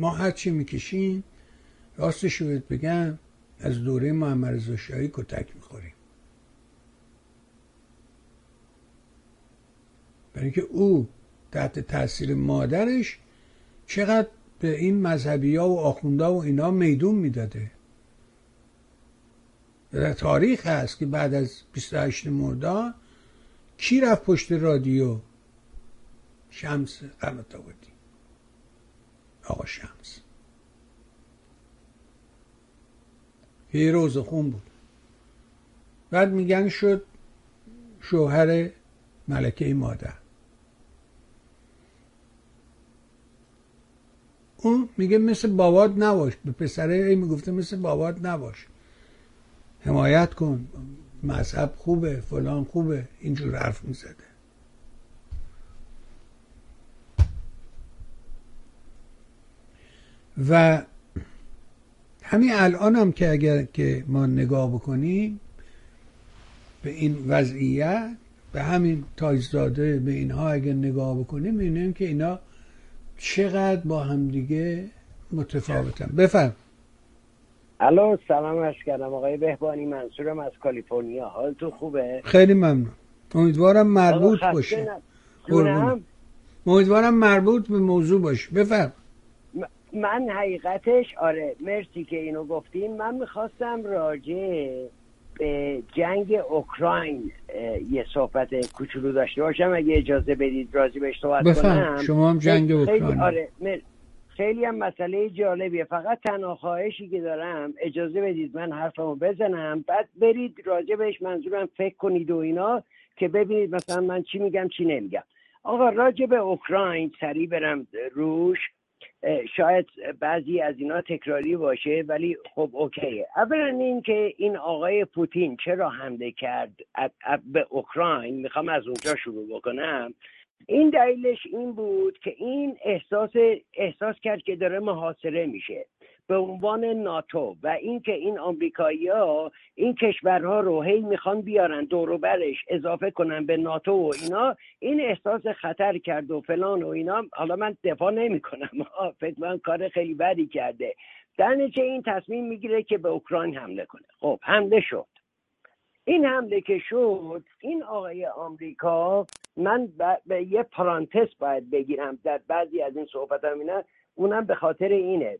ما هرچی می‌کشیم راستش رو بگم از دوره محمد رضا شاهی کتک می‌خوریم. برای اینکه او تحت تاثیر مادرش چقدر به این مذهبی ها و آخونده و اینا میدون می‌داده. در تاریخ هست که بعد از 28 مرداد کی رفت پشت رادیو؟ شمس قمت آبادی آقا شمس. یه روز خون بود. بعد میگن شد شوهر ملکه مادر. اون میگه مثل بابات نباش. به پسره ای می‌گفته مثل بابات نباش. حمایت کن. مذهب خوبه. فلان خوبه. اینجور حرف می‌زده. و همین الان هم که اگر که ما نگاه بکنیم به این وضعیت به همین تایزداده به اینها اگر نگاه بکنیم می‌بینیم که اینا چقدر با همدیگه متفاوتن. بفهم الو سلام عرض کردم. آقای بهبانی منصورم از کالیفرنیا. حالتون خوبه؟ خیلی ممنون. امیدوارم مربوط باشه. امیدوارم مربوط به موضوع باشه. بفهم من حقیقتش آره مرسی که اینو گفتین. من می‌خواستم راجع به جنگ اوکراین یه صحبت کوچولو داشته باشم. اگه اجازه بدید راضی بهش صحبت بفهم شما هم جنگ اوکراین آره خیلی هم مسئله جالبیه. فقط تنها خواهشی که دارم اجازه بدید من حرفمو بزنم. بعد برید راجع بهش منظورم فکر کنید و اینا که ببینید مثلا من چی میگم چی نمیگم. آقا راجع به اوکراین سریع برم روش. شاید بعضی از اینا تکراری باشه ولی خب اوکیه. اولا این که این آقای پوتین چرا حمله کرد به اوکراین؟ می‌خوام از اونجا شروع بکنم. این دلیلش این بود که این احساس احساس کرد که داره محاصره میشه. به عنوان ناتو و اینکه این آمریکایی ها این کشورها رو هی می‌خوان بیارن دور برش اضافه کنن به ناتو و اینا این احساس خطر کرد و فلان و اینا. حالا من دفاع نمی کنم فکر کار خیلی بدی کرده. در نتیجه این تصمیم می‌گیره که به اوکراین حمله کنه. خب حمله شد. این حمله که شد این آقای آمریکا من به یه پرانتس باید بگیرم در بعضی از این صحبت هم اونم به خاطر اینه.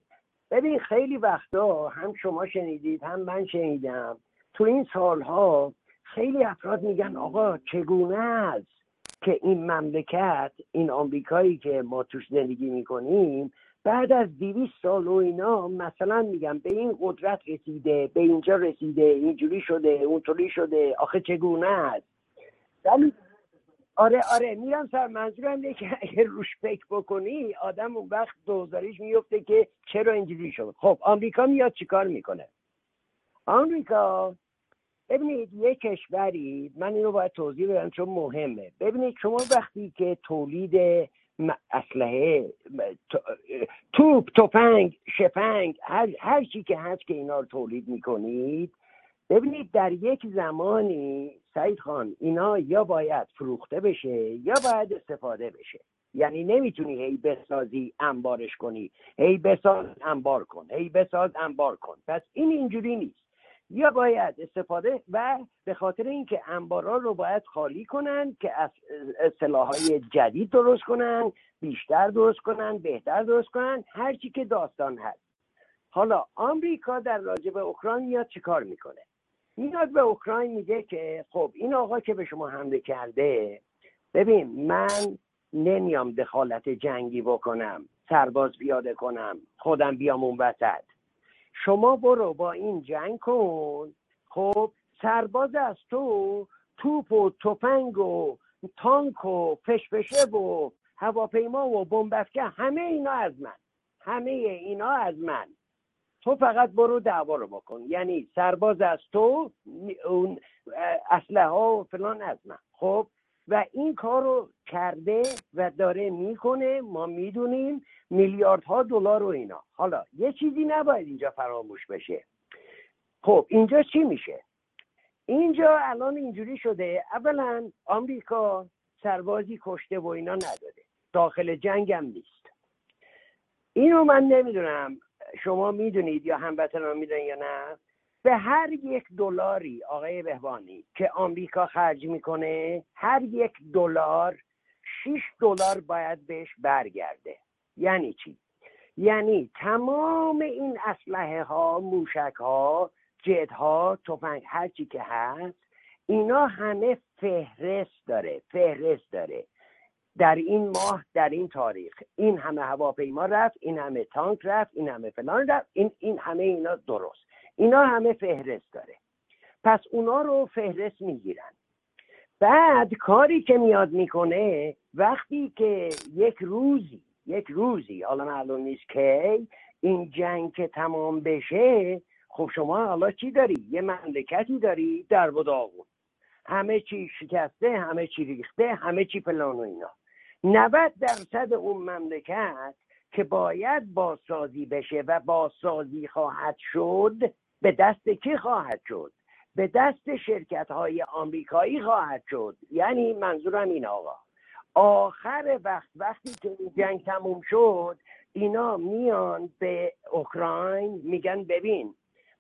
ببین خیلی وقتا هم شما شنیدید هم من شنیدم. تو این سالها خیلی افراد میگن آقا چگونه است که این مملکت این آمریکایی که ما توش زندگی می‌کنیم بعد از دیویست سال و اینا مثلا میگم به این قدرت رسیده به اینجا رسیده اینجوری شده اونطوری شده آخه چگونه است؟ ولی آره آره میرم سر منظورم اینه که اگه روش فکر بکنی آدم اون وقت دوزاریش میفته که چرا اینجوری شد. خب آمریکا میاد چیکار می‌کنه؟ آمریکا ببینید یه کشوری من اینو باید توضیح بدم چون مهمه. ببینید شما وقتی که تولید اسلحه توپ توپنگ شفنگ هر, هر چی که هست که اینا رو تولید می‌کنید ببینید در یک زمانی سعید خان اینا یا باید فروخته بشه یا باید استفاده بشه. یعنی نمی‌تونی هی بسازی انبارش کنی. هی بساز انبار کن. هی بساز انبار کن. پس این اینجوری نیست. یا باید استفاده و به خاطر اینکه انبارا رو باید خالی کنن که از های جدید درست کنن بیشتر درست کنن بهتر درست کنن هرچی که داستان هست. حالا آمریکا در راجع به اوکراین میاد چیکار می‌کنه؟ میاد به اوکراین میگه که خب این آقا که به شما حمله کرده ببین من نمیام دخالت جنگی بکنم سرباز بیاده کنم خودم بیام اون وسط. شما برو با این جنگ کن خب سرباز از تو توپ و تفنگ و تانک و فشفشه و هواپیما و بمبافکه همه اینا از من. همه اینا از من. تو فقط برو دعوا رو بکن. یعنی سرباز از تو اون اسلحه ها و فلان از من. خب؟ و این کار رو کرده و داره می‌کنه. ما می‌دونیم میلیاردها دلار و اینا. حالا یه چیزی نباید اینجا فراموش بشه. خب اینجا چی میشه؟ اینجا الان اینجوری شده. اولا آمریکا سربازی کشته و اینا نداره داخل جنگم نیست. اینو من نمی‌دونم. شما می‌دونید یا هموطنان می‌دونید یا نه؟ به هر یک دلاری آقای بهبانی که آمریکا خرج می‌کنه هر یک دلار 6 دلار باید بهش برگرده. یعنی چی؟ یعنی تمام این اسلحه ها موشک ها جد ها تفنگ هر چی که هست اینا همه فهرست داره فهرست داره. در این ماه در این تاریخ. این همه هواپیما رفت این همه تانک رفت این همه فلان رفت این, این همه اینا درست. اینا همه فهرست داره. پس اونا رو فهرست می‌گیرن. بعد کاری که میاد می‌کنه وقتی که یک روزی یک روزی حالا معلوم نیست که این جنگ که تمام بشه خب شما حالا چی داری؟ یه مملکتی داری در و همه چی شکسته همه چی ریخته همه چی فلان و اینا. 90 درصد اون مملکت که باید بازسازی بشه و بازسازی خواهد شد به دست کی خواهد شد؟ به دست شرکت های آمریکایی خواهد شد. یعنی منظورم این آقا. آخر وقت وقتی که این جنگ تموم شد اینا میان به اوکراین میگن ببین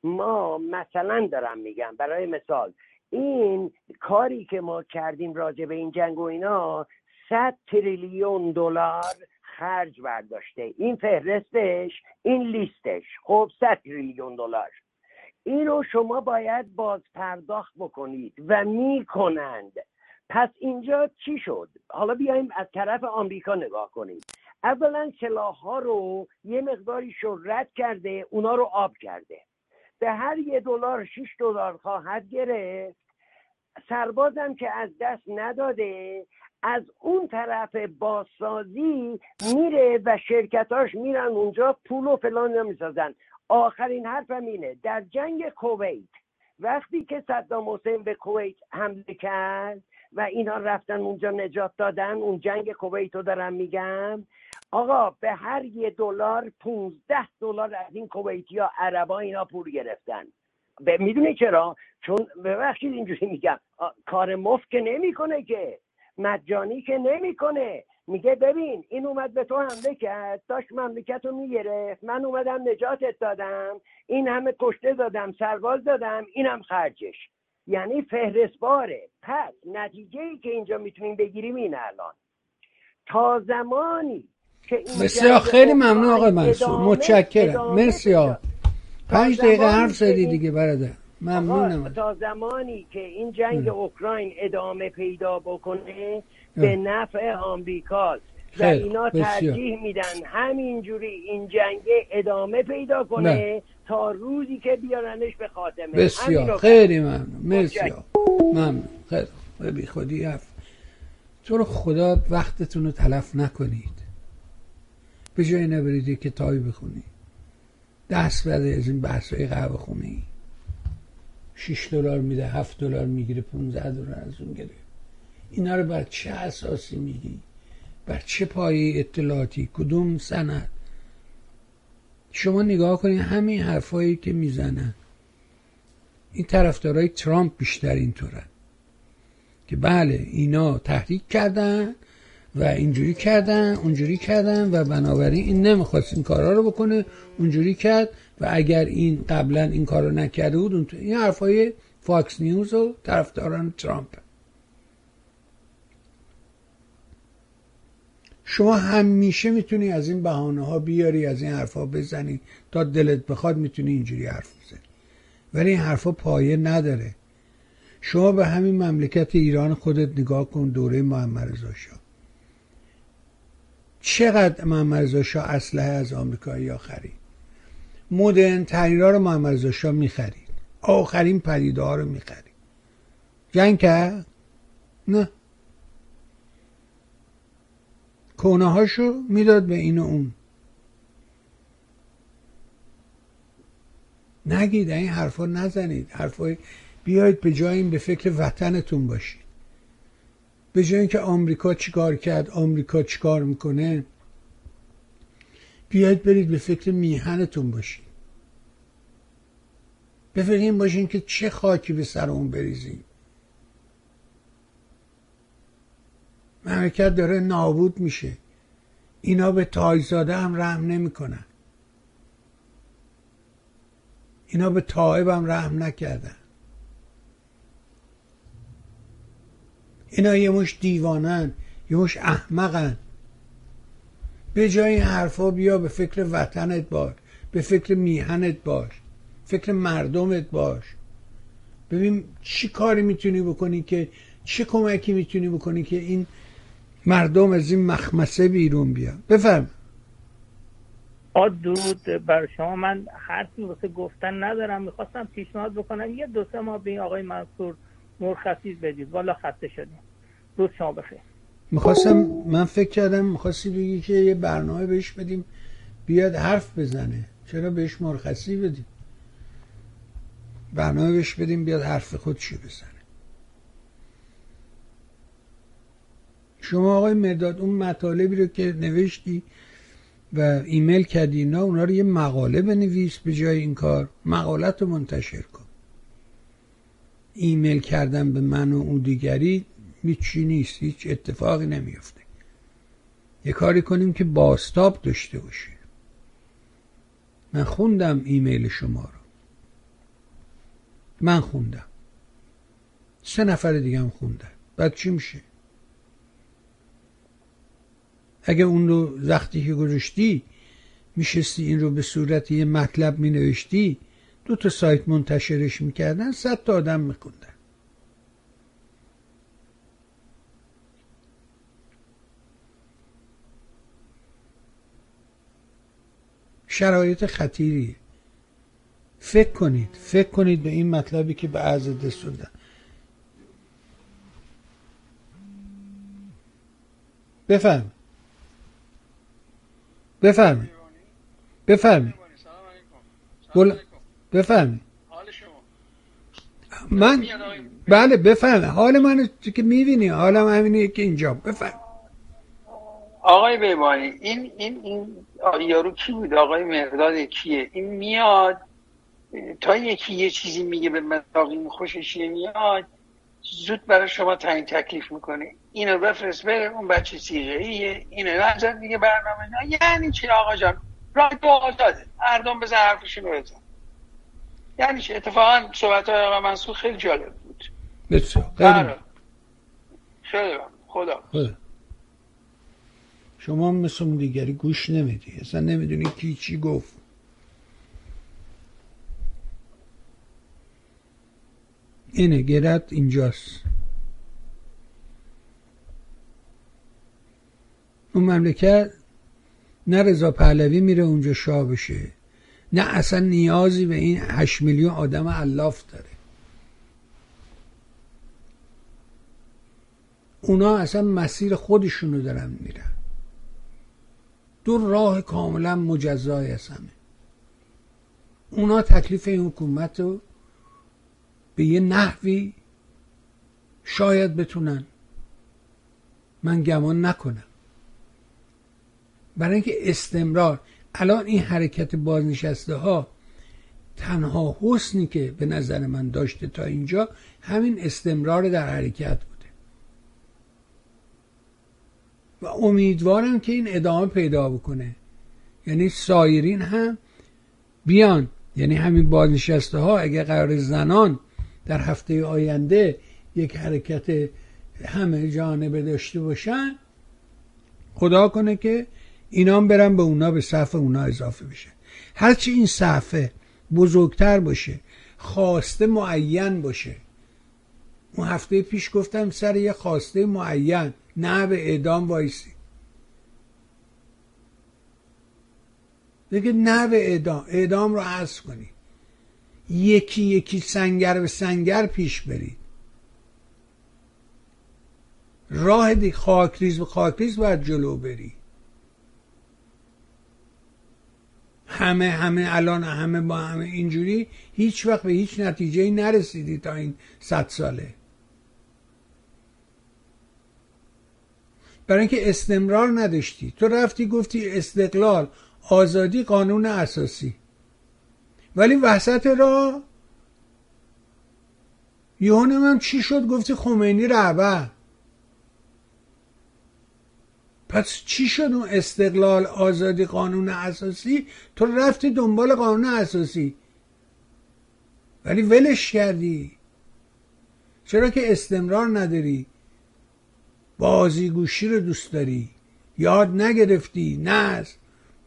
ما مثلا دارم میگم برای مثال این کاری که ما کردیم راجع به این جنگ و اینا 100 تریلیون دلار خرج برداشته. این فهرستش این لیستش. خب 100 تریلیون دلار. اینو شما باید باز پرداخت بکنید و می‌کنند. پس اینجا چی شد؟ حالا بیایم از طرف آمریکا نگاه کنیم. اولا سلاح ها رو یه مقداری شرت کرده اونا رو آب کرده. به هر یه دلار 6 دلار خواهد گرفت. سربازم که از دست نداده از اون طرف بازسازی میره و شرکتاش میرن اونجا پول و فلان نمی‌سازن آخرین حرفم اینه در جنگ کویت وقتی که صدام حسین به کویت حمله کرد و اینا رفتن اونجا نجات دادن اون جنگ کویت رو دارم میگم آقا به هر یه دلار 15 دلار از این کویتی ها عربا اینا پول گرفتن. می‌دونی چرا؟ چون ببخشید اینجوری میگم کار مفت که نمی‌کنه که. مجانی که نمی‌کنه. میگه ببین این اومد به تو حمله کرد داشت مملکت رو می‌گرفت. من اومدم نجاتت دادم. این همه کشته دادم سرباز دادم اینم خرجش. یعنی فهرست باره پس نتیجه ای که اینجا می‌تونیم بگیریم این الان. تا زمانی که این بسیار خیلی ممنون آقای منصور. متشکرم. مرسی پنج دقیقه حرف زدی دیگه برادر. ممنونم. تا زمانی که این جنگ اوکراین ادامه پیدا بکنه به نفع آمریکاست. و اینا ترجیح میدن همینجوری این جنگ ادامه پیدا کنه نه. تا روزی که بیارنش به خاتمه. بسیار. خیلی ممنون. مرسی ممنون. خیلی بی خودی حرف. تو رو خدا وقتتون رو تلف نکنید. به جای نبرید کتابی بخونید دست بده از این بحث های قهوه خونه ای 6 دلار میده 7 دلار می‌گیره 15 دلار از اون گرفت. اینا رو بر چه اساسی میگی؟ بر چه پایه اطلاعاتی؟ کدوم سند؟ شما نگاه کنید همین حرفایی که می‌زنن. این طرفدارای ترامپ بیشتر اینطورن. که بله اینا تحریک کردن و اینجوری کردن اونجوری کردن و بنابراین این نمی‌خواست این کارا رو بکنه اونجوری کرد. و اگر این قبلا این کار رو نکرده بود این حرفای Fox News و طرفداران ترامپ. شما همیشه می‌تونی از این بهانه ها بیاری از این حرفا بزنی. تا دلت بخواد می‌تونی اینجوری حرف بزنی. ولی این حرفا پایه نداره. شما به همین مملکت ایران خودت نگاه کن دوره محمد رضا شاه. چقدر محمد رضا شاه اسلحه از آمریکایی خرید مدرن ترین رو محمد رضا شاه می‌خرید. آخرین پدیده ها رو می‌خرید. جنگ کرد؟ نه. کونه هاشو می‌داد به این و اون. نگید این حرفا نزنید. حرفای بیاید به جای این به فکر وطنتون باشید. به جای اینکه آمریکا چیکار کرد آمریکا چیکار می‌کنه؟ بیاید برید به فکر میهنتون باشید بفرین باشین که چه خاکی به سر اون بریزیم. مملکت داره نابود میشه. اینا به تایزاده هم رحم نمی‌کنن. اینا به طائب هم رحم نکردن. اینا یه مش دیوانن یه مش احمقن. به جای این حرفا بیا به فکر وطنت باش به فکر میهنت باش فکر مردمت باش. ببین چی کاری می‌تونی بکنی که چه کمکی می‌تونی بکنی که این مردم از این مخمسه بیرون بیان؟ بفرم. آ درود بر شما. من حرفی واسه گفتن ندارم. می‌خواستم پیشنهاد بکنم. یه دو سه ماه به این آقای منصور مرخصی بدید. والا خسته شدیم. روز شما بخیر. می‌خواستم من فکر کردم می‌خواستی بگی که یه برنامه بهش بدیم بیاد حرف بزنه. چرا بهش مرخصی بدیم؟ برنامه بهش بدیم بیاد حرف خودشو بزنه. شما آقای مرداد اون مطالبی رو که نوشتی و ایمیل کردی اینا اونا رو یه مقاله بنویس به جای این کار. مقالت رو منتشر کن. ایمیل کردن به من و اون دیگری هیچی نیست هیچ اتفاقی نمیفته یه کاری کنیم که باستاب داشته باشه. من خوندم ایمیل شما رو. من خوندم. سه نفر دیگه هم خوندن. بعد چی میشه؟ اگه اون رو وقتی که گذاشتی میشستی این رو به صورت یه مطلب می نوشتی دو تا سایت منتشرش می‌کردن صد تا آدم میخوندن. شرایط خطیری. فکر کنید فکر کنید به این مطلبی که به عرض دستوندن بفرم بفرم بفرم بفرم من بله بفرم حال من که می‌بینی؟ حالم همینه که اینجا. بفرم آقای بیمانی این این این یارو کی بود؟ آقای مرداد کیه؟ این میاد. تا یکی یه چیزی میگه به مداقی خوشش میاد زود برای شما تعیین تکلیف می‌کنه. اینو بفرست بره اون بچه سیغه ایه اینو نظر دیگه برنامه نه. یعنی چی آقا جان؟ راه آزاده. مردم بزن حرفشون رو بزن. یعنی چی؟ اتفاقا صحبت های آقا منصور خیلی جالب بود. بسیار. خیلی. خدا. خدا. شما مثل اون دیگری گوش نمیدی. اصلا نمی‌دونی کی چی گفت. اینه گرت اینجاست. اون مملکت نه رضا پهلوی میره اونجا شاه بشه. نه اصلا نیازی به این هشت میلیون آدم علاف داره. اونا اصلا مسیر خودشونو دارن میرن. دو راه کاملا مجزای از همه اونا تکلیف این حکومت رو به یه نحوی شاید بتونن. من گمان نکنم. برای اینکه استمرار الان این حرکت بازنشسته ها تنها حسنی که به نظر من داشته تا اینجا همین استمرار در حرکت بوده و امیدوارم که این ادامه پیدا بکنه. یعنی سایرین هم بیان. یعنی همین بازنشسته ها اگر قرار زنان در هفته آینده یک حرکت همه جانبه داشته باشن خدا کنه که اینام برن به اونا به صف اونا اضافه بشه. هرچی این صفه بزرگتر باشه خواسته معین باشه. اون هفته پیش گفتم سر یه خواسته معین. نه به اعدام وایسی. دیگه نه به اعدام. اعدام رو حذف کنی. یکی یکی سنگر به سنگر پیش برید. راه دی خاکریز به خاکریز باید جلو بری. همه همه الان همه با همه اینجوری هیچ وقت به هیچ نتیجه نرسیدی تا این صد ساله. برای اینکه استمرار نداشتی. تو رفتی گفتی استقلال آزادی قانون اساسی. ولی وسط را یهو من چی شد؟ گفتی خمینی رهبر. پس چی شد اون استقلال آزادی قانون اساسی؟ تو رفتی دنبال قانون اساسی. ولی ولش کردی. چرا که استمرار نداری. بازیگوشی رو دوست داری؟ یاد نگرفتی؟ نه.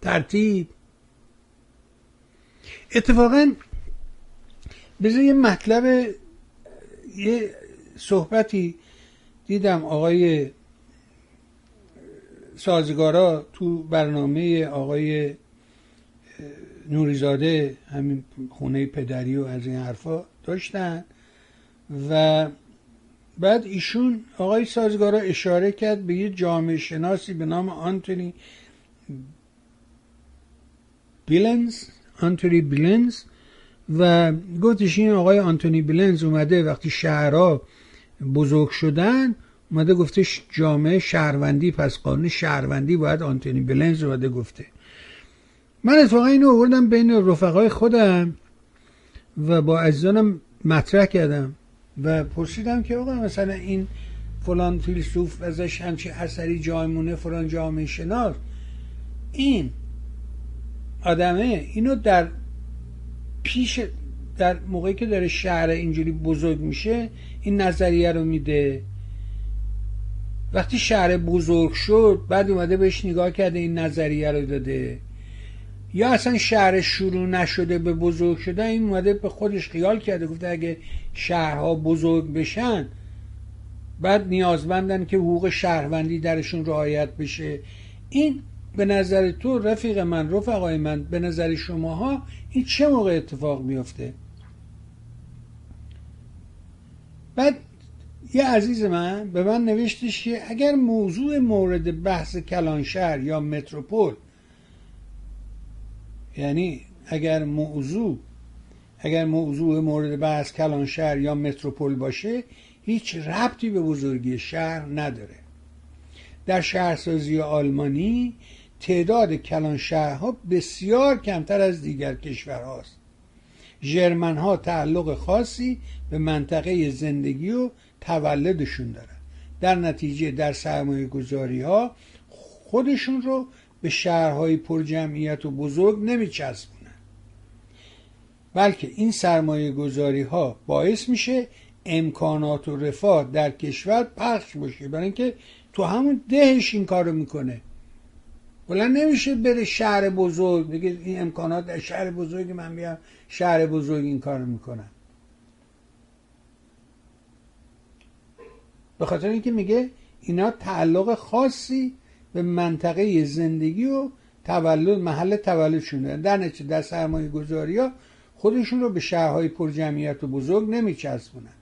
ترتیب. اتفاقا بذار یه مطلب یه صحبتی دیدم آقای سازگارا تو برنامه آقای نوریزاده همین خونه پدری و از این حرفا داشتن و بعد ایشون آقای سازگارا اشاره کرد به یه جامعه شناسی به نام آنتونی بیلنز آنتونی بلنز و گفتش این آقای آنتونی بلنز اومده وقتی شهرها بزرگ شدن اومده گفتش جامعه شهروندی پس قانون شهروندی باید آنتونی بلنز اومده گفته. من اتفاقا اینو آوردم بین رفقای خودم و با عزیزانم مطرح کردم. و پرسیدم که آقا مثلا این فلان فیلسوف ازش همچی اثری جایمونه فلان جامعه شناس. این آدمه اینو در پیش در موقعی که داره شهر اینجوری بزرگ میشه این نظریه رو میده. وقتی شهر بزرگ شد بعد اومده بهش نگاه کرده این نظریه رو داده. یا اصلا شهر شروع نشده به بزرگ شدن این اومده به خودش خیال کرده گفته اگه شهرها بزرگ بشن بعد نیازمندن که حقوق شهروندی درشون رعایت بشه. این به نظر تو رفیق من رفقای من به نظر شماها این چه موقع اتفاق میفته بعد یه عزیز من به من نوشتش که اگر موضوع مورد بحث کلانشهر یا متروپول یعنی اگر موضوع اگر موضوع مورد بحث کلانشهر یا متروپول باشه هیچ ربطی به بزرگی شهر نداره. در شهرسازی آلمانی تعداد کلان شهرها بسیار کمتر از دیگر کشورهاست. جرمن ها تعلق خاصی به منطقه زندگی و تولدشون دارن. در نتیجه در سرمایه گذاری ها خودشون رو به شهرهای پرجمعیت و بزرگ نمیچسبونن بلکه این سرمایه گذاری ها باعث میشه امکانات و رفاه در کشور پخش باشه برای اینکه تو همون دهش این کارو می‌کنه. بلند نمیشه بره شهر بزرگ بگه این امکانات در شهر بزرگ من بیام شهر بزرگ این کارو می‌کنم به خاطر اینکه میگه اینا تعلق خاصی به منطقه زندگی و تولد محل تولدشون دارن در نتیجه در سرمایه گذاری ها خودشون رو به شهرهای پرجمعیت و بزرگ نمیچسبونن.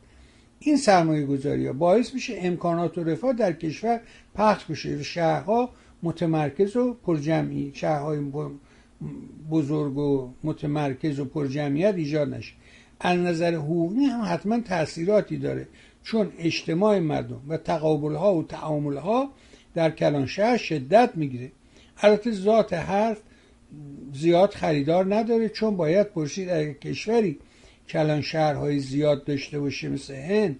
این سرمایه گذاری ها باعث میشه امکانات و رفاه در کشور پخش بشه. شهرها متمرکز و پرجمعی شهرهای بزرگ و متمرکز و پرجمعیت ایجاد نشه. از نظر حقوقی هم حتما تاثیراتی داره. چون اجتماع مردم و تقابل ها و تعامل ها در کلانشهر شدت می‌گیره. البته ذات حرف زیاد خریدار نداره چون باید پرسید اگر کشوری کلان شهرهای زیاد داشته باشه مثل هند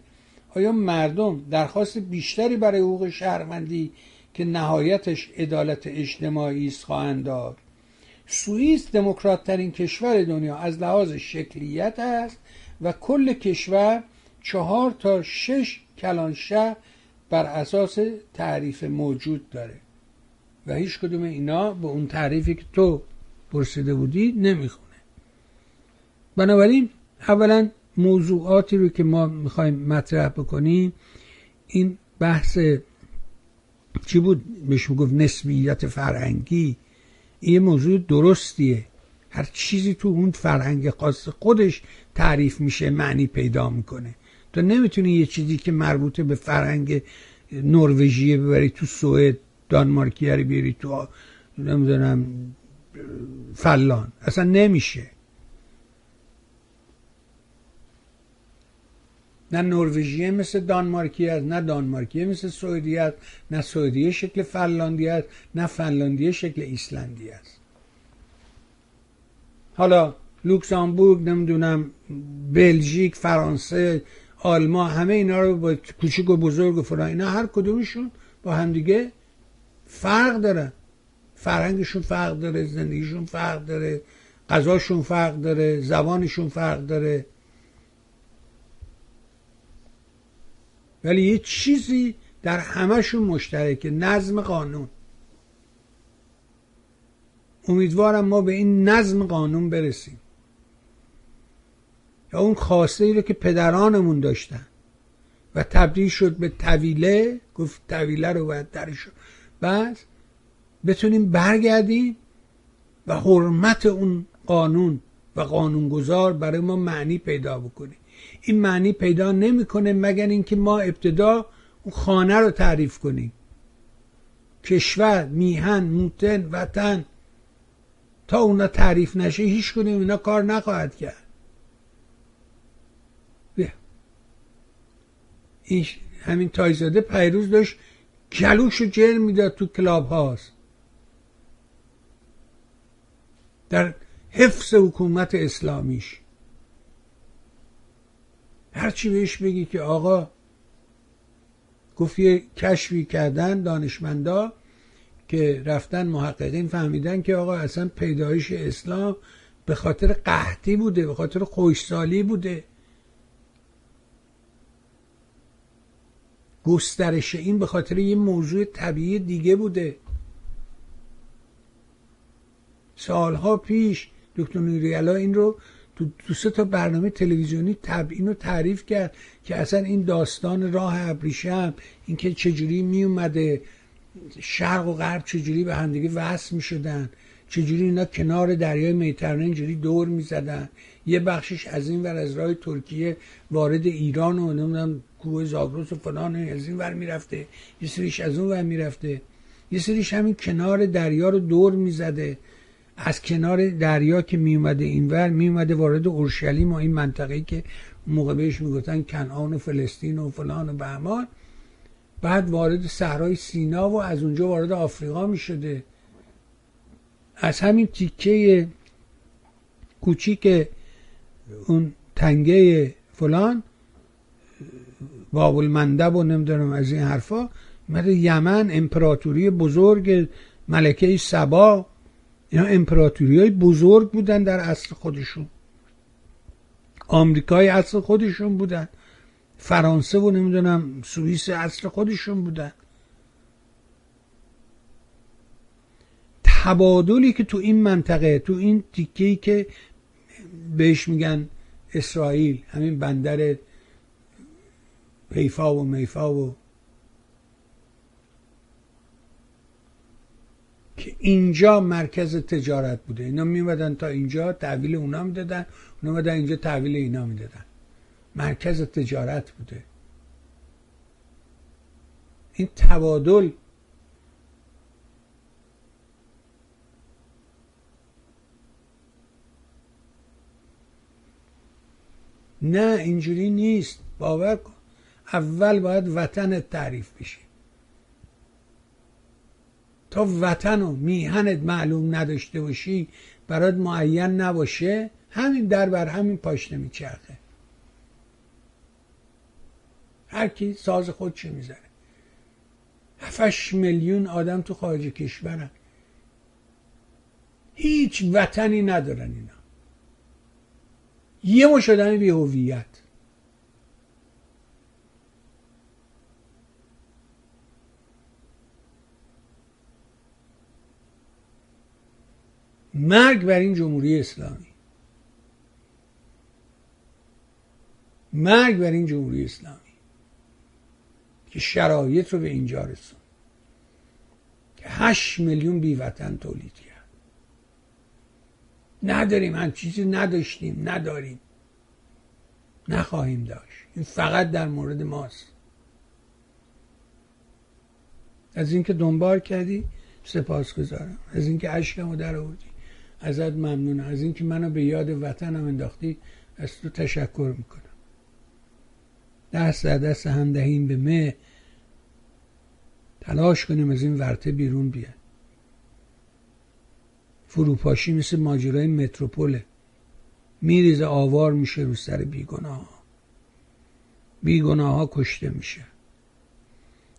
آیا مردم درخواست بیشتری برای حقوق شهروندی که نهایتش عدالت اجتماعی است خواهند داد؟ سوئیس دموکرات ترین کشور دنیا از لحاظ شکلیت است و کل کشور چهار تا شش کلان شهر بر اساس تعریف موجود داره. و هیچ کدوم اینا به اون تعریفی که تو پرسیده بودی نمی‌خونه. بنابراین اولا موضوعاتی رو که ما می‌خوایم مطرح بکنیم این بحث چی بود؟ بهش گفت نسبیت فرهنگی. این موضوع درستیه. هر چیزی تو اون فرهنگ خاص خودش تعریف میشه معنی پیدا می‌کنه. تو نمی‌تونی یه چیزی که مربوط به فرهنگ نروژیه ببری تو سوئد دانمارکیه رو بیاری تو نمی‌دونم فلان اصلا نمیشه. نه نروژیه مثل دانمارکی است نه دانمارکیه مثل سوئدی است نه سوئدی شکل فنلاندی است نه فنلاندی شکل ایسلندی است حالا لوکزامبورگ نمی‌دونم بلژیک فرانسه آلمان همه اینا رو با کوچیک و بزرگ و فلان اینا هر کدومشون با همدیگه فرق دارن. فرهنگشون فرق داره زندگیشون فرق داره غذاشون فرق داره زبانشون فرق داره. ولی یه چیزی در همهشون مشترکه نظم قانون. امیدوارم ما به این نظم قانون برسیم. یا اون خواسته ای رو که پدرانمون داشتن. و تبدیل شد به طویله گفت طویله رو باید درش بعد بتونیم برگردیم و حرمت اون قانون و قانونگذار برای ما معنی پیدا بکنیم این معنی پیدا نمی‌کنه مگر اینکه ما ابتدا اون خانه رو تعریف کنیم. کشور میهن موتن وطن تا اونا تعریف نشه هیچ کنیم اینا کار نخواهد کرد. این همین تایزاده پیروز داشت کلوش رو جر می‌داد تو کلاب هاست. در حفظ حکومت اسلامیش. هرچی بهش بگی که آقا گفت کشفی کردن دانشمندا که رفتن محققین فهمیدن که آقا اصلا پیدایش اسلام به خاطر قحطی بوده به خاطر خوشسالی بوده. گسترش این به خاطر یه موضوع طبیعی دیگه بوده. سالها پیش دکتر نوریالا این رو تو دو سه تا برنامه تلویزیونی تب اینو تعریف کرد که اصلا این داستان راه ابریشم اینکه چجوری می اومده شرق و غرب چجوری به همدیگه وصل می شدن چجوری اینا کنار دریای میترانه اینجوری دور می زدن یه بخشش از این ور از راه ترکیه وارد ایران و نمی‌دونم کوه زاگرس و فلان از این ور می‌رفته یه سریش از اون ور می‌رفته. یه سریش همین کنار دریا رو دور می‌زده. از کنار دریا که میومده اینور میومده وارد اورشلیم و این منطقه که موقع بهش می‌گفتن کنعان و فلسطین و فلان و بهمان. بعد وارد صحرای سینا و از اونجا وارد آفریقا می‌شده. از همین تیکه کوچیک اون تنگه فلان بابل مندب و نمی‌دونم از این حرفا مده یمن امپراتوری بزرگ ملکه سبا. اینا امپراتوری های بزرگ بودن در اصل خودشون. آمریکای اصل خودشون بودن. فرانسه و نمی‌دونم سوئیس اصل خودشون بودن. تبادلی که تو این منطقه تو این تیکه که بهش میگن اسرائیل همین بندر حیفا و میفا و که اینجا مرکز تجارت بوده. اینا میمدن تا اینجا تحویل اونا می‌دادن اونا میدن اینجا تحویل اینا می‌دادن. مرکز تجارت بوده. این تبادل نه اینجوری نیست. باور کن. اول باید وطن تعریف بشه. تا وطن و میهنت معلوم نداشته باشی برات معین نباشه. همین در بر همین پاش نمیچرخه. هر کی ساز خودش می‌زنه. هفتش میلیون آدم تو خارج کشورن. هیچ وطنی ندارن اینا. یه مش آدم بی هویت. مرگ بر این جمهوری اسلامی. مرگ بر این جمهوری اسلامی. که شرایط رو به اینجا رسون. که هشت میلیون بیوطن تولید کرد. نداریم هم چیزی نداشتیم نداریم. نخواهیم داشت. این فقط در مورد ماست. از اینکه دنبال کردی سپاس گذارم از اینکه عشقمو در آوردی ازت ممنونم. از اینکه منو به یاد وطنم انداختی از تو تشکر می‌کنم. دست در دست هم دهیم به مه تلاش کنیم از این ورته بیرون بیاد. فروپاشی مثل ماجرای متروپوله. میریزه آوار میشه رو سر بیگناه. ها بیگناه ها کشته میشه.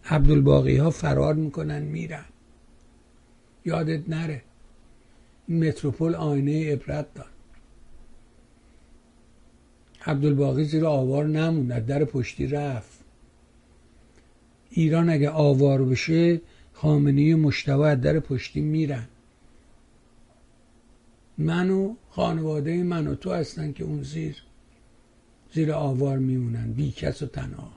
عبدالباقی ها فرار می‌کنن میرن. یادت نره. متروپول آینه عبرت داد. عبدالباقی زیر آوار نموند در پشتی رفت. ایران اگه آوار بشه خامنی و مشتبه در پشتی میرن. من و خانواده من و تو هستن که اون زیر زیر آوار میمونن بی کس و تنها.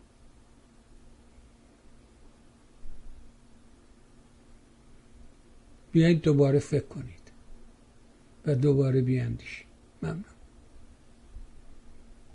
بیایید دوباره فکر کنید و دوباره بیاندیشید. ممنون.